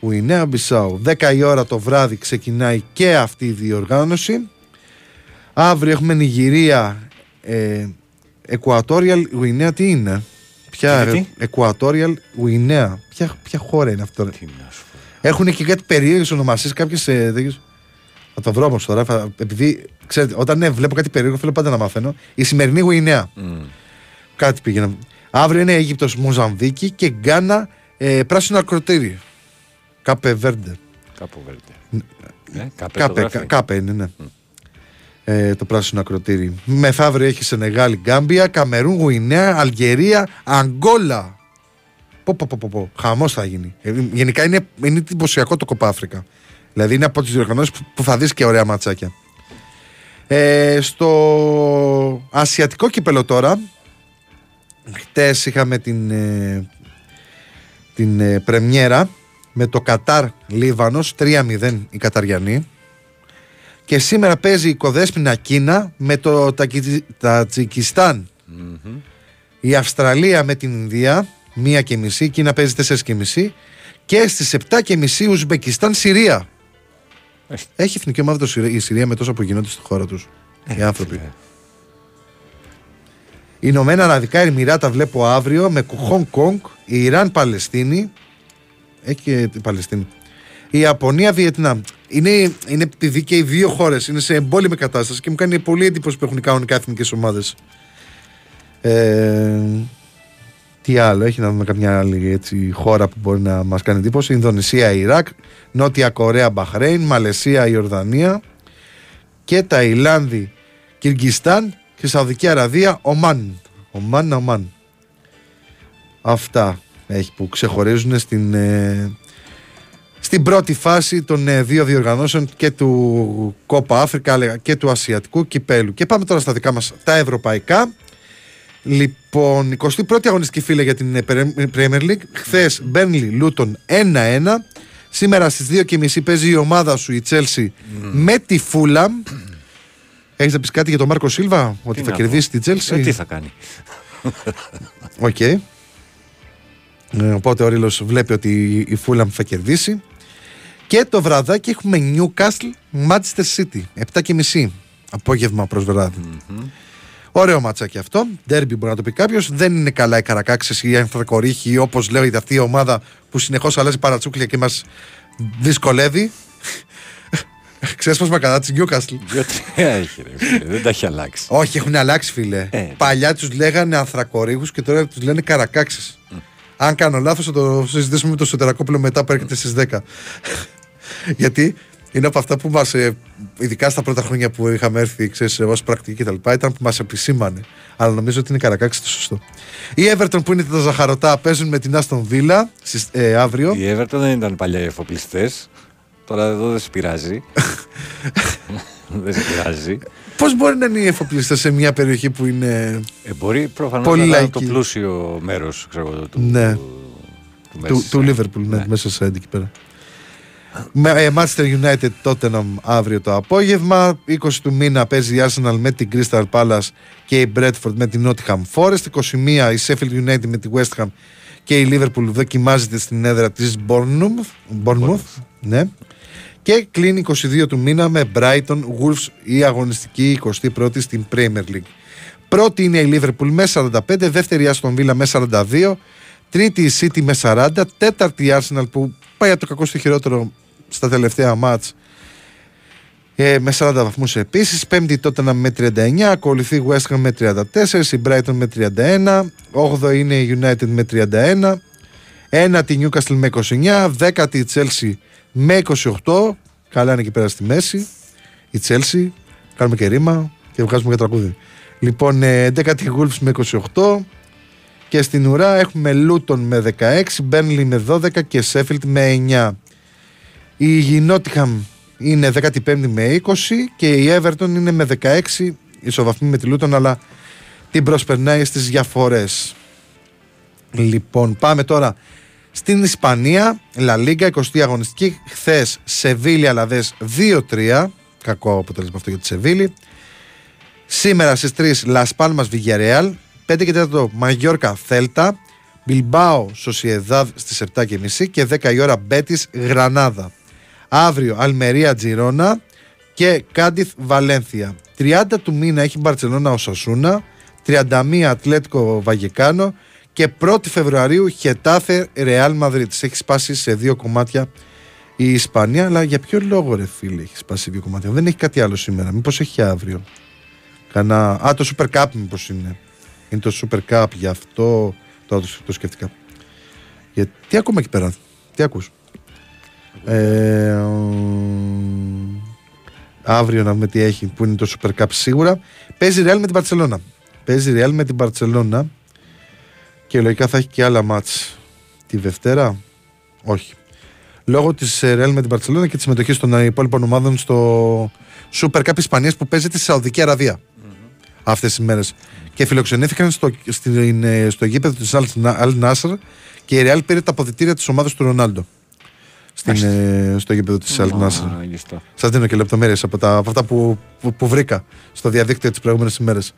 Ουινέα Μπισάου. 10 η ώρα το βράδυ ξεκινάει και αυτή η διοργάνωση. Αύριο έχουμε Νιγηρία ε, Equatorial Ουινέα τι είναι; Ποια Τι, Equatorial Ουινέα. Ποια, ποια χώρα είναι αυτό. Τι να σου πω. Έχουν και κάτι περίεργες ονομασίες, κάποιες. Ε, τέτοιες; Θα το βρω όμως τώρα. θα- Επειδή ξέρετε, όταν ναι, βλέπω κάτι περίεργο, θέλω πάντα να μαθαίνω. Η σημερινή Γουινέα. Κάτι πήγαινα. Αύριο είναι Αίγυπτος Μοζαμβίκη και Γκάνα ε, πράσινο ακροτήρι. Κάπε Βέρντε. Κάπου βέλτε. Ε, κάπε το Κάπε, γράφει. κα- κάπε είναι, ναι. Ε, το πράσινο ακροτήρι. Μεθαύριο έχει Σενεγάλη, Γκάμπια, Καμερούν, Γουινέα, Αλγερία, Αγγόλα. Πω, πω, πω, πω, πω. Χαμός θα γίνει. Ε, γενικά είναι, είναι εντυπωσιακό το Κοπά Αφρικα. Δηλαδή είναι από τις διοργανώσεις που, που θα δεις και ωραία ματσάκια. Ε, στο ασιατικό κύπελο τώρα, χτες είχαμε την, ε, την ε, πρεμιέρα με το Κατάρ Λίβανος 3-0 η Καταριανή και σήμερα παίζει η Κοδέσποινα Κίνα με το Τακι- Τατζικιστάν. Η Αυστραλία με την Ινδία μία και μισή, η Κίνα παίζει τέσσερις και μισή. Και στις 7 και μισή Ουσμπεκιστάν Συρία Έχει. έχει εθνική ομάδα το Συρία, η Συρία με τόσα που γίνονται στη χώρα τους οι άνθρωποι οι Ηνωμένα Αραβικά Εμμυράτα βλέπω αύριο με Χονγκ Κονγκ, η Ιράν Παλαιστίνη. Έχει και την Παλαιστίνη. Η Ιαπωνία Βιετνάμ. Είναι, είναι επειδή και οι δύο χώρες είναι σε εμπόλεμη κατάσταση και μου κάνει πολύ εντύπωση που έχουν κανονικά εθνικές ομάδες. Ε, τι άλλο, έχει να δούμε καμιά άλλη έτσι, χώρα που μπορεί να μας κάνει εντύπωση. Ινδονησία, Ιράκ, Νότια Κορέα, Μπαχρέιν, Μαλαισία, Ιορδανία και Ταϊλάνδη, Κυργιστάν και Σαουδική Αραβία, Ομάν. Ομάν, Ομάν. Αυτά έχει που ξεχωρίζουν στην, ε, στην πρώτη φάση των ε, δύο διοργανώσεων και του Κόπα Αφρικα αλλά και του Ασιατικού κυπέλου. Και πάμε τώρα στα δικά μας τα ευρωπαϊκά. Λοιπόν, 21η αγωνιστική φίλε για την ε, Premier League. Χθες Μπέρνλι Λούτον 1-1. Σήμερα στις 2.30 παίζει η ομάδα σου η Chelsea με τη Φούλαμ. Έχεις να πεις κάτι για τον Μάρκο Σίλβα, ότι Τι θα να κερδίσει πω. τη Chelsea; Ε, τι θα κάνει. Οκ. Ε, οπότε ο Ρήλος βλέπει ότι η Φούλαμ θα κερδίσει. Και το βραδάκι έχουμε Newcastle Manchester City. 7.30 απόγευμα προς βράδυ. Ωραίο ματσάκι αυτό. Ντέρμπι μπορεί να το πει κάποιος. Δεν είναι καλά οι καρακάξες ή οι ανθρακορίχοι όπως λέγεται αυτή η ομάδα που συνεχώς αλλάζει παρατσούκλια και μας δυσκολεύει. Ξέσπασμα κατά της Newcastle. Δύο-τρία έχει, ρε, φίλε, δεν τα έχει αλλάξει. Όχι, έχουν αλλάξει φίλε. Ε, Παλιά τους λέγανε ανθρακορίχους και τώρα τους λένε καρακάξει. Αν κάνω λάθος, θα το συζητήσουμε με το Σωτερακόπουλο μετά που έρχεται στις 10. Γιατί είναι από αυτά που μας, ειδικά στα πρώτα χρόνια που είχαμε έρθει, ξέρεις, ως πρακτική κτλ., ήταν που μας επισήμανε. Αλλά νομίζω ότι είναι καρακάξει το σωστό. Η Everton που είναι τα ζαχαρωτά παίζουν με την Aston Villa στις, ε, αύριο. Οι Everton δεν ήταν παλιά οι εφοπλιστές. Τώρα εδώ δεν σε πειράζει. δεν σε πειράζει. Πώς μπορεί να είναι οι εφοπλιστές σε μια περιοχή που είναι. Ε, μπορεί προφανώς Πολύ να είναι λαϊκή; το πλούσιο μέρος του, Ναι. του, του, του Liverpool, ναι, μέσα σε εκεί πέρα. Με, ε, Manchester United Tottenham αύριο το απόγευμα. 20 του μήνα παίζει η Arsenal με την Crystal Palace και η Bradford με την Nottingham Forest. 21 η Sheffield United με τη West Ham και η Liverpool δοκιμάζεται στην έδρα της Bournemouth. Bournemouth ναι. Και κλείνει 22 του μήνα με Brighton Wolves η αγωνιστική 21η στην Premier League. Πρώτη είναι η Liverpool με 45, δεύτερη η Aston Villa με 42, τρίτη η City με 40, τέταρτη η Arsenal που πάει από το κακό στο χειρότερο στα τελευταία μάτς. Ε, με 40 βαθμούς επίσης, πέμπτη η Tottenham με 39, ακολουθεί η West Ham με 34, η Brighton με 31, 8 είναι η United με 31, ένατη η Newcastle με 29, δέκατη η Chelsea με 28, καλά είναι εκεί πέρα στη μέση, η Chelsea, κάνουμε και ρήμα και βγάζουμε και τραγούδι. Λοιπόν, ε, 11η η Wolves με 28 και στην ουρά έχουμε Luton με 16, Burnley με 12 και Sheffield με 9. Η Nottingham είναι 15η με 20 και η Everton είναι με 16 ισοβαθμή με τη Luton αλλά την προσπερνάει στις διαφορές. Λοιπόν, πάμε τώρα στην Ισπανία, La Liga, 20η αγωνιστική. Χθες Σεβίλη Αλαβές 2-3. Κακό αποτέλεσμα αυτό για τη Σεβίλη. Σήμερα στις 3 Las Palmas Villarreal. 5 και 4 Μαγιόρκα Θέλτα. Μπιλμπάο Σοσιεδάδ στις 7.30 και 10 η ώρα Μπέτη Γρανάδα. Αύριο Αλμερία Τζιρόνα και Κάντιθ Βαλένθια. 30 του μήνα έχει Μπαρσελόνα Οσασούνα. 31 Ατλέτικο Βαγεκάνο και 1η Φεβρουαρίου Χετάφε Ρεάλ Μαδρίτης. Έχει σπάσει σε δύο κομμάτια η Ισπανία, αλλά για ποιο λόγο ρε φίλε έχει σπάσει σε δύο κομμάτια; Δεν έχει κάτι άλλο σήμερα. Μήπως έχει αύριο; Κανά... Α, το Super Cup μήπως είναι. Είναι το Super Cup, γι' αυτό το, το, το σκέφτηκα. Για... Τι ακούμε εκεί πέρα, τι ακούς; Ε, μ, αύριο να δούμε τι έχει που είναι το Super Cup σίγουρα. Παίζει Real με την Barcelona. Παίζει Real με την Barcelona και λογικά θα έχει και άλλα μάτς τη Δευτέρα. Όχι. Λόγω της Real με την Barcelona και της συμμετοχής των υπόλοιπων ομάδων στο Super Cup Ισπανίας που παίζεται στη Σαουδική Αραβία αυτές τις μέρες και φιλοξενήθηκαν στο, στην, ε, στο γήπεδο της Al Nasr Και η Ρεάλ πήρε τα αποδητήρια της ομάδας του Ρονάλντο. Στην, ε, στο γήπεδο της Αλτνάσερ. Μάλιστα. Σας δίνω και λεπτομέρειες από, τα- από αυτά που, που, που βρήκα στο διαδίκτυο τις προηγούμενες ημέρες.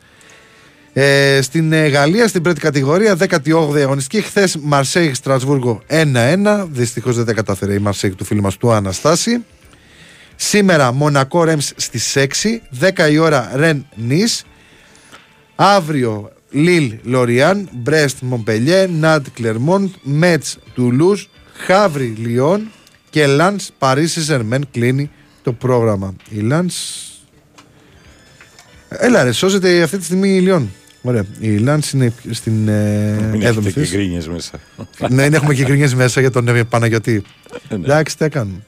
Ε, στην ε, Γαλλία, στην πρώτη κατηγορία, 18η αγωνιστική. Χθες Μαρσέιγ Στρασβούργο 1-1. Δυστυχώς δεν τα κατάφερε η Μαρσέιγ του φίλου μας του Αναστάση. Σήμερα Μονακό Ρέμς στις 6. 10 η ώρα Ρεν Νη. Αύριο Λίλ Λοριάν. Μπρέστ Μομπελιέ. Ναντ Κλερμόντ. Μέτς Τουλούζ. Χαύρι Λιόν. Και Λαν Παρίσι Ζερμέν κλείνει το πρόγραμμα. Η Λαν. Έλα, ρε, σώζεται αυτή τη στιγμή η Λιόν. Ωραία. Η Λαν είναι στην ε, Μην έδομη έχετε και της. γκρίνιες μέσα. ναι, έχουμε και γκρίνιες μέσα για τον ε, Παναγιωτή. Εντάξει, τι έκανουμε.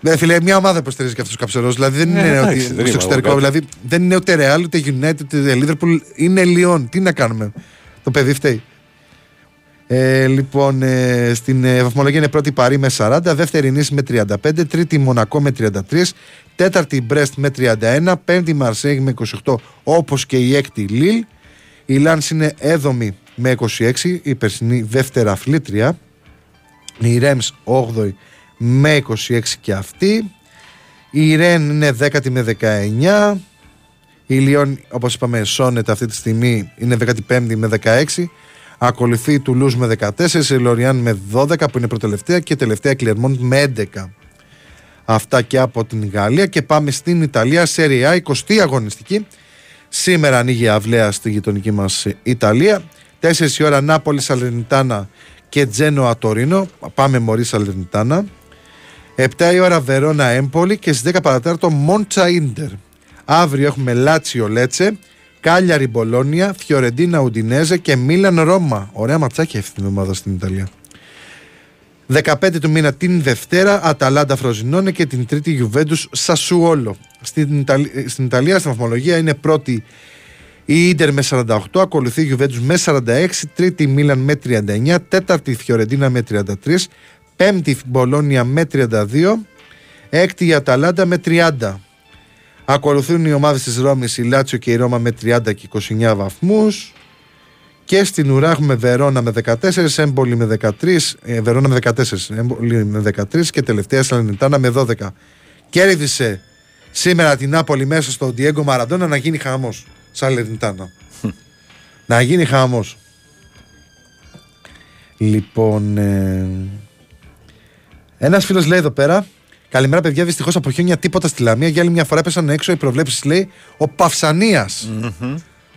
Ναι, φίλε, μια ομάδα υποστηρίζει και αυτός ο καψερός. Δηλαδή δεν Ναι, είναι εντάξει, ότι δεν στο είπα εξωτερικό. εγώ κάτι. Δηλαδή δεν είναι ούτε Real, ούτε United, ούτε Liverpool. Είναι Lyon. Τι να κάνουμε. Το παιδί φταίει. Ε, λοιπόν, ε, στην ε, βαθμολογία είναι πρώτη Παρή με 40, δεύτερη Νίση με 35, τρίτη Μονακό με 33, τέταρτη Μπρέστ με 31, πέμπτη Μαρσέγ με 28, όπως και η έκτη Λίλ. Η Λάνς είναι έδομη με 26, η περσινή δεύτερα φλήτρια. Η Ρέμς 8η με 26 και αυτή. Η Ρεν είναι 10η με 19. Η Λιόν, όπως είπαμε, σώνεται αυτή τη στιγμή, είναι 15η με 16. Ακολουθεί η Τουλούς με 14, η Λοριάν με 12 που είναι προτελευταία και τελευταία η Κλερμόντ με 11. Αυτά και από την Γαλλία και πάμε στην Ιταλία, Serie A, 20η αγωνιστική. Σήμερα ανοίγει η αυλαία στη γειτονική μας Ιταλία. 4 η ώρα Νάπολη Σαλερνιτάνα και Τζένοα Τωρίνο. Πάμε μωρή Σαλερνιτάνα. 7 η ώρα Βερόνα Έμπολη και στις 10 παρατάρτο Μόντσα Ίντερ. Αύριο έχουμε Λάτσιο Λέτσε, Κάλιαρη Μπολόνια, Φιωρεντίνα Ουντινέζε και Μίλαν Ρώμα. Ωραία ματσάκια αυτή την ομάδα στην Ιταλία. 15 του μήνα την Δευτέρα Αταλάντα Φροζινόνε και την Τρίτη Γιουβέντους Σασουόλο. Στην, Ιταλ- στην Ιταλία στην βαθμολογία είναι πρώτη η Ίντερ με 48, ακολουθεί η Γιουβέντους με 46, τρίτη η Μίλαν με 39, τέταρτη η Φιωρεντίνα με 33, πέμπτη η Μπολόνια με 32, έκτη η Αταλάντα με 30. Ακολουθούν οι ομάδες της Ρώμης, η Λάτσιο και η Ρώμα με 30 και 29 βαθμούς. Και στην ουρά έχουμε Βερόνα με 14, Έμπολη με 13, ε, Βερόνα με 14, Έμπολη με 13 και τελευταία Σαλανιτάνα με 12. Κέρδισε σήμερα την Νάπολη μέσα στο Διέγκο Μαραντόνα να γίνει χαμός. Σαλενιτάνα. να γίνει χαμός. Λοιπόν, ε, ένας φίλος λέει εδώ πέρα. Καλημέρα, παιδιά. Δυστυχώς από χιόνια τίποτα στη Λαμία. Για άλλη μια φορά πέσαν έξω οι προβλέψεις, λέει, ο παυσανια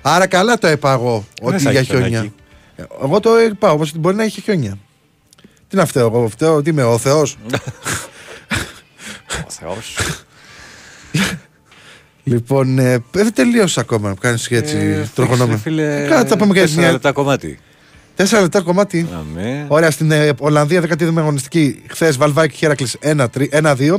Άρα καλά το είπα εγώ ότι θα για έχει χιόνια χιόνια. εκεί. Ε, Εγώ το είπα όμω ότι μπορεί να έχει χιόνια. Τι να φταίω, εγώ φταίω, τι είμαι, ο Θεός. Ο Θεός. λοιπόν, ε, δεν τελείωσε ακόμα να κάνεις έτσι Ε, τροχονόμο. φίλε, Κάτι θα πούμε και τέσσερα μια. λεπτά κομμάτι. Τέσσερα λεπτά κομμάτι. Αμέ. Ωραία, στην ε, Ολλανδία 17η αγωνιστική. Χθες Βαλβάκη Χέρακλης 1-2.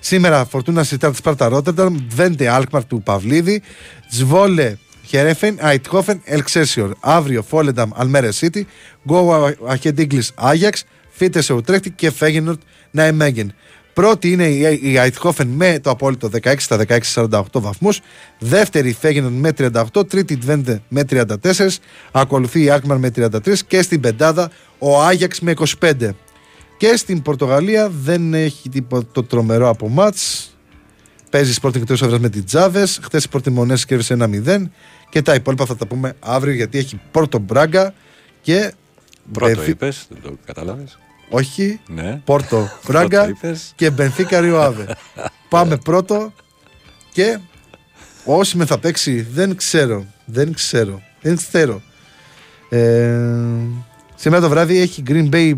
Σήμερα Φορτούνα Σιτάρ τη Σπάρτα Ρότερνταμ. Βέντε Αλκμαρ του Παυλίδη. Τσβόλε Χερέφεν, Αιτχόφεν, Ελξέσιορ. Αύριο Φόλενταμ Αλμέρε Σίτι. Γκόου Αχεντίγκλι Άγιαξ. Φίτες Εουτρέχτη και Φέγενορτ Ναεμέγεν. Πρώτη είναι η- η Αιτχόφεν με το απόλυτο 16 στα 16-48 βαθμούς. Δεύτερη η Φέγενορτ με 38. Τρίτη η Τβέντε με 34. Ακολουθεί η Αλκμαρ με 33. Και στην πεντάδα ο Άγιαξ με 25. Και στην Πορτογαλία δεν έχει τίποτα το τρομερό από μάτς. Παίζει Sporting εκτός έδρας με τι Τζάβες. Χθες η Πορτιμονές κέρδισε 1-0. Και τα υπόλοιπα θα τα πούμε αύριο γιατί έχει Πόρτο Μπράγκα και. Πρώτο Μπενφι- είπες, δεν το κατάλαβε. Όχι. Ναι. Πόρτο Μπράγκα είπες. και Μπενφίκα Ριοάβε. Πάμε πρώτο και όσοι με θα παίξει δεν ξέρω. Δεν ξέρω. Δεν ξέρω. Ε, σήμερα το βράδυ έχει Green Bay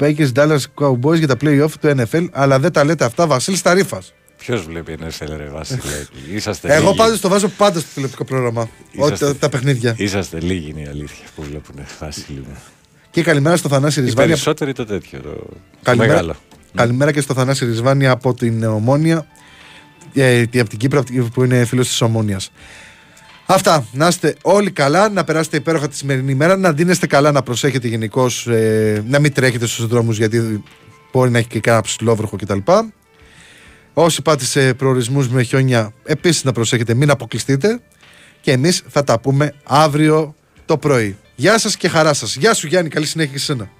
Packers Dallas Cowboys για τα play-off του NFL, αλλά δεν τα λέτε αυτά. Βασίλη Ταρίφας. Ποιος βλέπει NFL, ρε Βασίλε. Είσαστε Εγώ λίγοι. πάντως το βάζω πάντα στο τηλεοπτικό πρόγραμμα. Είσαστε- Ό,τι τα, τα παιχνίδια. Είσαστε λίγοι είναι η αλήθεια που βλέπουν Βασίλη μου. Και καλημέρα στο Θανάση Οι Ρισβάνη. περισσότεροι το τέτοιο. Το, το Καλημέρα, μεγάλο. καλημέρα και στο Θανάση Ρισβάνη από την Ομόνια. Ε, τη- από την Κύπρο από την- που είναι φίλος της Ομόνιας. Αυτά. Να είστε όλοι καλά, να περάσετε υπέροχα τη σημερινή ημέρα, να ντύνεστε καλά, να προσέχετε γενικώς, ε, να μην τρέχετε στους δρόμους γιατί μπορεί να έχει και κανένα ψηλόβροχο κτλ. Όσοι πάτε σε προορισμούς με χιόνια, επίσης να προσέχετε, μην αποκλειστείτε. Και εμείς θα τα πούμε αύριο το πρωί. Γεια σας και χαρά σας. Γεια σου Γιάννη, καλή συνέχεια και σε σένα.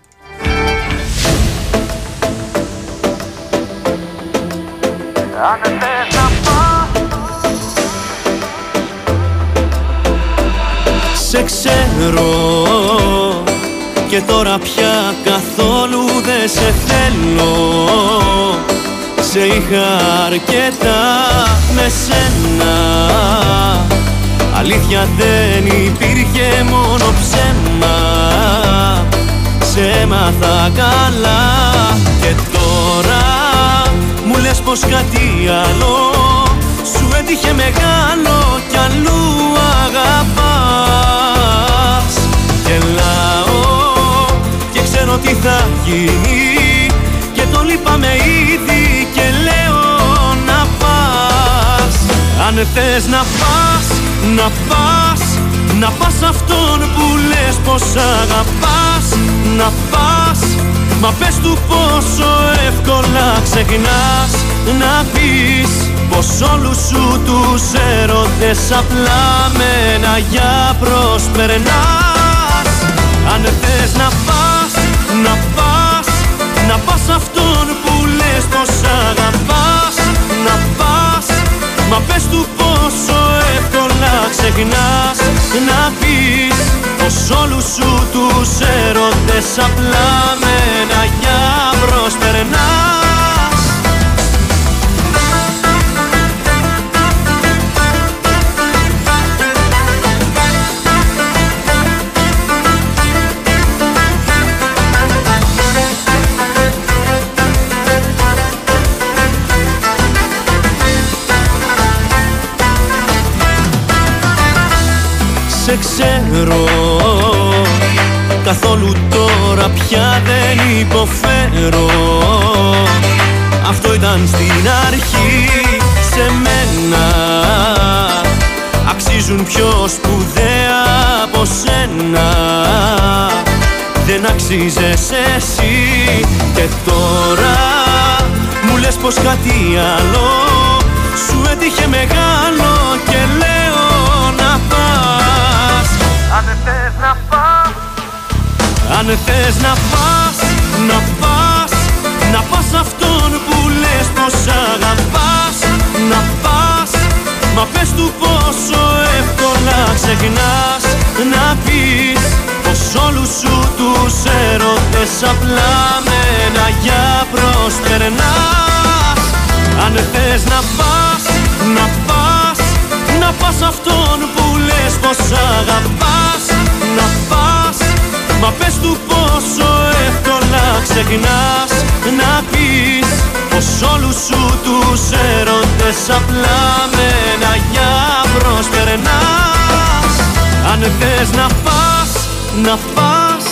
Σε ξέρω και τώρα πια καθόλου δεν σε θέλω Σε είχα αρκετά με σένα Αλήθεια δεν υπήρχε μόνο ψέμα. Σε έμαθα καλά. Και τώρα μου λες πως κάτι άλλο Σου έτυχε μεγάλο κι αλλού αγαπάς. Γελάω και ξέρω τι θα γίνει Και το λείπαμε ήδη Αν θες να πας, να πας Να πας αυτόν που λες πως αγαπάς Να πας. Μα πες του πόσο εύκολα ξεχνάς Να πεις πως όλους σου τους έρωτες απλά με ένα για προσπερνάς Αν θες να πας, να πας Να πας αυτόν που λες πως αγαπάς Να πας Μα πες του πόσο εύκολα ξεχνάς Να πεις πως όλους σου τους έρωτες απλά με ένα για προσπερνάς ξέρω Καθόλου τώρα πια δεν υποφέρω. Αυτό ήταν στην αρχή σε μένα. Αξίζουν πιο σπουδαία από σένα. Δεν αξίζες εσύ. Και τώρα μου λες πως κάτι άλλο Σου έτυχε μεγάλο και λέω να πας Αν θες να πας Αν θες να πας, να πας Να πας αυτόν που λες πως αγαπάς. Να πας Μα πες του πόσο εύκολα ξεχνάς. Να πεις πως όλους σου τους έρωτες απλά με ένα για προσπερνάς Αν θες να πας, να πας Να πας αυτόν που λες πως αγαπάς Να πας. Μα πες του πόσο εύκολα ξεχνάς Να πεις πως όλους σου τους έρωτες απλά με ένα για προσπερνάς. Αν θες να πας, να πας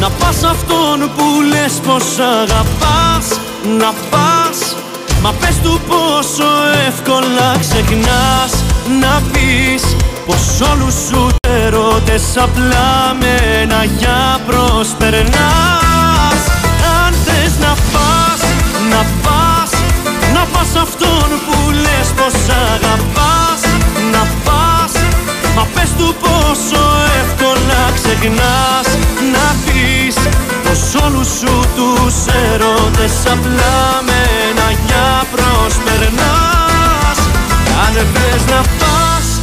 Να πας αυτόν που λες πως αγαπάς Να πας. Μα πες του πόσο εύκολα ξεχνάς Να πεις πως όλους σου έρωτες απλά με ένα για προσπερνάς. Αν θες να πας, να πας Να πας αυτόν που λες πως αγαπάς. Να πας Μα πες του πόσο εύκολα ξεχνάς. Να πεις πως όλους σου τους έρωτες απλά με ένα για προσπερνάς Αν θες να πας